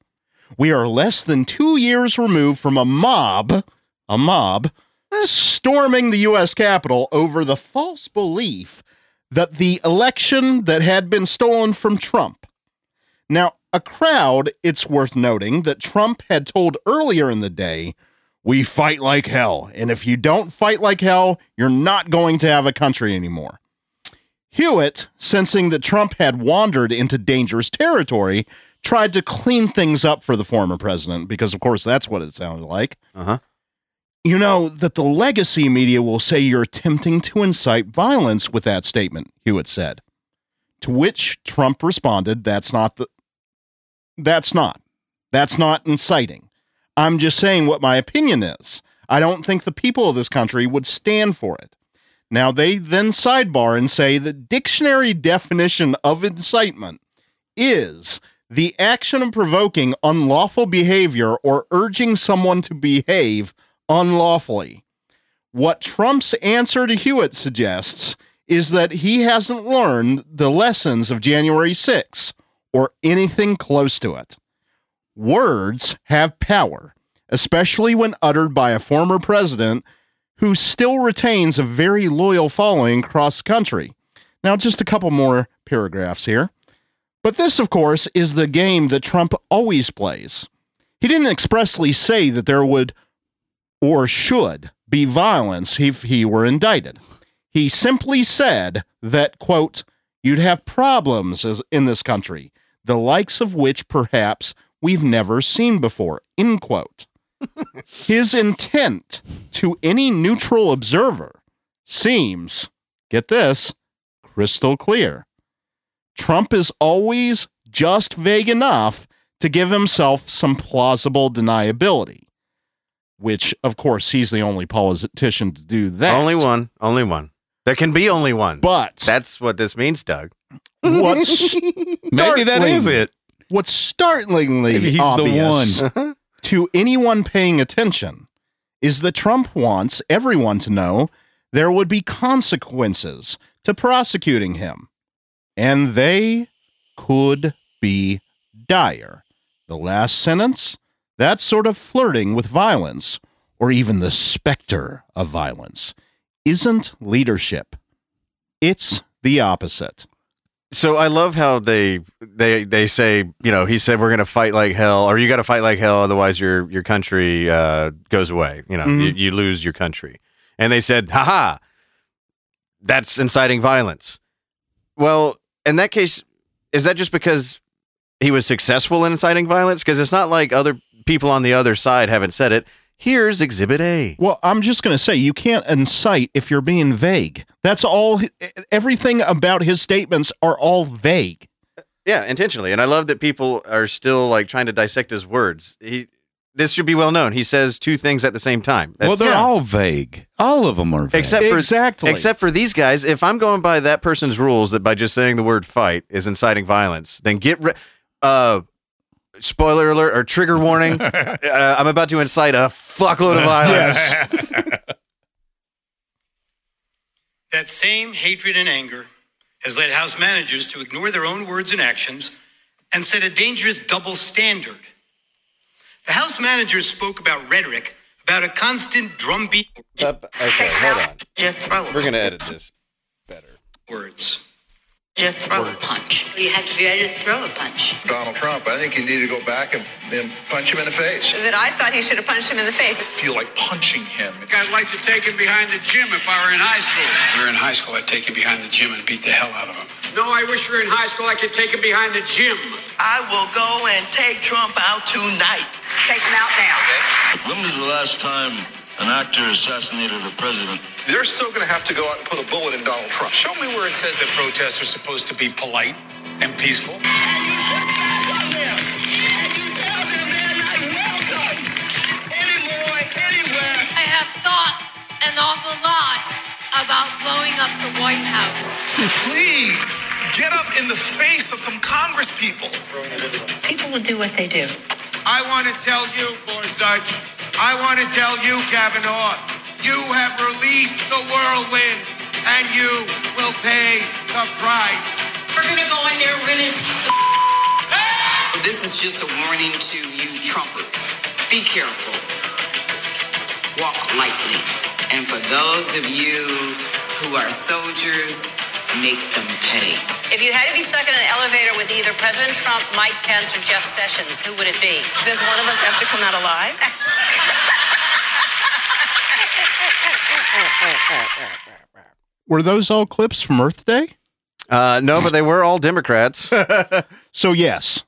We are less than two years removed from a mob, a mob, storming the U.S. Capitol over the false belief that the election that had been stolen from Trump. Now, a crowd, it's worth noting that Trump had told earlier in the day, we fight like hell. And if you don't fight like hell, you're not going to have a country anymore. Hewitt, sensing that Trump had wandered into dangerous territory, tried to clean things up for the former president, because of course that's what it sounded like. Uh huh. You know that the legacy media will say you're attempting to incite violence with that statement, Hewitt said. To which Trump responded, that's not the that's not. That's not inciting. I'm just saying what my opinion is. I don't think the people of this country would stand for it. Now they then sidebar and say the dictionary definition of incitement is the action of provoking unlawful behavior or urging someone to behave unlawfully. What Trump's answer to Hewitt suggests is that he hasn't learned the lessons of January 6 or anything close to it. Words have power, especially when uttered by a former president who still retains a very loyal following across the country. Now, just a couple more paragraphs here. But this, of course, is the game that Trump always plays. He didn't expressly say that there would or should be violence if he were indicted. He simply said that, quote, you'd have problems in this country, the likes of which perhaps we've never seen before, end quote. His intent to any neutral observer seems, get this, crystal clear. Trump is always just vague enough to give himself some plausible deniability, which, of course, he's the only politician to do that. Only one. Only one. There can be only one. But that's what this means, Doug. What's Maybe that is it. What's startlingly Maybe he's the obvious one. to anyone paying attention is that Trump wants everyone to know there would be consequences to prosecuting him, and they could be dire. The last sentence that sort of flirting with violence, or even the specter of violence, isn't leadership. It's the opposite. So I love how they they they say you know he said we're gonna fight like hell or you got to fight like hell otherwise your your country uh, goes away you know you, Mhm. you lose your country and they said haha that's inciting violence. Well, in that case, is that just because he was successful in inciting violence? Because it's not like other people on the other side haven't said it. Here's Exhibit A. Well, I'm just going to say you can't incite if you're being vague. That's all. Everything about his statements are all vague. Yeah, intentionally. And I love that people are still like trying to dissect his words. He this should be well known. He says two things at the same time. Well, they're all vague. All of them are vague. except for Exactly. except for these guys. If I'm going by that person's rules that by just saying the word "fight" is inciting violence, then get ri- uh spoiler alert or trigger warning. uh, I'm about to incite a fuckload of violence. That same hatred and anger has led House managers to ignore their own words and actions and set a dangerous double standard. The House managers spoke about rhetoric, about a constant drumbeat. okay, hold on. We're gonna edit this. Better. Words. Just throw a punch. You have to be ready to throw a punch. Donald Trump, I think you need to go back and, and punch him in the face. That I thought he should have punched him in the face. Feel like punching him. I'd like to take him behind the gym if I were in high school. If we were in high school, I'd take him behind the gym and beat the hell out of him. No, I wish we were in high school. I could take him behind the gym. I will go and take Trump out tonight. Take him out now. When was the last time an actor assassinated a president? They're still going to have to go out and put a bullet in Donald Trump. Show me where it says that protests are supposed to be polite and peaceful. I have thought an awful lot about blowing up the White House. Please get up in the face of some Congress people. People will do what they do. I want to tell you, Gorsuch, I want to tell you, Kavanaugh, you have released the whirlwind and you will pay the price. We're gonna go in there, we're gonna This is just a warning to you Trumpers. Be careful. Walk lightly. And for those of you who are soldiers, make them pay. If you had to be stuck in an elevator with either President Trump, Mike Pence, or Jeff Sessions, who would it be? Does one of us have to come out alive? Were those all clips from Earth Day? Uh, no, but they were all Democrats. so yes.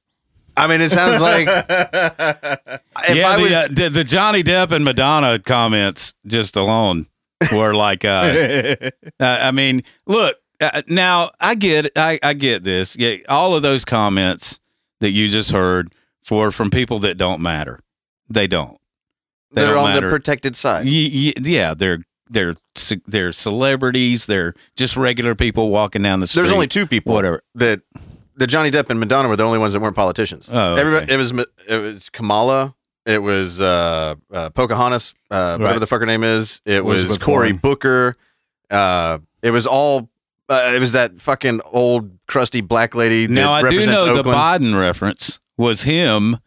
I mean, it sounds like if yeah, I the, uh, the, the Johnny Depp and Madonna comments just alone were like, uh, uh, I mean, look, uh, now I get, I, I get this. Yeah, all of those comments that you just heard for from people that don't matter. They don't. They they're don't on matter. the protected side. Y- y- yeah, they're they're they're celebrities. They're just regular people walking down the street. There's only two people Whatever. that the Johnny Depp and Madonna were the only ones that weren't politicians. Oh, okay. Everybody, it was it was Kamala, it was uh, uh, Pocahontas, uh, whatever Right. the fuck her name is. It was Cory Warren. Booker. Uh, it was all. Uh, it was that fucking old crusty black lady. Now I do know the Biden reference was him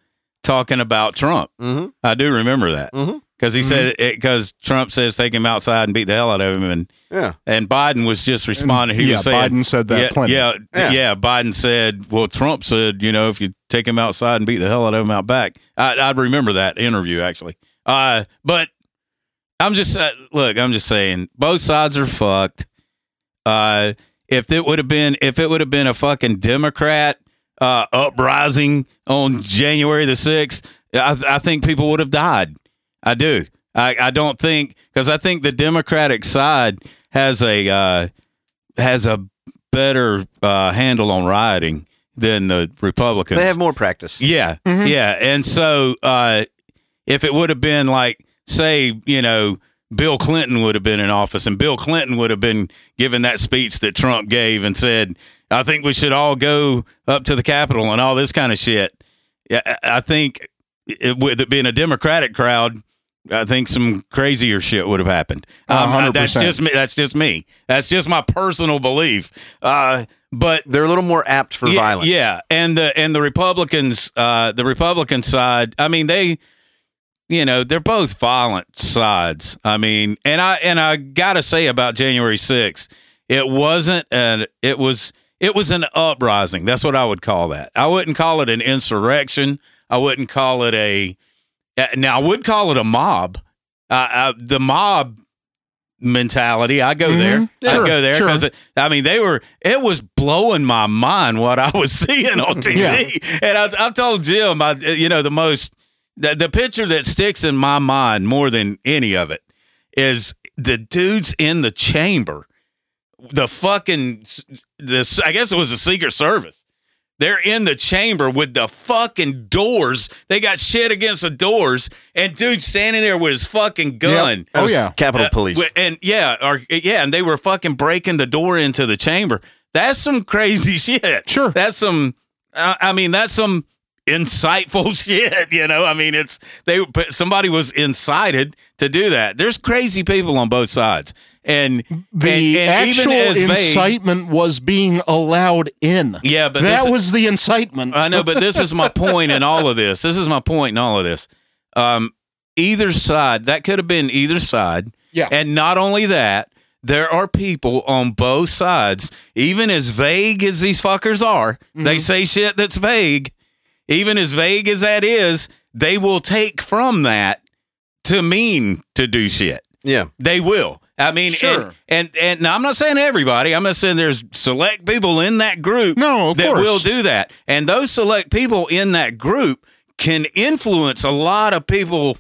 talking about Trump. Mhm. I do remember that Mhm. Because he said because Trump says take him outside and beat the hell out of him, and Yeah. and Biden was just responding. He yeah, was saying, Biden said that yeah, plenty. Yeah, Yeah. yeah, Biden said, well, Trump said, you know, if you take him outside and beat the hell out of him out back, I, I remember that interview actually. Uh, but I'm just uh, look, I'm just saying, both sides are fucked. Uh, if it would have been, if it would have been a fucking Democrat uh, uprising on January the sixth, I, I think people would have died. I do. I, I don't think because I think the Democratic side has a uh, has a better uh, handle on rioting than the Republicans. They have more practice. Yeah, yeah, and so uh, if it would have been like, say, you know, Bill Clinton would have been in office, and Bill Clinton would have been given that speech that Trump gave and said, "I think we should all go up to the Capitol and all this kind of shit." Yeah, I- I think it, with it being a Democratic crowd. I think some crazier shit would have happened. Um, that's just me. That's just me. That's just my personal belief. Uh, but They're a little more apt for yeah, violence. Yeah, and the and the Republicans, uh, the Republican side. I mean, they, you know, they're both violent sides. I mean, and I and I gotta say about January sixth, it wasn't an. It was it was an uprising. That's what I would call that. I wouldn't call it an insurrection. I wouldn't call it a. uh, Now I would call it a mob. Uh, uh, the mob mentality. I go there. Mhm. Sure, I go there sure. because I mean they were. It was blowing my mind what I was seeing on TV, and I, I've told Jim, I you know the most the, the picture that sticks in my mind more than any of it is the dudes in the chamber, the fucking this. I guess it was the Secret Service. They're in the chamber with the fucking doors. They got shit against the doors, and dude standing there with his fucking gun. That Oh, was yeah. Capitol Uh, Police. wi- and yeah, or yeah, and they were fucking breaking the door into the chamber. That's some crazy shit. Sure. that's some. Uh, I mean, that's some insightful shit. You know, I mean, it's they. but Somebody was incited to do that. There's crazy people on both sides, and The and, and actual even as vague- incitement was being allowed in. Yeah, but that this- was the incitement. I know, but this is my point in all of this. This is my point in all of this. Um, either side, that could have been either side. Yeah. And not only that, there are people on both sides, even as vague as these fuckers are, they say shit that's vague. Even as vague as that is, they will take from that to mean to do shit. Yeah. They will. I mean, Sure. and, and and now I'm not saying everybody. I'm not saying there's select people in that group No, of that course. will do that. And those select people in that group can influence a lot of people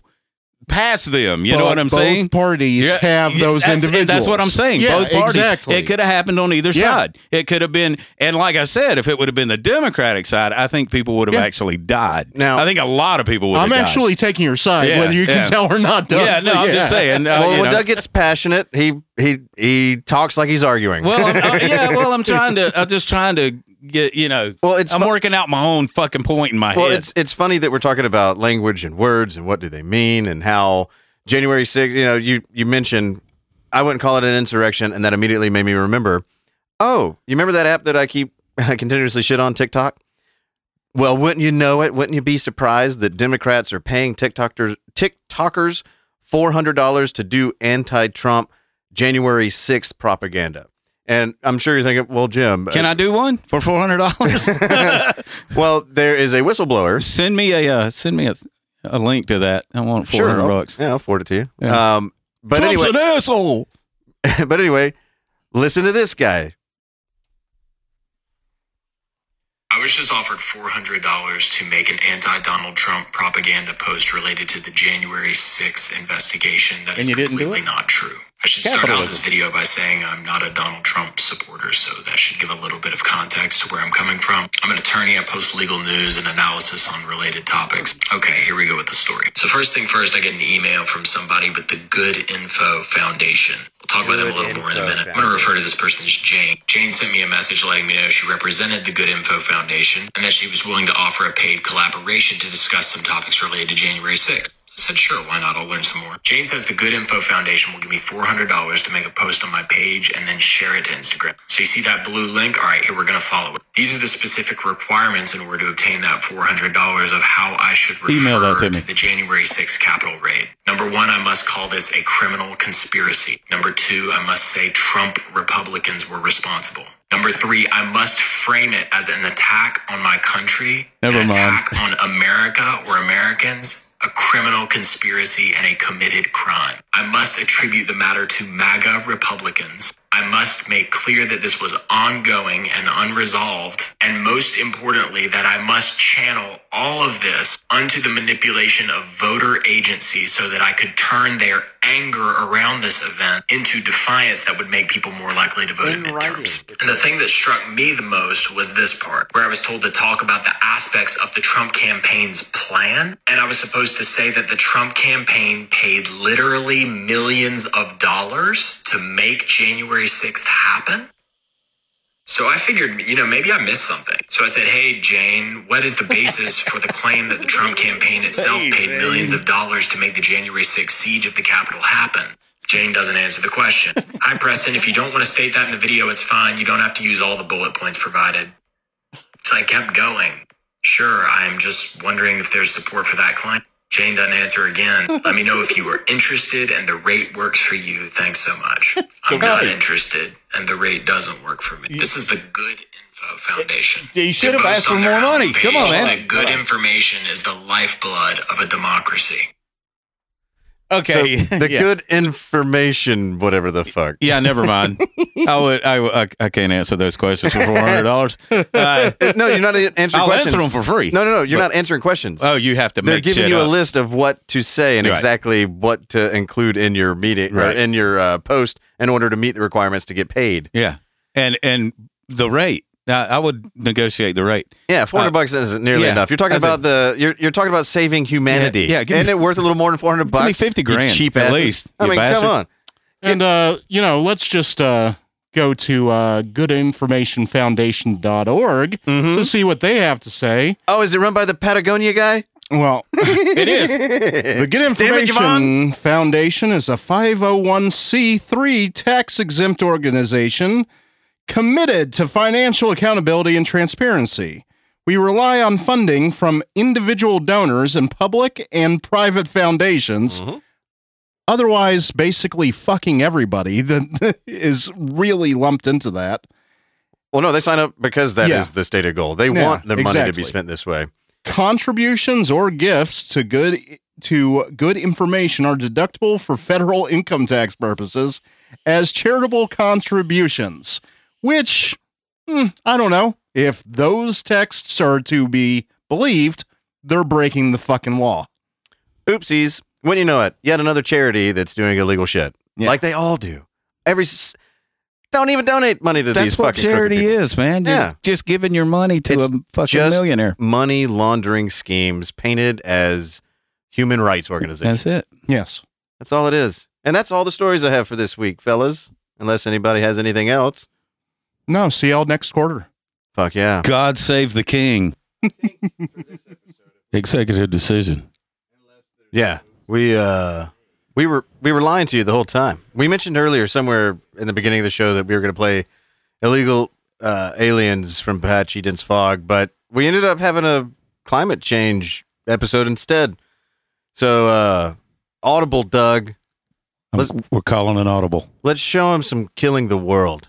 past them. You know what I'm saying? both saying? parties have those that's, individuals. That's what I'm saying. Yeah, both parties. exactly. It could have happened on either Yeah. side. It could have been, and like I said, if it would have been the Democratic side, I think people would have Yeah. actually died. Now- I think a lot of people would. I'm have died. actually taking your side, Yeah, whether you can tell or not. Doug. Yeah, no, I'm just saying. Uh, well, when know. Doug gets passionate, he he he talks like he's arguing. Well, I'm, uh, yeah. Well, I'm trying to. I'm just trying to get. You know. Well, it's I'm fu- working out my own fucking point in my well, head. it's it's funny that we're talking about language and words and what do they mean and how January 6th, you know, you you mentioned I wouldn't call it an insurrection and that immediately made me remember, oh, you remember that app that I keep continuously shit on TikTok? Well, wouldn't you know it? Wouldn't you be surprised that Democrats are paying TikTokers TikTokers $400 to do anti-Trump January 6th propaganda? And I'm sure you're thinking, well, Jim, Can I do one for four hundred dollars? well, there is a whistleblower. send me a uh, send me a, a link to that. I want four hundred I'll- bucks. Yeah, I'll forward it to you. Yeah. Um, but Trump's anyway, an asshole. but anyway, listen to this guy. I was just offered $400 to make an anti Donald Trump propaganda post related to the January 6th investigation. That And is you didn't do completely it? not true. I should start out this video by saying I'm not a Donald Trump supporter, so that should give a little bit of context to where I'm coming from. I'm an attorney. I post legal news and analysis on related topics. Okay, here we go with the story. So, first thing first, I get an email from somebody with the Good Info Foundation. We'll talk about them a little more in a minute. I'm going to refer to this person as Jane. Jane sent me a message letting me know she represented the Good Info Foundation and that she was willing to offer a paid collaboration to discuss some topics related to January 6th. Said, sure, why not? I'll learn some more. Jane says the Good Info Foundation will give me $400 to make a post on my page and then share it to Instagram. So you see that blue link? All right, here, we're going to follow it. These are the specific requirements in order to obtain that $400 of how I should refer Email that to me. the January 6th Capitol raid. Number one, I must call this a criminal conspiracy. Number two, I must say Trump Republicans were responsible. Number three, I must frame it as an attack on my country, Never an mind. attack on America or Americans, a criminal conspiracy, and a committed crime. I must attribute the matter to MAGA Republicans. I must make clear that this was ongoing and unresolved, and most importantly, that I must channel all of this unto the manipulation of voter agencies so that I could turn their anger around this event into defiance that would make people more likely to vote in midterms. And the thing that struck me the most was this part, where I was told to talk about the aspects of the Trump campaign's plan. And I was supposed to say that the Trump campaign paid literally millions of dollars to make January 6th happen. So I figured, you know, maybe I missed something. So I said, hey, Jane, what is the basis for the claim that the Trump campaign itself paid millions of dollars to make the January 6th siege of the Capitol happen? Jane doesn't answer the question. Hi, Preston. If you don't want to state that in the video, it's fine. You don't have to use all the bullet points provided. So I kept going. Sure, I'm just wondering if there's support for that claim. Jane doesn't answer again. Let me know if you are interested and the rate works for you. Thanks so much. I'm not interested and the rate doesn't work for me. This is the Good Info Foundation. You should have asked for more money. Come on, man. that good information is the lifeblood of a democracy. Okay. So the Yeah. good information, whatever the fuck. Yeah, never mind. I would. I, I, I can't answer those questions for four hundred dollars. Uh, no, you're not answering I'll questions. answer them for free. No, no, no. You're But- not answering questions. Oh, you have to. They're giving you a list of what to say and Right. exactly what to include in your meeting or in your uh, post in order to meet the requirements to get paid. Yeah, and and the rate. I, I would negotiate the rate. Yeah, four hundred Uh, bucks isn't nearly yeah, enough. You're talking as a- about the you're you're talking about saving humanity. Yeah, yeah, Isn't it worth a little more than four hundred Give bucks? 50 grand, cheap at asses. least, I mean, bastards. come on. And uh, you know, let's just uh, go to uh, goodinformationfoundation.org Mm-hmm. to see what they have to say. Oh, is it run by the Patagonia guy? Well, It is. the Good Damn it, Information Foundation is a 501c3 tax exempt organization committed to financial accountability and transparency. We rely on funding from individual donors and public and private foundations. Mm-hmm. Otherwise, basically fucking everybody that is really lumped into that. Well, no, they sign up because that is Yeah. the stated goal. They Yeah, want their money to be spent this way. Contributions or gifts to good to good information are deductible for federal income tax purposes as charitable contributions, which hmm, I don't know if those texts are to be believed. they're breaking the fucking law. Oopsies. When you know it, yet another charity that's doing illegal shit. Like they all do. Every s- don't even donate money to That's these what fucking crooked charity people. is, man. You're Yeah. just giving your money to It's a fucking just millionaire. money laundering schemes painted as human rights organizations. That's it. Yes. That's all it is. And that's all the stories I have for this week, fellas. Unless anybody has anything else. No, see y'all next quarter. Fuck yeah. God save the king. Executive decision. Yeah. We uh we were we were lying to you the whole time. We mentioned earlier somewhere in the beginning of the show that we were gonna play illegal uh aliens from Patchy Dense Fog, but we ended up having a climate change episode instead. So uh Audible Doug. We're calling an audible. let's show him some killing the world.